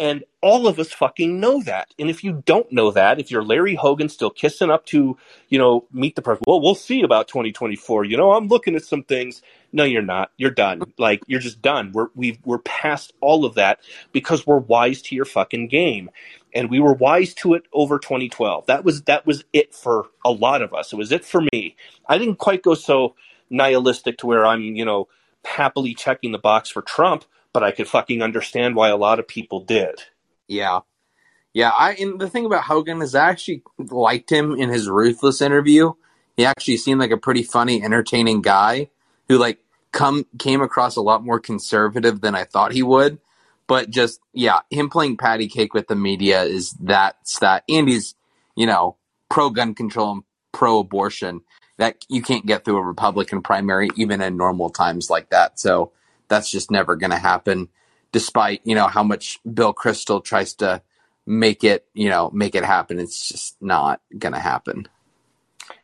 Speaker 1: And all of us fucking know that. And if you don't know that if you're larry hogan still kissing up to you know meet the president well we'll see about 2024 you know i'm looking at some things. No you're not. You're done. Like you're just done. We're we've, we're past all of that because we're wise to your fucking game and we were wise to it over 2012 that was that was it for a lot of us it was it for me i didn't quite go so nihilistic to where i'm you know happily checking the box for trump but i could fucking understand why a lot of people did
Speaker 8: Yeah. Yeah, I and the thing about Hogan is I actually liked him in his ruthless interview. He actually seemed like a pretty funny, entertaining guy who like come came across a lot more conservative than I thought he would. But just yeah, him playing patty cake with the media is that's that and he's, you know, pro gun control and pro abortion. That you can't get through a Republican primary even in normal times like that. So that's just never gonna happen despite you know how much Bill Kristol tries to make it you know make it happen. It's just not gonna happen.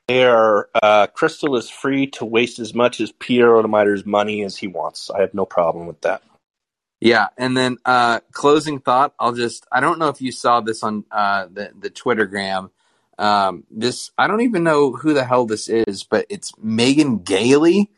Speaker 1: there uh, Kristol is free to waste as much as pierre Omidyar's money as he wants i have no problem with that
Speaker 8: Yeah, and then uh, closing thought. I'll just I don't know if you saw this on uh, the the Twittergram. Um, this I don't even know who the hell this is, but it's Megan Gailey.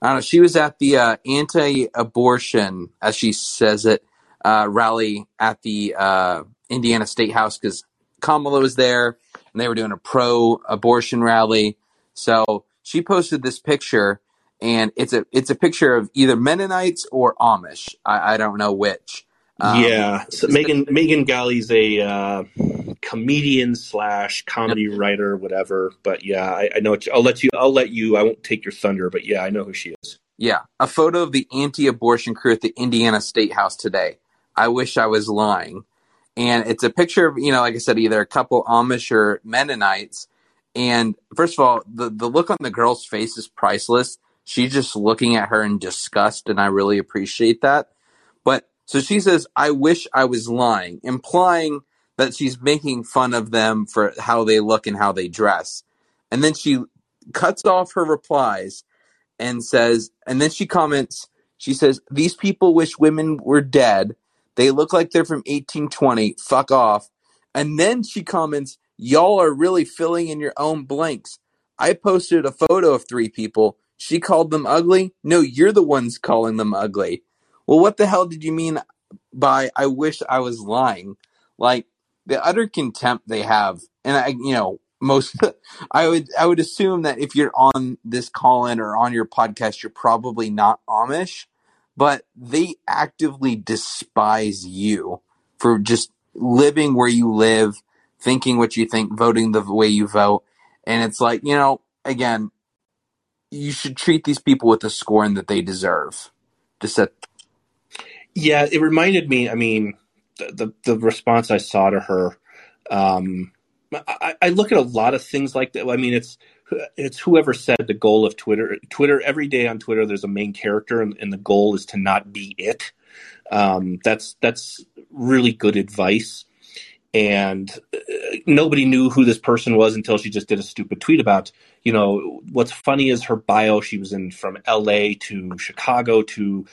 Speaker 8: I don't know. She was at the uh, anti-abortion, as she says it, uh, rally at the uh, Indiana State House because Kamala was there and they were doing a pro-abortion rally. So she posted this picture, and it's a it's a picture of either Mennonites or Amish. I, I don't know which. Um,
Speaker 1: yeah so megan megan Gailey's a uh, comedian slash comedy writer whatever but yeah I, I know i'll let you i'll let you i won't take your thunder but yeah i know who she is
Speaker 8: Yeah, a photo of the anti-abortion crew at the Indiana State House today. I wish I was lying. And it's a picture of, you know, like I said, either a couple Amish or Mennonites. And first of all, the, the look on the girl's face is priceless. She's just looking at her in disgust, and I really appreciate that. But so she says, I wish I was lying, implying that she's making fun of them for how they look and how they dress. And then she cuts off her replies and says, and then she comments, she says, These people wish women were dead. They look like they're from 1820. Fuck off. And then she comments, Y'all are really filling in your own blanks. I posted a photo of three people. She called them ugly. No, you're the ones calling them ugly. Well, what the hell did you mean by I wish I was lying? Like the utter contempt they have. And I, you know, most I would I would assume that if you're on this call in or on your podcast, you're probably not Amish, but they actively despise you for just living where you live, thinking what you think, voting the way you vote. And it's like, you know, again, you should treat these people with the scorn that they deserve. To set.
Speaker 1: yeah it reminded me i mean the the, the response i saw to her um I, I look at a lot of things like that i mean it's it's whoever said the goal of twitter twitter every day on twitter there's a main character and, and the goal is to not be it um, that's that's really good advice and uh, nobody knew who this person was until she just did a stupid tweet about you know, what's funny is her bio. She was in from L.A. to Chicago to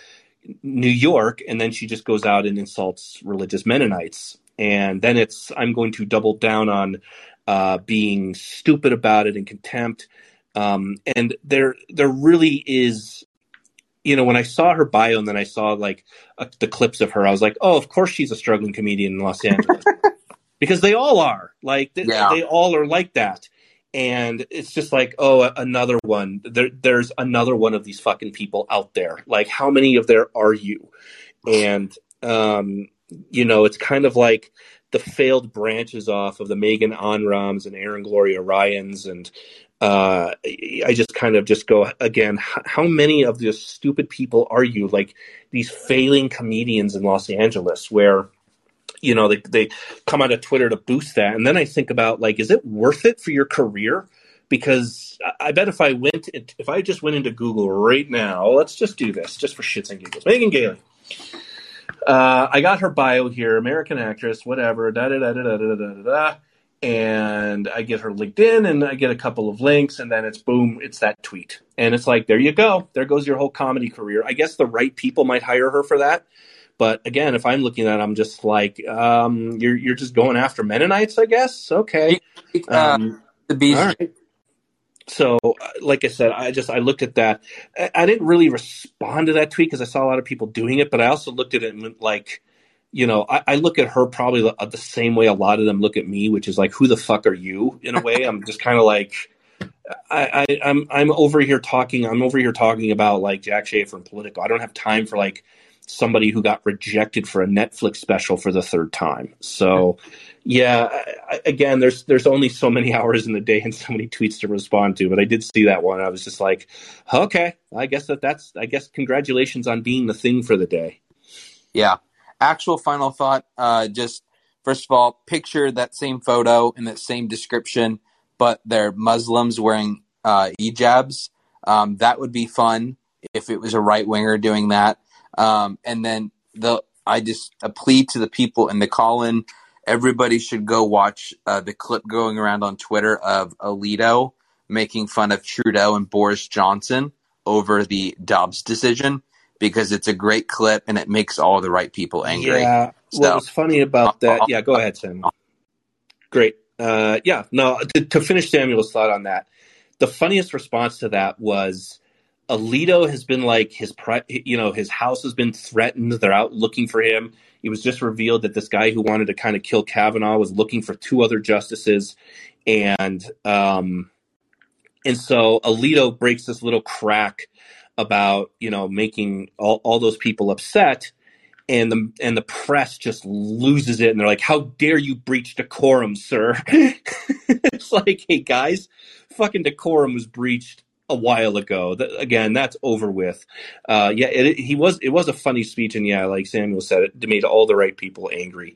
Speaker 1: New York, and then she just goes out and insults religious Mennonites. And then it's I'm going to double down on uh, being stupid about it and contempt. Um, and there there really is you know, when I saw her bio and then I saw like uh, the clips of her, I was like, oh, of course she's a struggling comedian in Los Angeles. because they all are. Like, they,
Speaker 8: Yeah.
Speaker 1: they all are like that. And it's just like, oh, another one. There, there's another one of these fucking people out there. Like, how many of there are you? And, um, you know, it's kind of like the failed branches off of the Megan Amrams and Erin Gloria Ryans and uh, I just kind of just go again. How many of these stupid people are you? Like these failing comedians in Los Angeles, where you know they they come out of Twitter to boost that, and then I think about like, is it worth it for your career? Because I bet if I went, if I just went into Google right now, let's just do this, just for shits and giggles. Megan Gailey. Uh, I got her bio here, American actress, whatever, da da da da da da da. da. And I get her LinkedIn and I get a couple of links, and then it's boom, it's that tweet. And it's like, there you go. There goes your whole comedy career. I guess the right people might hire her for that. But again, if I'm looking at it, I'm just like, um, you're, you're just going after Mennonites, I guess. Okay.
Speaker 8: Uh,
Speaker 1: Um,
Speaker 8: the
Speaker 1: right. So, uh, like I said, I just I looked at that. I, I didn't really respond to that tweet because I saw a lot of people doing it, but I also looked at it and like, you know, I, I look at her probably the, the same way a lot of them look at me, which is like, who the fuck are you? In a way, I'm just kind of like, I, I, I'm I'm over here talking. I'm over here talking about like Jack Shafer and Politico. I don't have time for like somebody who got rejected for a Netflix special for the third time. So, yeah, again, there's there's only so many hours in the day and so many tweets to respond to. But I did see that one. I was just like, okay, I guess that that's I guess congratulations on being the thing for the day.
Speaker 8: Yeah. Actual final thought. Uh, just first of all, picture that same photo and that same description, but they're Muslims wearing uh, hijabs. Um, that would be fun if it was a right winger doing that. Um, and then the I just a plea to the people in the call in. Everybody should go watch uh, the clip going around on Twitter of Alito making fun of Trudeau and Boris Johnson over the Dobbs decision because it's a great clip and it makes all the right people angry.
Speaker 1: Yeah.
Speaker 8: So-
Speaker 1: What was funny about that? Yeah, go ahead, Sam. Great. Uh, yeah. No. To, to finish Samuel's thought on that, the funniest response to that was Alito has been like his, pri- you know, his house has been threatened. They're out looking for him. It was just revealed that this guy who wanted to kind of kill Kavanaugh was looking for two other justices, and um, and so Alito breaks this little crack about you know making all, all those people upset. And the and the press just loses it. And they're like how dare you breach decorum sir? It's like hey guys fucking decorum was breached a while ago. Again that's over with. Uh yeah it, it- he was it was a funny speech and yeah like samuel said it made all the right people angry.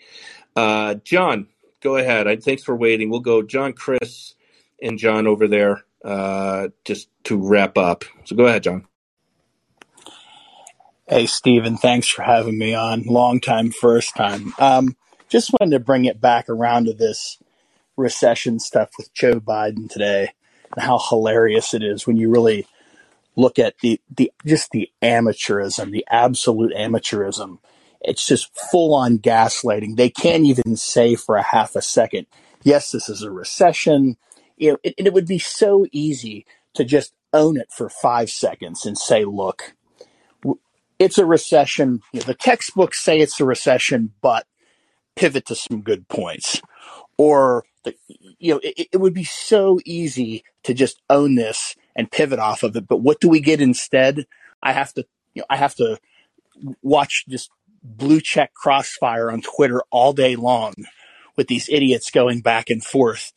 Speaker 1: Uh john go ahead. I, thanks for waiting. We'll go john chris and john over there uh just to wrap up. So go ahead john.
Speaker 9: Hey, Stephen, thanks for having me on. Long time, first time. Um, just wanted to bring it back around to this recession stuff with Joe Biden today and how hilarious it is when you really look at the, the just the amateurism, the absolute amateurism. It's just full on gaslighting. They can't even say for a half a second, yes, this is a recession. You know, it, it would be so easy to just own it for five seconds and say, look, it's a recession. You know, the textbooks say it's a recession, but pivot to some good points. Or, you know, it, it would be so easy to just own this and pivot off of it. But what do we get instead? I have to, you know, I have to watch just blue check crossfire on Twitter all day long with these idiots going back and forth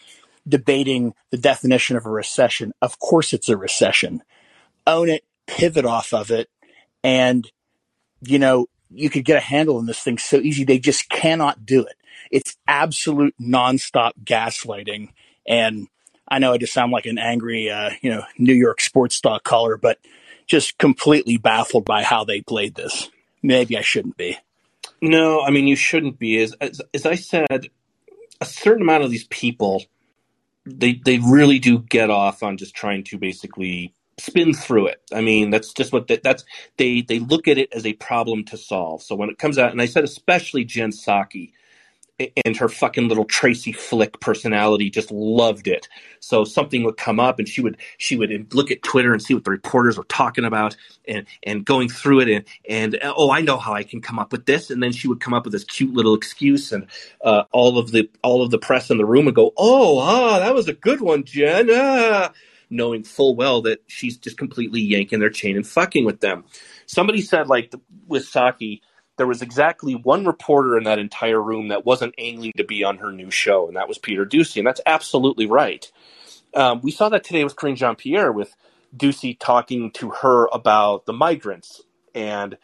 Speaker 9: debating the definition of a recession. Of course, it's a recession. Own it, pivot off of it, and you know, you could get a handle on this thing so easy. They just cannot do it. It's absolute nonstop gaslighting. And I know I just sound like an angry, uh, you know, New York sports talk caller, but just completely baffled by how they played this. Maybe I shouldn't be.
Speaker 1: No, I mean you shouldn't be. As, as as I said, a certain amount of these people they they really do get off on just trying to basically spin through it. I mean, that's just what that, that's they they look at it as a problem to solve. So when it comes out, and I said especially Jen Psaki and her fucking little Tracy Flick personality just loved it. So something would come up and she would she would look at Twitter and see what the reporters were talking about and and going through it and and oh I know how I can come up with this and then she would come up with this cute little excuse and uh, all of the all of the press in the room would go oh ah that was a good one Jen ah knowing full well that she's just completely yanking their chain and fucking with them. Somebody said like with Psaki there was exactly one reporter in that entire room that wasn't angling to be on her new show, and that was Peter Doocy, and that's absolutely right. Um, we saw that today with Karine Jean Pierre with Doocy talking to her about the migrants and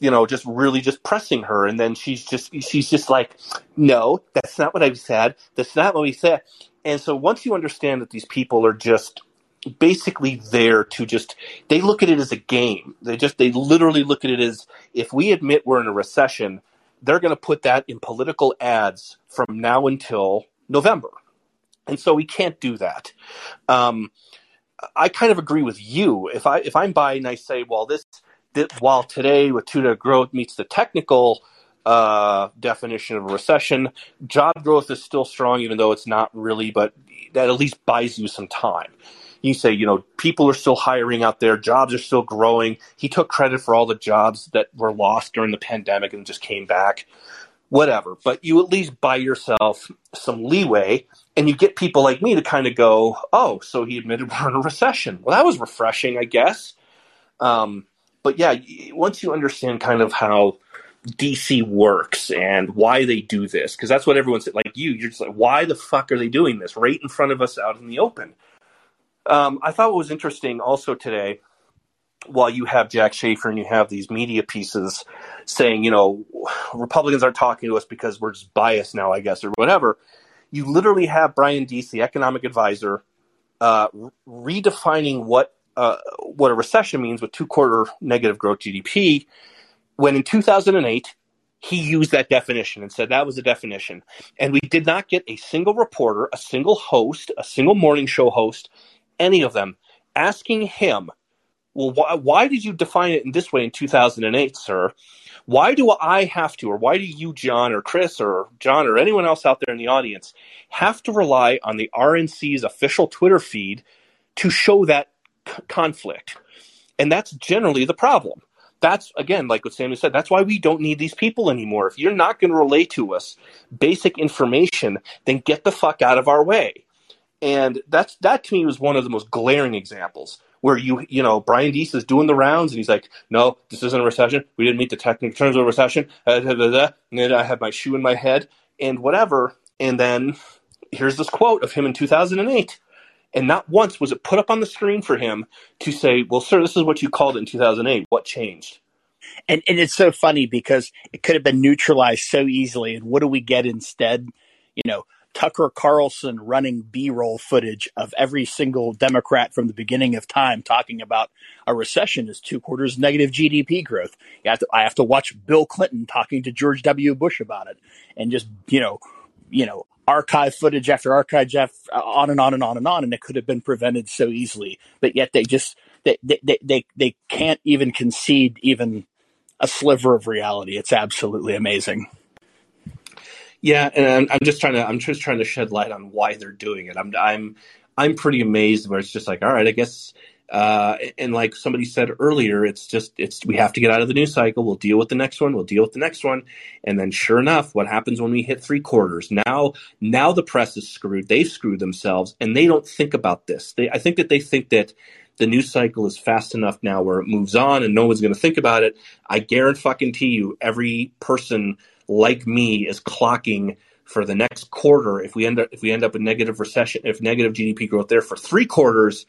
Speaker 1: you know just really just pressing her and then she's just she's just like no that's not what i said that's not what we said and so once you understand that these people are just basically there to just they look at it as a game. They just they literally look at it as if we admit we're in a recession, they're going to put that in political ads from now until November. And so we can't do that. Um, I kind of agree with you. If I if I'm buying, I say, well, this, this while today with two growth meets the technical uh, definition of a recession, job growth is still strong, even though it's not really, but that at least buys you some time you say, you know, people are still hiring out there, jobs are still growing. He took credit for all the jobs that were lost during the pandemic and just came back. Whatever. But you at least buy yourself some leeway and you get people like me to kind of go, oh, so he admitted we're in a recession. Well, that was refreshing, I guess. Um, but yeah, once you understand kind of how DC works and why they do this, because that's what everyone's like you, you're just like, why the fuck are they doing this right in front of us out in the open? Um, I thought what was interesting also today, while you have Jack Shafer and you have these media pieces saying, you know, Republicans aren't talking to us because we're just biased now, I guess, or whatever, you literally have Brian Deese, the economic advisor, uh, redefining what uh, what a recession means with two quarter negative growth GDP. When in 2008 he used that definition and said that was the definition, and we did not get a single reporter, a single host, a single morning show host any of them asking him, well, why, why did you define it in this way in 2008, sir? Why do I have to, or why do you, John, or Chris, or John, or anyone else out there in the audience, have to rely on the RNC's official Twitter feed to show that c- conflict? And that's generally the problem. That's, again, like what Samuel said, that's why we don't need these people anymore. If you're not going to relay to us basic information, then get the fuck out of our way. And that's that to me was one of the most glaring examples where you you know Brian Deese is doing the rounds and he's like, no, this isn't a recession. We didn't meet the technical terms of a recession. Uh, and then I have my shoe in my head and whatever. And then here's this quote of him in 2008. And not once was it put up on the screen for him to say, well, sir, this is what you called it in 2008. What changed?
Speaker 9: And, and it's so funny because it could have been neutralized so easily. And what do we get instead? You know, Tucker Carlson running B roll footage of every single Democrat from the beginning of time talking about a recession is two quarters negative GDP growth. Have to, I have to watch Bill Clinton talking to George W. Bush about it and just, you know, you know, archive footage after archive Jeff uh, on and on and on and on. And it could have been prevented so easily, but yet they just, they, they, they, they can't even concede even a sliver of reality. It's absolutely amazing.
Speaker 1: Yeah, and I'm, I'm just trying to I'm just trying to shed light on why they're doing it. I'm I'm I'm pretty amazed where it's just like, all right, I guess uh, and like somebody said earlier, it's just it's we have to get out of the news cycle. We'll deal with the next one. We'll deal with the next one, and then sure enough, what happens when we hit three quarters? Now, now the press is screwed. They've screwed themselves, and they don't think about this. They, I think that they think that the news cycle is fast enough now where it moves on, and no one's going to think about it. I guarantee you, every person like me is clocking for the next quarter. If we end up if we end up in negative recession if negative GDP growth there for three quarters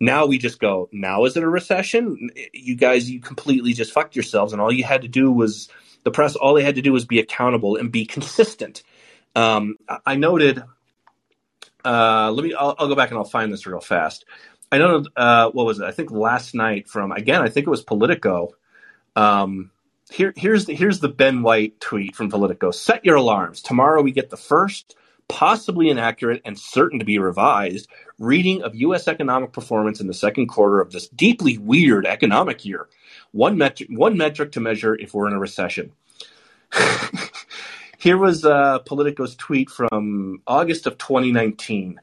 Speaker 1: now we just go now is it a recession? You guys you completely just fucked yourselves and all you had to do was the press all they had to do was be accountable and be consistent. Um, I noted uh, let me I'll, I'll, go back and I'll find this real fast. I know uh, what was it? I think last night from again I think it was Politico um, here, here's the here's the Ben White tweet from Politico. Set your alarms. Tomorrow we get the first possibly inaccurate and certain to be revised, reading of U.S. economic performance in the second quarter of this deeply weird economic year. One metric, one metric to measure if we're in a recession. Here was uh, Politico's tweet from August of 2019.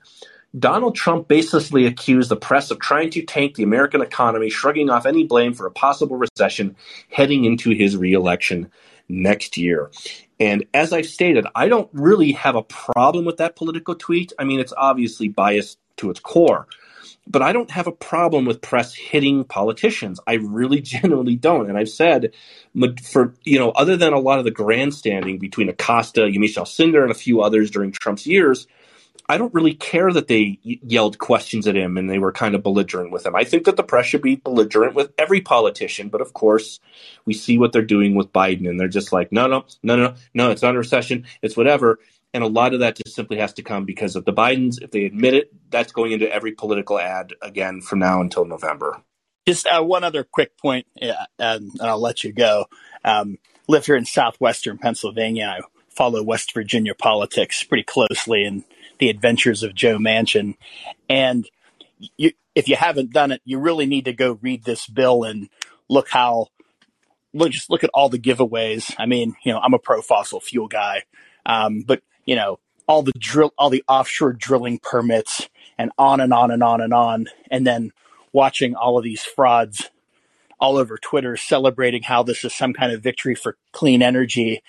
Speaker 1: Donald Trump baselessly accused the press of trying to tank the American economy, shrugging off any blame for a possible recession heading into his reelection next year. And as I've stated, I don't really have a problem with that political tweet. I mean, it's obviously biased to its core, but I don't have a problem with press hitting politicians. I really genuinely don't. And I've said, for you know, other than a lot of the grandstanding between Acosta, Yamiche Alcindor, and a few others during Trump's years, I don't really care that they yelled questions at him and they were kind of belligerent with him. I think that the press should be belligerent with every politician, but of course, we see what they're doing with Biden, and they're just like, no, no, no, no, no, it's not a recession, it's whatever. And a lot of that just simply has to come because of the Bidens. If they admit it, that's going into every political ad again from now until November.
Speaker 9: Just uh, one other quick point, yeah, and, I'll let you go. Um, live here in southwestern Pennsylvania. I follow West Virginia politics pretty closely, and the Adventures of Joe Manchin. And you, if you haven't done it, you really need to go read this bill and look how look just look at all the giveaways. I mean, you know, I'm a pro fossil fuel guy, um, but you know, all the drill, all the offshore drilling permits, and on and on and on and on, and then watching all of these frauds all over Twitter celebrating how this is some kind of victory for clean energy.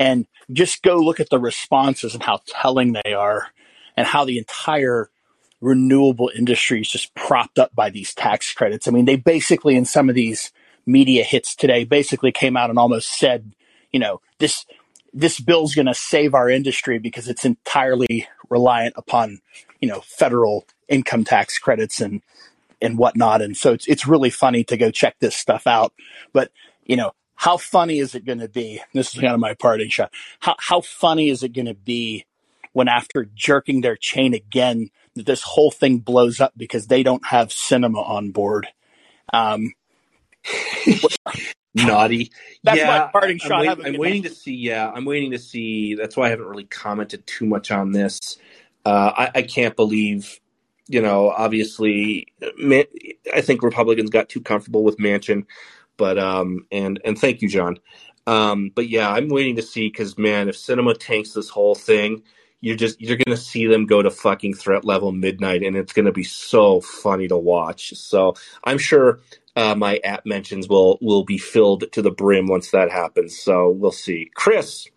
Speaker 9: And just go look at the responses and how telling they are and how the entire renewable industry is just propped up by these tax credits. I mean, they basically, in some of these media hits today, basically came out and almost said, you know, this this bill's going to save our industry because it's entirely reliant upon, you know, federal income tax credits and and whatnot. And so it's it's really funny to go check this stuff out. But you know, how funny is it going to be? This is kind of my parting shot. How how funny is it going to be when after jerking their chain again, this whole thing blows up because they don't have Sinema on board. Um,
Speaker 1: Naughty.
Speaker 9: That's
Speaker 1: yeah,
Speaker 9: my parting
Speaker 1: I'm,
Speaker 9: shot.
Speaker 1: wait- I'm waiting to see. Yeah, I'm waiting to see. That's why I haven't really commented too much on this. Uh, I, I can't believe, you know, obviously, Man- I think Republicans got too comfortable with Manchin, but um, and and thank you, John. Um, but yeah, I'm waiting to see because man, if Sinema tanks this whole thing, you're just you're gonna see them go to fucking threat level midnight, and it's gonna be so funny to watch. So I'm sure uh, my app mentions will will be filled to the brim once that happens. So we'll see. Chris,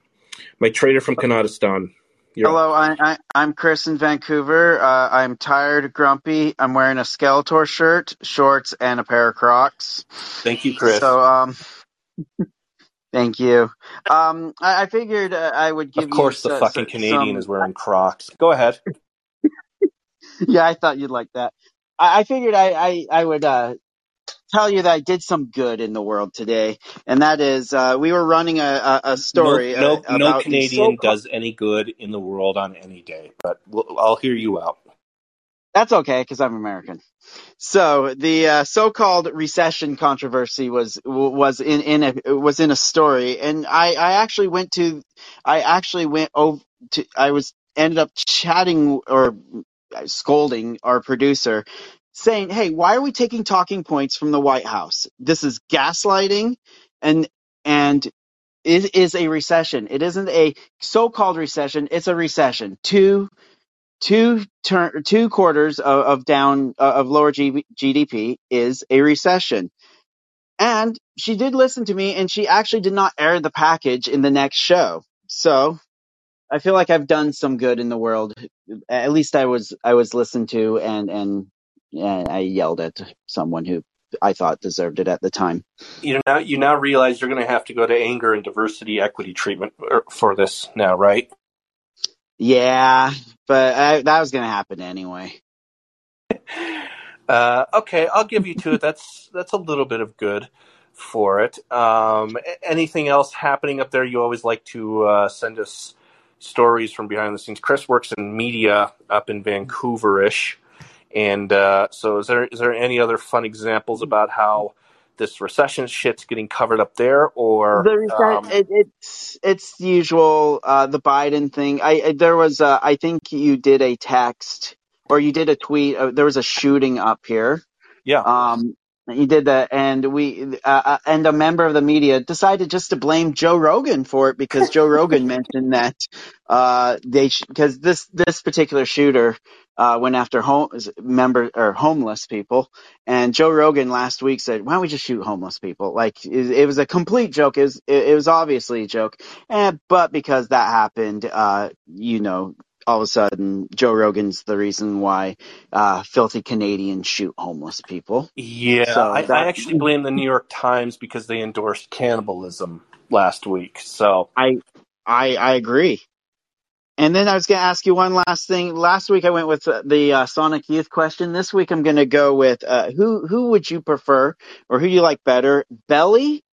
Speaker 1: my trader from Kanadistan. You're.
Speaker 10: Hello, I, I, I'm Chris in Vancouver. Uh, I'm tired, grumpy. I'm wearing a Skeletor shirt, shorts, and a pair of Crocs.
Speaker 1: Thank you, Chris.
Speaker 10: So, um, thank you. Um, I, I figured uh, I would give you
Speaker 1: of course, the
Speaker 10: so-
Speaker 1: fucking
Speaker 10: so-
Speaker 1: Canadian
Speaker 10: some-
Speaker 1: is wearing Crocs. Go ahead.
Speaker 10: yeah, I thought you'd like that. I, I figured I, I, I would uh, tell you that I did some good in the world today, and that is uh, we were running a, a, a story.
Speaker 1: no,
Speaker 10: uh,
Speaker 1: no, no
Speaker 10: about the
Speaker 1: Canadian
Speaker 10: so-called-
Speaker 1: does any good in the world on any day. But we'll, I'll hear you out.
Speaker 10: That's okay because I'm American. So the uh, so-called recession controversy was was in in a was in a story, and I I actually went to I actually went over to I was ended up chatting or scolding our producer, saying, "Hey, why are we taking talking points from the White House? This is gaslighting, and and." It is a recession. It isn't a so-called recession. It's a recession. Two two two quarters of, of down uh, of lower G- GDP is a recession. And she did listen to me, and she actually did not air the package in the next show. So I feel like I've done some good in the world. At least I was I was listened to, and and, and I yelled at someone who I thought deserved it at the time.
Speaker 1: You know, now you now realize you're going to have to go to anger and diversity equity treatment er, for this now, right?
Speaker 10: Yeah, but I, that was going to happen anyway.
Speaker 1: Uh, okay, I'll give you two. That's that's a little bit of good for it. Um, anything else happening up there? You always like to uh, send us stories from behind the scenes. Chris works in media up in Vancouverish, and uh, so is there is there any other fun examples about how this recession shit's getting covered up there, or
Speaker 10: The
Speaker 1: um,
Speaker 10: it, it's it's the usual uh, the Biden thing. I, I there was uh, I think you did a text or you did a tweet. Uh, there was a shooting up here.
Speaker 1: yeah,
Speaker 10: Um, he did that, and we uh, uh, and a member of the media decided just to blame Joe Rogan for it because Joe Rogan mentioned that uh, they because this this particular shooter uh, went after home member or homeless people, and Joe Rogan last week said, "Why don't we just shoot homeless people?" Like it, it was a complete joke. It was it, it was obviously a joke, and but because that happened, uh, you know. All of a sudden, Joe Rogan's the reason why uh, filthy Canadians shoot homeless people.
Speaker 1: yeah.
Speaker 10: So
Speaker 1: I, I actually blame the New York Times because they endorsed cannibalism last week. So
Speaker 10: I I I agree. And then I was going to ask you one last thing. Last week I went with uh, the uh, Sonic Youth question. This week I'm going to go with uh, who who would you prefer or who do you like better, Belly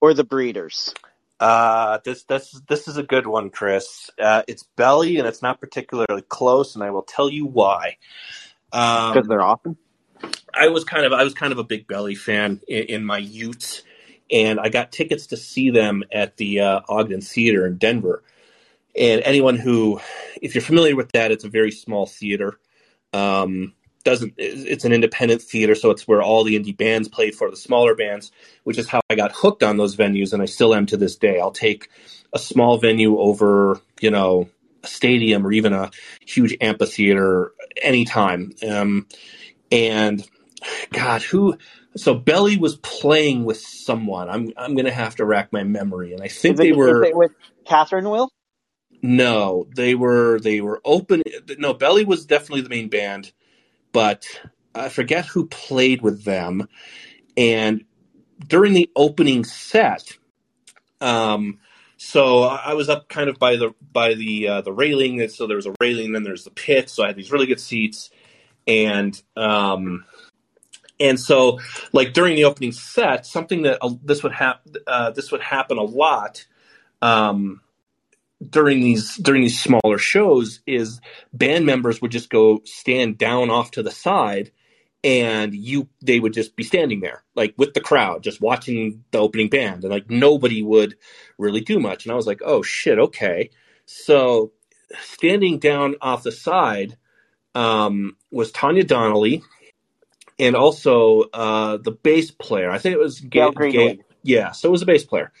Speaker 10: or the Breeders?
Speaker 1: Uh, this this this is a good one, Chris. Uh, it's Belly, and it's not particularly close, and I will tell you why.
Speaker 10: Because
Speaker 1: Um,
Speaker 10: they're awesome.
Speaker 1: I was kind of I was kind of a big Belly fan in, in my youth, and I got tickets to see them at the uh, Ogden Theater in Denver. And anyone who, if you're familiar with that, it's a very small theater. Um, doesn't it's an independent theater, so it's where all the indie bands played for the smaller bands, which is how I got hooked on those venues, and I still am to this day. I'll take a small venue over, you know, a stadium or even a huge amphitheater anytime. Um, and God, who? So Belly was playing with someone. I'm I'm gonna have to rack my memory, and I think
Speaker 10: it,
Speaker 1: they were
Speaker 10: it with Catherine Wheel?
Speaker 1: no, they were they were open. No, Belly was definitely the main band, but I forget who played with them. And during the opening set, um, so I was up kind of by the by the uh, the railing. So there was a railing, and then there's the pit. So I had these really good seats, and um, and so like during the opening set, something that uh, this would happen uh, this would happen a lot. Um, during these during these smaller shows is band members would just go stand down off to the side and you they would just be standing there like with the crowd just watching the opening band and like nobody would really do much. And i was like oh shit okay. So standing down off the side um, was tanya donnelly and also uh, the bass player. I think it was
Speaker 10: Gail
Speaker 1: Ga- Ga-
Speaker 10: Greenwood.
Speaker 1: yeah so it was a bass player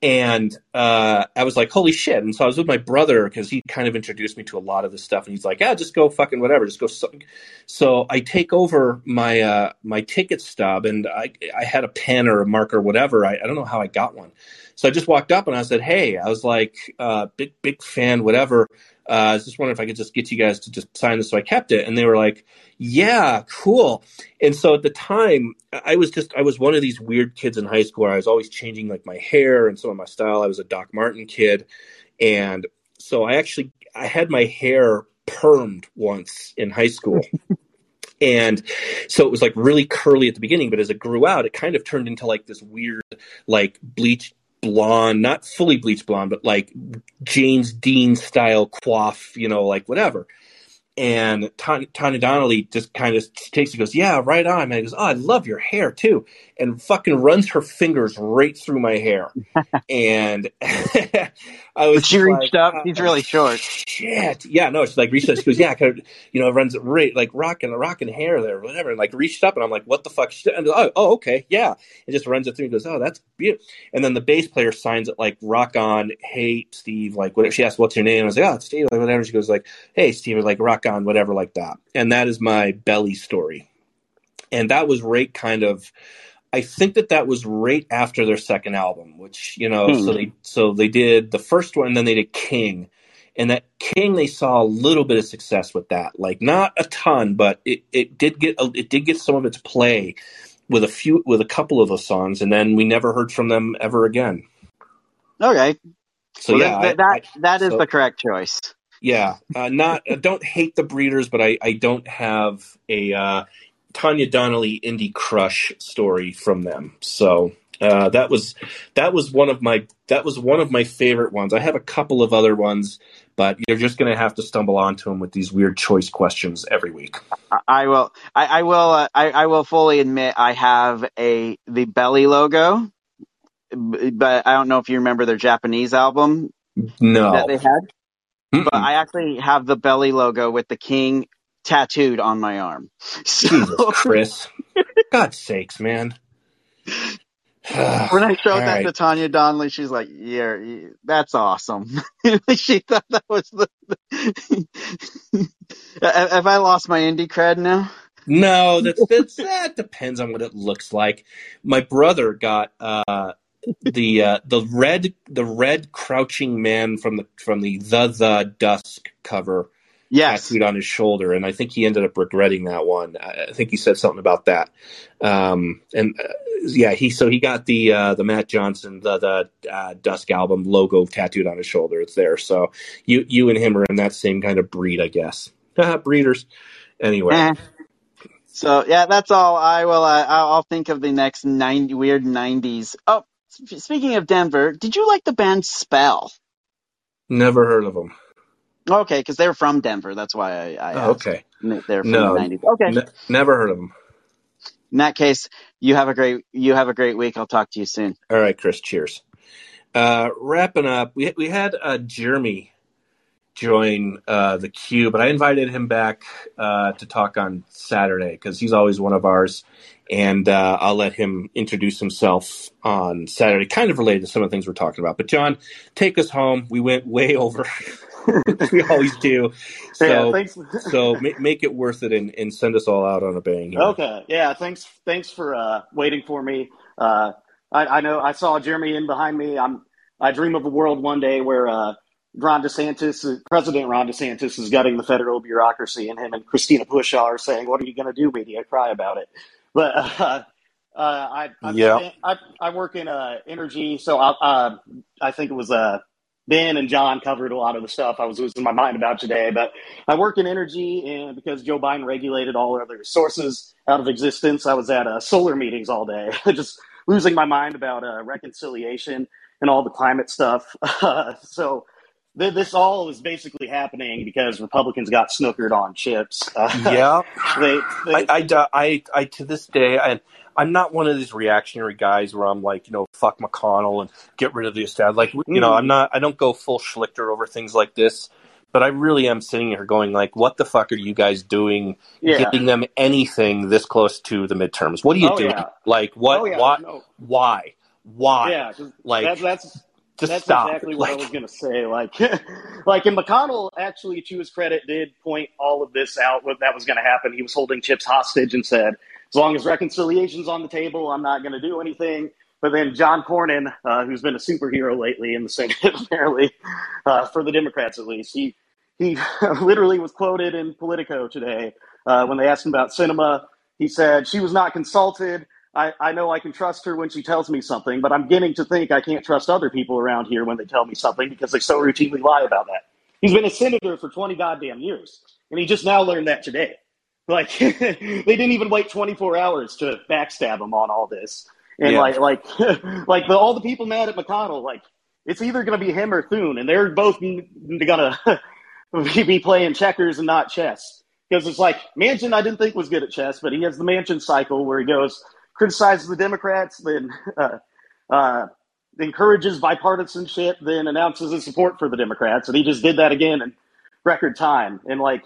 Speaker 1: and uh, I was like, "Holy shit!" And so I was with my brother because he kind of introduced me to a lot of this stuff, and he's like, "Yeah, just go fucking whatever, just go." So, so I take over my uh, my ticket stub, and I I had a pen or a marker, whatever. I, I don't know how I got one, so I just walked up and I said, "Hey," I was like, uh, "Big big fan, whatever." Uh, I was just wondering if I could just get you guys to just sign this, so I kept it, and they were like, "Yeah, cool." And so at the time, I was just I was one of these weird kids in high school where I was always changing like my hair and some of my style. I was a Doc Martin kid, and so I actually I had my hair permed once in high school. And so it was like really curly at the beginning, but as it grew out, it kind of turned into like this weird, like bleached blonde, not fully bleached blonde, but like James Dean style coif, you know, like whatever. And Tanya, Tanya Donnelly just kind of takes it, goes, "Yeah, right on." And I goes, "Oh, I love your hair too," and fucking runs her fingers right through my hair. and I was
Speaker 10: But she reached
Speaker 1: like,
Speaker 10: up. He's
Speaker 1: "Oh,
Speaker 10: really short.
Speaker 1: shit. Yeah, no, she's like reached up. She goes, yeah, kind of, you know, runs right like rocking, the rocking hair there, whatever. And like reached up, and I'm like, what the fuck? And, oh, oh, okay, yeah. And just runs it through and goes, oh, that's beautiful. And then the bass player signs it like, rock on, hey Steve, like whatever. She asks, what's your name? I was like, oh, it's Steve, like whatever. She goes like, hey Steve, like rock on, whatever, like that. And that is my belly story. And that was right kind of. I think that that was right after their second album, which you know,
Speaker 10: Hmm.
Speaker 1: so they so they did the first one, and then they did King, and that King they saw a little bit of success with that, like not a ton, but it, it did get a- it did get some of its play with a few with a couple of those songs, and then we never heard from them ever again.
Speaker 10: Okay.
Speaker 1: So
Speaker 10: well,
Speaker 1: yeah,
Speaker 10: that,
Speaker 1: I,
Speaker 10: that
Speaker 1: I,
Speaker 10: that is
Speaker 1: so
Speaker 10: the correct choice.
Speaker 1: Yeah, uh, not I don't hate the Breeders, but I I don't have a uh, Tanya Donnelly indie crush story from them. So Uh, that was that was one of my that was one of my favorite ones. I have a couple of other ones, but you're just going to have to stumble onto them with these weird choice questions every week.
Speaker 10: I, I will. I, I will. Uh, I, I will fully admit I have a the belly logo, but I don't know if you remember their Japanese album
Speaker 1: No, that
Speaker 10: they had. But
Speaker 1: Mm-mm.
Speaker 10: I actually have the belly logo with the king tattooed on my arm. So
Speaker 1: Jesus, Chris, God's sakes, man.
Speaker 10: when I showed
Speaker 1: All
Speaker 10: that
Speaker 1: right.
Speaker 10: to Tanya Donnelly, she's like, "Yeah, yeah, that's awesome." she thought that was the. Have I lost my indie cred now?
Speaker 1: No, that's that's that depends on what it looks like. My brother got uh the uh the red the red crouching man from the from the the the dusk cover
Speaker 10: Yes.
Speaker 1: tattooed on his shoulder, and I think he ended up regretting that one. I think he said something about that. Um, and uh, yeah, he so he got the uh, the Matt Johnson the the uh, Dusk album logo tattooed on his shoulder. It's there. So you you and him are in that same kind of breed, I guess. Breeders. Anyway,
Speaker 10: Eh. So yeah, that's all. I will. Uh, I'll think of the next ninety weird nineties. Oh, sp- speaking of Denver, did you like the band Spell?
Speaker 1: never heard of them.
Speaker 10: Okay, because they're from Denver. That's why I, I
Speaker 1: Oh, okay.
Speaker 10: They're from
Speaker 1: No,
Speaker 10: the nineties. Okay.
Speaker 1: ne- never heard of them.
Speaker 10: In that case, you have a great you have a great week. I'll talk to you soon.
Speaker 1: All right, Chris. Cheers. Uh, wrapping up, we we had uh, Jeremy join uh, the queue, but I invited him back uh, to talk on Saturday because he's always one of ours, and uh, I'll let him introduce himself on Saturday, kind of related to some of the things we're talking about. But John, take us home. We went way over. we always do. So
Speaker 11: yeah, thanks.
Speaker 1: so ma- make it worth it and, and send us all out on a bang. Here.
Speaker 11: Okay, yeah, thanks. Thanks for uh, waiting for me. Uh, I, I know I saw Jeremy in behind me. I'm. I dream of a world one day where uh, Ron DeSantis, President Ron DeSantis, is gutting the federal bureaucracy, and him and Christina Pushaw are saying, "What are you going to do, media? Cry about it." But uh, uh, I, I'm
Speaker 1: Yeah.
Speaker 11: I, I work in uh, energy, so I, uh, I think it was uh, Ben and John covered a lot of the stuff I was losing my mind about today. But I work in energy, and because Joe Biden regulated all other sources out of existence, I was at uh, solar meetings all day, just losing my mind about uh, reconciliation and all the climate stuff. so this all is basically happening because Republicans got snookered on chips. Uh,
Speaker 1: Yeah.
Speaker 11: they, they,
Speaker 1: I, I, I, I, to this day, I, I'm not one of these reactionary guys where I'm like, you know, fuck McConnell and get rid of the establishment. Like, you know,
Speaker 11: Mm.
Speaker 1: I'm not, I don't go full Schlichter over things like this. But I really am sitting here going, like, what the fuck are you guys doing,
Speaker 11: yeah.
Speaker 1: giving them anything this close to the midterms? What are you
Speaker 11: Oh,
Speaker 1: doing?
Speaker 11: yeah.
Speaker 1: Like, what,
Speaker 11: Oh, yeah.
Speaker 1: what,
Speaker 11: No.
Speaker 1: why, why?
Speaker 11: Yeah,
Speaker 1: Like,
Speaker 11: that, that's
Speaker 1: just
Speaker 11: That's
Speaker 1: stop.
Speaker 11: exactly what
Speaker 1: Like,
Speaker 11: I was going to say. Like, like, and McConnell actually, to his credit, did point all of this out. What that was going to happen. He was holding chips hostage and said, "As long as reconciliation's on the table, I'm not going to do anything." But then John Cornyn, uh, who's been a superhero lately in the Senate, apparently uh, for the Democrats at least, he he literally was quoted in Politico today uh, when they asked him about Sinema. He said she was not consulted. I, I know I can trust her when she tells me something, but I'm beginning to think I can't trust other people around here when they tell me something because they so routinely lie about that. He's been a senator for 20 goddamn years, and he just now learned that today. Like, they didn't even wait 24 hours to backstab him on all this. And
Speaker 1: Yeah.
Speaker 11: like, like, like the, all the people mad at McConnell, like, it's either going to be him or Thune, and they're both going to be playing checkers and not chess. Because it's like, Manchin, I didn't think was good at chess, but he has the Manchin cycle where he goes, criticizes the Democrats, then uh, uh, encourages bipartisanship, then announces his support for the Democrats. And he just did that again in record time. And like,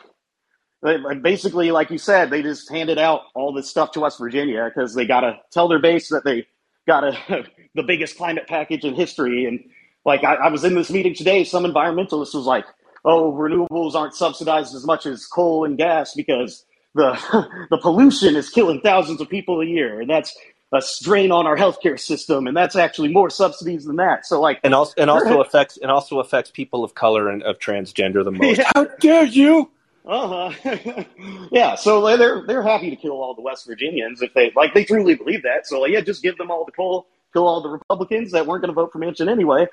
Speaker 11: basically, like you said, they just handed out all this stuff to West Virginia because they got to tell their base that they got a, the biggest climate package in history. And like, I, I was in this meeting today, some environmentalist was like, oh, renewables aren't subsidized as much as coal and gas because the the pollution is killing thousands of people a year, and that's a strain on our healthcare system, and that's actually more subsidies than that. So, like,
Speaker 1: and also, and also affects, and also affects people of color and of transgender the most.
Speaker 11: Yeah.
Speaker 1: How dare you?
Speaker 11: uh huh, yeah. So they're they're happy to kill all the West Virginians if they like they truly believe that. So, like, yeah, just give them all the coal, kill all the Republicans that weren't going to vote for Manchin anyway.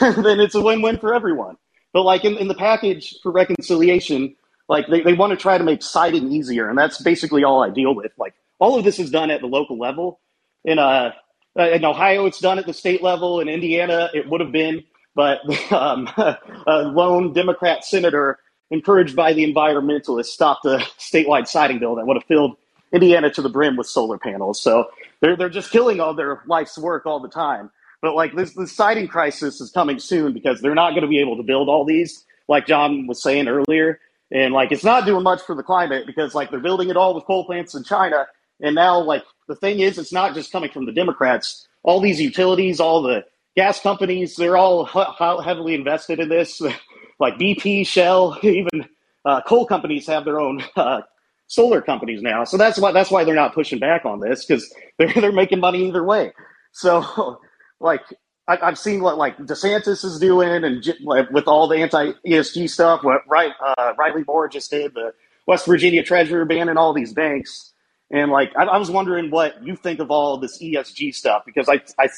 Speaker 11: then it's a win-win for everyone. But like in, in the package for reconciliation, like they, they want to try to make siting easier, and that's basically all I deal with. Like all of this is done at the local level. And uh, uh, in Ohio, it's done at the state level. In Indiana, it would have been, but um, a lone Democrat senator, encouraged by the environmentalists, stopped a statewide siting bill that would have filled Indiana to the brim with solar panels. So they're they're just killing all their life's work all the time. But like this, the siting crisis is coming soon because they're not going to be able to build all these, like John was saying earlier. And like it's not doing much for the climate because like they're building it all with coal plants in China. And now like the thing is, it's not just coming from the Democrats. All these utilities, all the gas companies, they're all he- heavily invested in this. like BP, Shell, even uh, coal companies have their own uh, solar companies now. So that's why that's why they're not pushing back on this because they're they're making money either way. So like I, have seen what like DeSantis is doing, and with all the anti ESG stuff, what right uh, Riley Moore just did, the West Virginia Treasurer banning all these banks, and like I, I was wondering what you think of all this ESG stuff because I I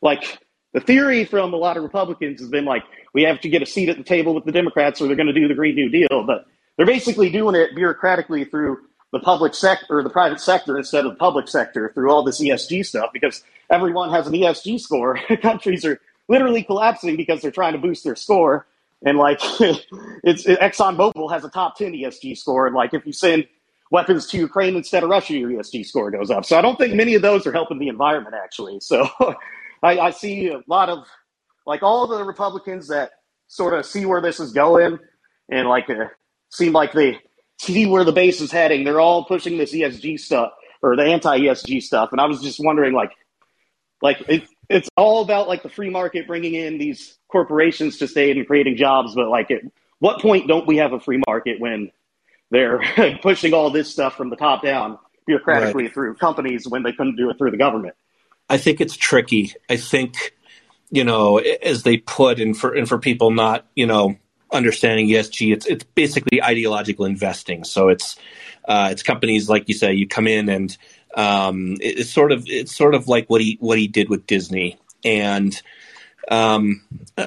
Speaker 11: like the theory from a lot of Republicans has been like we have to get a seat at the table with the Democrats or they're going to do the Green New Deal, but they're basically doing it bureaucratically through the public sector or the private sector instead of the public sector through all this ESG stuff because everyone has an ESG score. Countries are literally collapsing because they're trying to boost their score. And like, it's it, ExxonMobil has a top 10 ESG score. And like, if you send weapons to Ukraine instead of Russia, your ESG score goes up. So I don't think many of those are helping the environment actually. So I, I see a lot of like all the Republicans that sort of see where this is going and like uh, seem like they see where the base is heading. They're all pushing this ESG stuff or the anti ESG stuff. And I was just wondering, like, like it, it's all about like the free market bringing in these corporations to stay and creating jobs. But like, at what point don't we have a free market when they're pushing all this stuff from the top down bureaucratically right. through companies when they couldn't do it through the government?
Speaker 1: I think it's tricky. I think, you know, as they put, and for and for people not, you know, understanding ESG, it's it's basically ideological investing. So it's uh, it's companies like you say, you come in and um, it's sort of it's sort of like what he what he did with Disney, and um,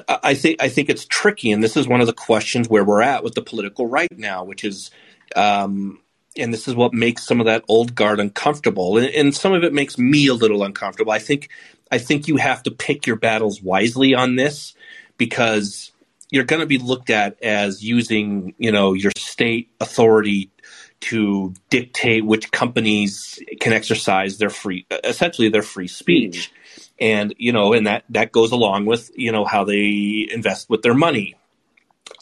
Speaker 1: I think I think it's tricky, and this is one of the questions where we're at with the political right now, which is. Um, and this is what makes some of that old guard uncomfortable, and, and some of it makes me a little uncomfortable. I think I think you have to pick your battles wisely on this because you're going to be looked at as using, you know, your state authority to dictate which companies can exercise their free, essentially their free speech. Mm. And, you know, and that, that goes along with, you know, how they invest with their money.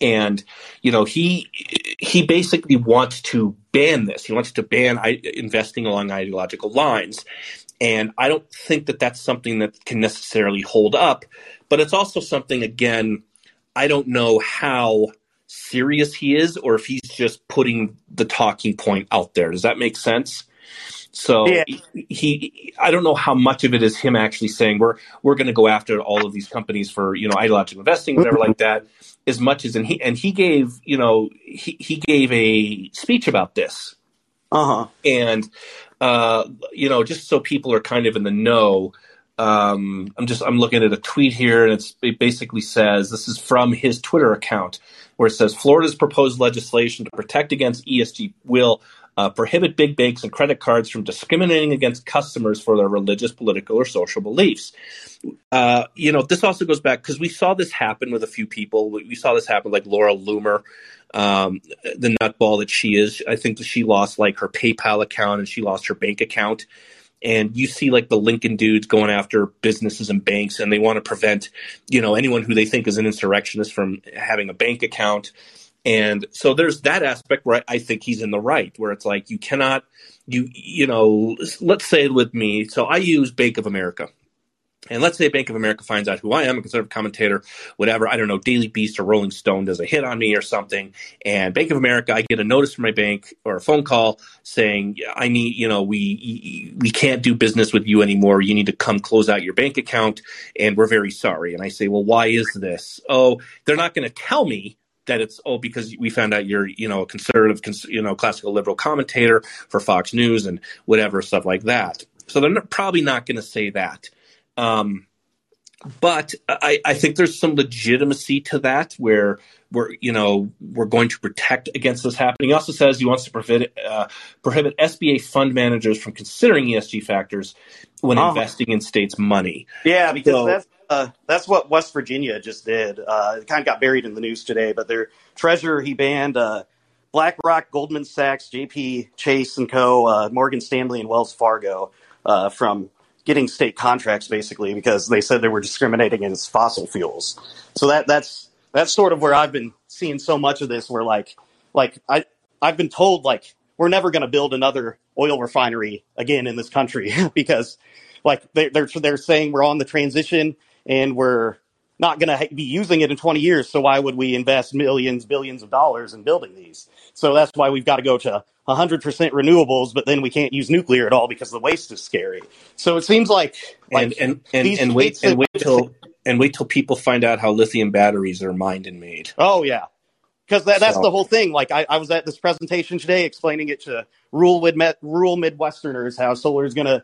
Speaker 1: And, you know, he, he basically wants to ban this. He wants to ban investing along ideological lines. And I don't think that that's something that can necessarily hold up, but it's also something, again, I don't know how serious he is or if he's just putting the talking point out there. Does that make sense? So yeah. he, he, I don't know how much of it is him actually saying we're we're going to go after all of these companies for you know ideological investing, whatever like that. As much as and he and he gave you know he he gave a speech about this,
Speaker 11: uh huh,
Speaker 1: and uh, you know just so people are kind of in the know um, I'm just I'm looking at a tweet here, and it basically says this is from his Twitter account, where it says Florida's proposed legislation to protect against ESG will uh, prohibit big banks and credit cards from discriminating against customers for their religious, political, or social beliefs. Uh, you know, this also goes back because we saw this happen with a few people. We saw this happen, like Laura Loomer, um, the nutball that she is. I think she lost like her PayPal account and she lost her bank account and you see like the Lincoln dudes going after businesses and banks, and they want to prevent, you know, anyone who they think is an insurrectionist from having a bank account. And so there's that aspect where I think he's in the right, where it's like you cannot, you you know, let's say with me. So I use Bank of America and let's say Bank of America finds out who I am, a conservative commentator, whatever, I don't know, Daily Beast or Rolling Stone does a hit on me or something. And Bank of America, I get a notice from my bank or a phone call saying, I need, you know, we, we can't do business with you anymore. You need to come close out your bank account. And we're very sorry. And I say, well, why is this? Oh, they're not going to tell me that it's oh because we found out you're you know a conservative you know classical liberal commentator for Fox News and whatever stuff like that. So they're probably not going to say that. Um, but I, I think there's some legitimacy to that where we're you know we're going to protect against this happening. He also says he wants to prohibit uh, prohibit SBA fund managers from considering ESG factors when
Speaker 11: Oh.
Speaker 1: investing in states' money.
Speaker 11: Yeah, because
Speaker 1: So-
Speaker 11: that's uh, that's what West Virginia just did. Uh, it kind of got buried in the news today, but their treasurer he banned uh, BlackRock, Goldman Sachs, J.P. Chase and Co., uh, Morgan Stanley, and Wells Fargo uh, from getting state contracts, basically because they said they were discriminating against fossil fuels. So that that's that's sort of where I've been seeing so much of this. Where like like I I've been told like we're never going to build another oil refinery again in this country because like they, they're they're saying we're on the transition and we're not going to be using it in 20 years. So why would we invest millions, billions of dollars in building these? So that's why we've got to go to 100% renewables, but then we can't use nuclear at all because the waste is scary. So it seems like
Speaker 1: And
Speaker 11: like
Speaker 1: and and,
Speaker 11: these
Speaker 1: and wait and wait till and wait till people find out how lithium batteries are mined and made.
Speaker 11: Oh yeah, because that, that's
Speaker 1: So-
Speaker 11: the whole thing. Like I, I was at this presentation today explaining it to rural mid rural Midwesterners how solar is going to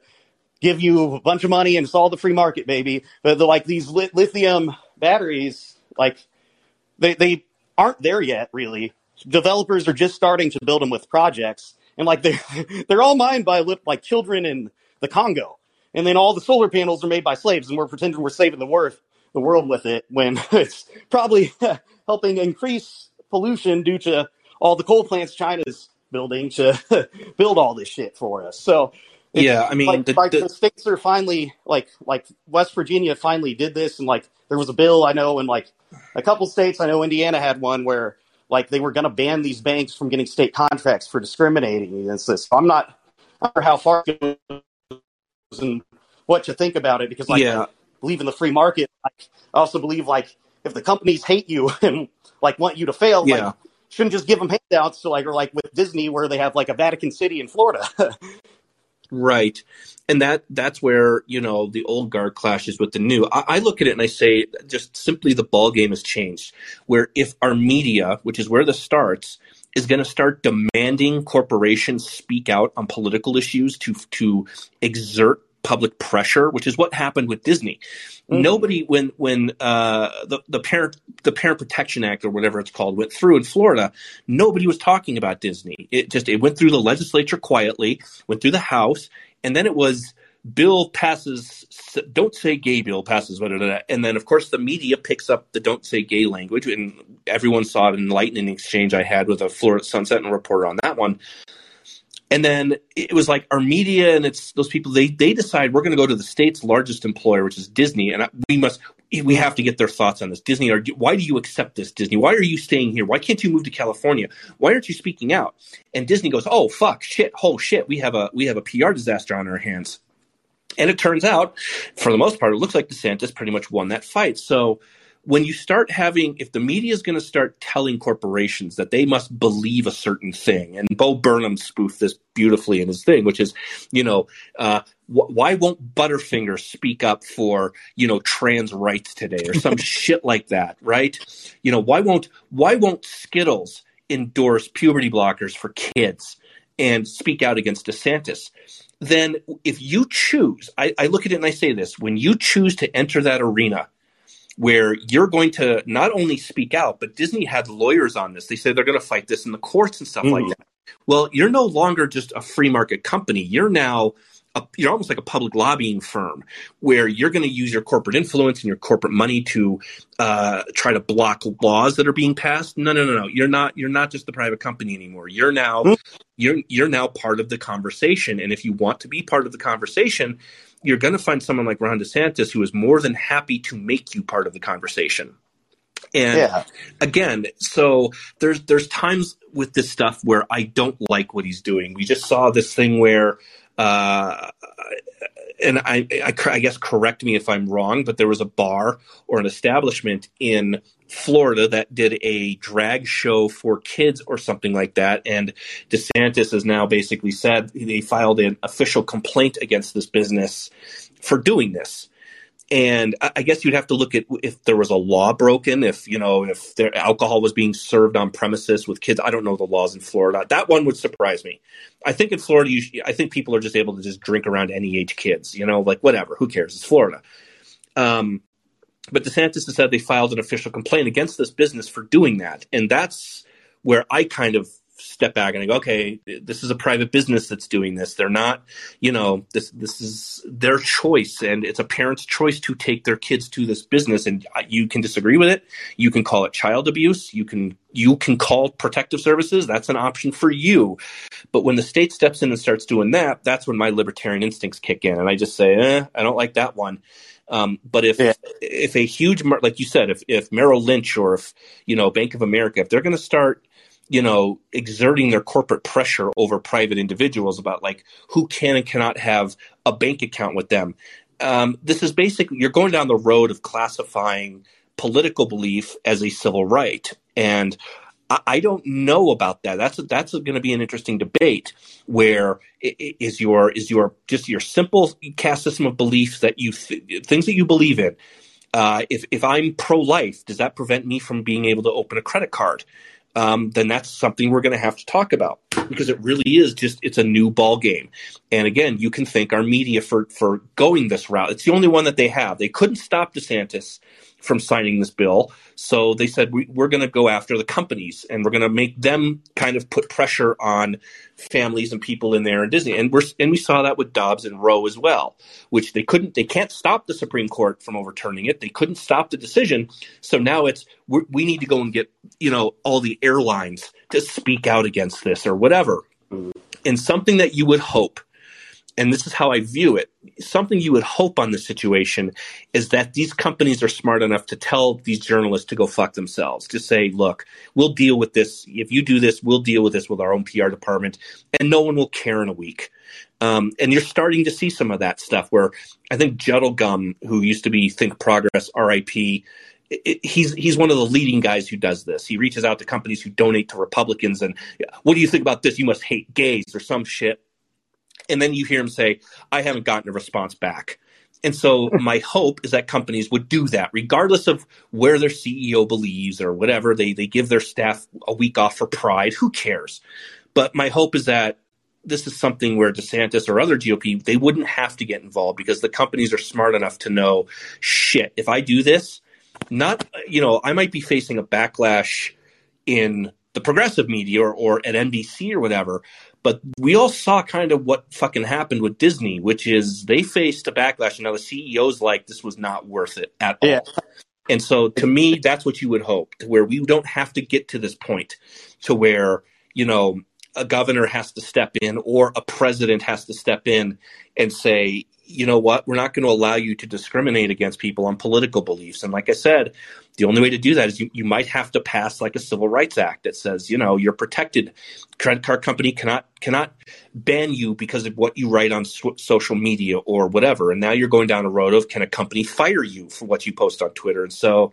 Speaker 11: give you a bunch of money and it's all the free market, baby. But the, like these li- lithium batteries, like they they aren't there yet. Really, developers are just starting to build them with projects, and like they're they're all mined by li- like children in the Congo, and then all the solar panels are made by slaves, and we're pretending we're saving the worth the world with it when it's probably helping increase pollution due to all the coal plants China's building to build all this shit for us. So
Speaker 1: Yeah, I mean,
Speaker 11: like,
Speaker 1: the-
Speaker 11: like
Speaker 1: the-
Speaker 11: the states are finally like like West Virginia finally did this, and like there was a bill I know, in like a couple states I know Indiana had one where like they were going to ban these banks from getting state contracts for discriminating against this. So I'm not not sure how far it goes and what to think about it because like
Speaker 1: Yeah.
Speaker 11: I believe in the free market. I also believe like if the companies hate you and like want you to fail,
Speaker 1: Yeah.
Speaker 11: like shouldn't just give them handouts. So like or like with Disney where they have like a Vatican City in Florida.
Speaker 1: Right. And that that's where, you know, the old guard clashes with the new. I, I look at it and I say just simply the ball game has changed. Where if our media, which is where this starts, is going to start demanding corporations speak out on political issues to to exert public pressure, which is what happened with Disney.
Speaker 11: Mhm.
Speaker 1: Nobody when when uh, the the parent the Parent Protection Act or whatever it's called went through in Florida, nobody was talking about Disney. It just it went through the legislature quietly, went through the House, and then it was bill passes don't say gay bill passes blah, blah, blah, and then of course the media picks up the don't say gay language and everyone saw an lightning exchange i had with a florida sun sentinel reporter on that one and then it was like our media and it's those people they they decide we're going to go to the state's largest employer which is disney and we must we have to get their thoughts on this. Disney are, why do you accept this disney? Why are you staying here? Why can't you move to california? Why aren't you speaking out? And disney goes oh fuck shit oh shit we have a we have a pr disaster on our hands. And it turns out for the most part it looks like desantis pretty much won that fight. So when you start having, if the media is going to start telling corporations that they must believe a certain thing, and Bo Burnham spoofed this beautifully in his thing, which is, you know, uh, wh- why won't Butterfinger speak up for, you know, trans rights today or some shit like that, right? You know, why won't why won't Skittles endorse puberty blockers for kids and speak out against DeSantis? Then, if you choose, I, I look at it and I say this: when you choose to enter that arena where you're going to not only speak out, but Disney had lawyers on this. They say they're going to fight this in the courts and stuff like
Speaker 11: Mhm.
Speaker 1: that. Well, you're no longer just a free market company. You're now a, you're almost like a public lobbying firm where you're going to use your corporate influence and your corporate money to uh, try to block laws that are being passed. No, no, no, no. You're not. You're not just the private company anymore. You're now.
Speaker 11: Mhm.
Speaker 1: You're you're now part of the conversation. And if you want to be part of the conversation, you're going to find someone like Ron DeSantis who is more than happy to make you part of the conversation. And
Speaker 11: yeah.
Speaker 1: again, so there's there's times with this stuff where I don't like what he's doing. We just saw this thing where, uh, and I, I, I guess correct me if I'm wrong, but there was a bar or an establishment in Florida that did a drag show for kids or something like that, and DeSantis has now basically said they filed an official complaint against this business for doing this. And I guess you'd have to look at if there was a law broken, if you know, if alcohol was being served on premises with kids. I don't know the laws in Florida. That one would surprise me. I think in Florida, you, I think people are just able to just drink around any age kids. You know, like whatever, who cares? It's Florida. Um, but DeSantis has said they filed an official complaint against this business for doing that. And that's where I kind of step back and I go, okay, this is a private business that's doing this. They're not, you know, this this is their choice, and it's a parent's choice to take their kids to this business. And you can disagree with it. You can call it child abuse. You can you can call protective services. That's an option for you. But when the state steps in and starts doing that, that's when my libertarian instincts kick in, and I just say, eh, I don't like that one. Um, but if
Speaker 10: Yeah.
Speaker 1: if a huge like you said, if if Merrill Lynch or if you know Bank of America, if they're going to start you know exerting their corporate pressure over private individuals about like who can and cannot have a bank account with them, um, this is basically you're going down the road of classifying political belief as a civil right and. I don't know about that. That's that's going to be an interesting debate. Where i- i- your is your just your simple caste system of beliefs that you th- things that you believe in? Uh, if if I'm pro life, does that prevent me from being able to open a credit card? Um, then that's something we're going to have to talk about because it really is just it's a new ball game. And again, you can thank our media for for going this route. It's the only one that they have. They couldn't stop DeSantis from signing this bill, so they said we, we're going to go after the companies and we're going to make them kind of put pressure on families and people in there in Disney. And we're and we saw that with Dobbs and Roe as well, which they couldn't they can't stop the Supreme Court from overturning it. They couldn't stop the decision. So now it's we're, we need to go and get you know all the airlines to speak out against this or whatever. Mm-hmm. And something that you would hope, and this is how I view it, something you would hope on this situation is that these companies are smart enough to tell these journalists to go fuck themselves, to say, look, we'll deal with this. If you do this, we'll deal with this with our own PR department, and no one will care in a week. Um, and you're starting to see some of that stuff where I think Gum, who used to be Think Progress, RIP, he's he's one of the leading guys who does this. He reaches out to companies who donate to Republicans and what do you think about this? You must hate gays or some shit. And then you hear him say, I haven't gotten a response back. And so hmm. my hope is that companies would do that, regardless of where their CEO believes or whatever. They they give their staff a week off for pride. Who cares? But my hope is that this is something where DeSantis or other GOP they wouldn't have to get involved because the companies are smart enough to know, shit, if I do this, not you know, I might be facing a backlash in the progressive media or, or at NBC or whatever. But we all saw kind of what fucking happened with Disney, which is they faced a backlash. And now the CEO's like, this was not worth it at all.
Speaker 10: Yeah.
Speaker 1: And so to me, that's what you would hope, to where we don't have to get to this point to where, you know, a governor has to step in or a president has to step in and say, you know what, we're not going to allow you to discriminate against people on political beliefs. And like I said, the only way to do that is you, you might have to pass like a civil rights act that says, you know, you're protected. Credit card company cannot cannot ban you because of what you write on so- social media or whatever. And now you're going down a road of can a company fire you for what you post on Twitter? And so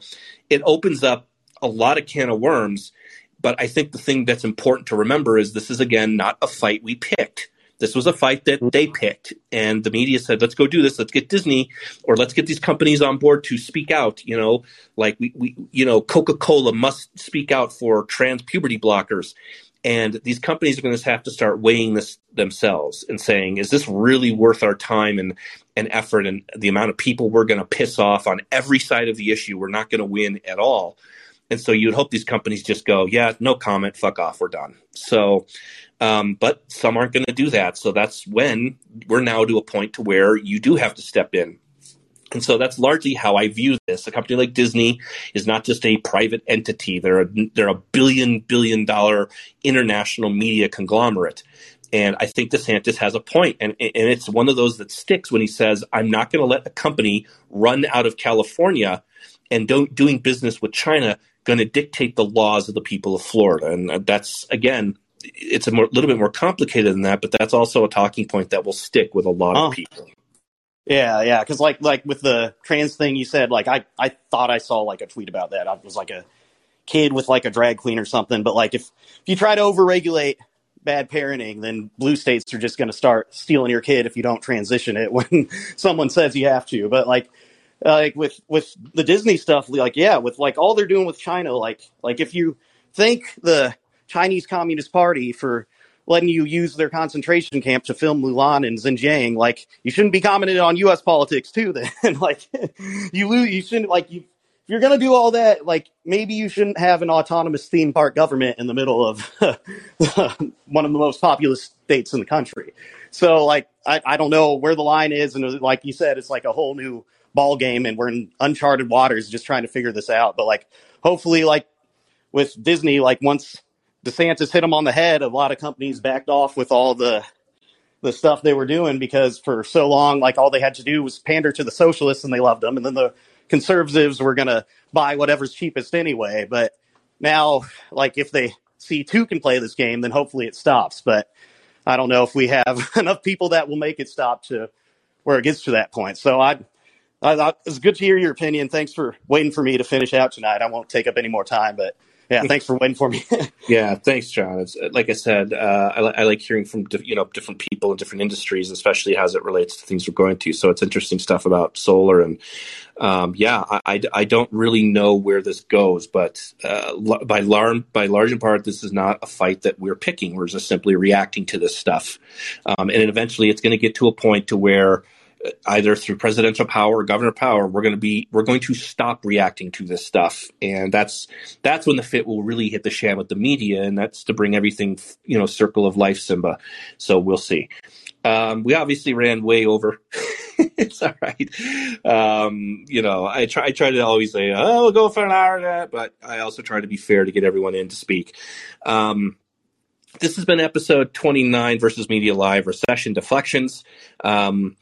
Speaker 1: it opens up a lot of can of worms. But I think the thing that's important to remember is this is again not a fight we picked. This was a fight that they mm-hmm. picked, and the media said, "Let's go do this. Let's get Disney, or let's get these companies on board to speak out." You know, like we, we you know, Coca Cola must speak out for trans puberty blockers, and these companies are going to have to start weighing this themselves and saying, "Is this really worth our time and and effort and the amount of people we're going to piss off on every side of the issue? We're not going to win at all." And so you'd hope these companies just go, yeah, no comment, fuck off, we're done. So, um, but some aren't going to do that. So that's when we're now to a point to where you do have to step in. And so that's largely how I view this. A company like Disney is not just a private entity; they're a they're a billion billion dollar international media conglomerate. And I think DeSantis has a point, and and it's one of those that sticks when he says, "I'm not going to let a company run out of California and don't doing business with China going to dictate the laws of the people of Florida." And that's again, it's a more, little bit more complicated than that, but that's also a talking point that will stick with a lot
Speaker 11: Oh.
Speaker 1: of people.
Speaker 11: Yeah, yeah, because like like with the trans thing you said, like I I thought I saw like a tweet about that. I was like a kid with like a drag queen or something. But like if if you try to overregulate bad parenting, then blue states are just going to start stealing your kid if you don't transition it when someone says you have to. But like like with with the Disney stuff, like yeah, with like all they're doing with China, like like if you thank the Chinese Communist Party for letting you use their concentration camp to film Mulan and Xinjiang. Like, you shouldn't be commenting on U.S. politics too. Then, like, you lose. You shouldn't like you. If you're gonna do all that, like maybe you shouldn't have an autonomous theme park government in the middle of one of the most populous states in the country. So, like, I, I don't know where the line is, and like you said, it's like a whole new ball game, and we're in uncharted waters, just trying to figure this out. But like, hopefully, like with Disney, like once DeSantis hit him on the head, a lot of companies backed off with all the the stuff they were doing because for so long, like all they had to do was pander to the socialists and they loved them, and then the conservatives were gonna buy whatever's cheapest anyway. But now, like if they see two can play this game, then hopefully it stops. But I don't know if we have enough people that will make it stop to where it gets to that point. So I, I thought it's good to hear your opinion. Thanks for waiting for me to finish out tonight. I won't take up any more time, but yeah, thanks for waiting for me.
Speaker 1: Yeah, thanks, John. It's like I said, uh, I, I like hearing from di- you know different people in different industries, especially as it relates to things we're going to. So it's interesting stuff about solar, and um, yeah, I, I, I don't really know where this goes, but uh, l- by large by large in part, this is not a fight that we're picking. We're just simply reacting to this stuff, um, and eventually, it's going to get to a point to where either through presidential power or governor power, we're going to be we're going to stop reacting to this stuff, and that's that's when the fit will really hit the sham with the media, and that's to bring everything you know circle of life, Simba. So we'll see. Um, we obviously ran way over. it's all right. Um, you know, I try I try to always say, oh, we'll go for an hour, that, but I also try to be fair to get everyone in to speak. Um, this has been episode 29 versus media live recession deflections um,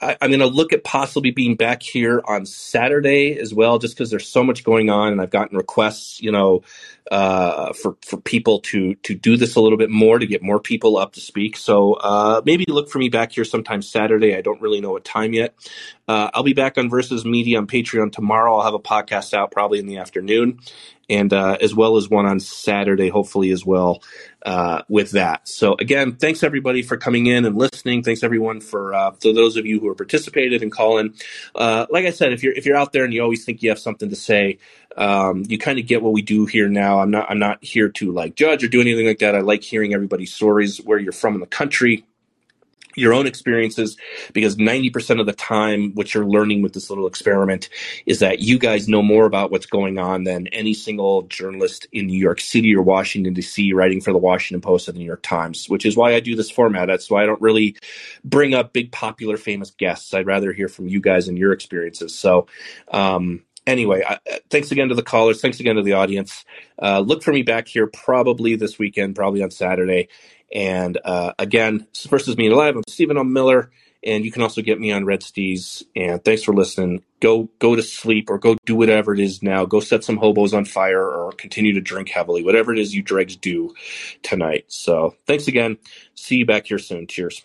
Speaker 1: I, I'm going to look at possibly being back here on Saturday as well, just because there's so much going on, and I've gotten requests, you know, uh, for for people to to do this a little bit more to get more people up to speak. So uh, maybe look for me back here sometime Saturday. I don't really know what time yet. Uh, I'll be back on Versus Media on Patreon tomorrow. I'll have a podcast out probably in the afternoon, and uh, as well as one on Saturday, hopefully as well uh, with that. So again, thanks everybody for coming in and listening. Thanks everyone for uh, for those of you who have participated and calling. Uh, like I said, if you're if you're out there and you always think you have something to say, um, you kind of get what we do here now. I'm not I'm not here to like judge or do anything like that. I like hearing everybody's stories, where you're from in the country, your own experiences because 90% of the time what you're learning with this little experiment is that you guys know more about what's going on than any single journalist in New York City or Washington DC writing for the Washington Post or the New York Times which is why I do this format that's why I don't really bring up big popular famous guests I'd rather hear from you guys and your experiences so um anyway, I, thanks again to the callers. Thanks again to the audience. Uh, look for me back here probably this weekend, probably on Saturday. And uh, again, versus me live. I'm Stephen O. Miller, and you can also get me on Red Steez. And thanks for listening. Go go to sleep or go do whatever it is now. Go set some hobos on fire or continue to drink heavily. Whatever it is you dregs do tonight. So thanks again. See you back here soon. Cheers.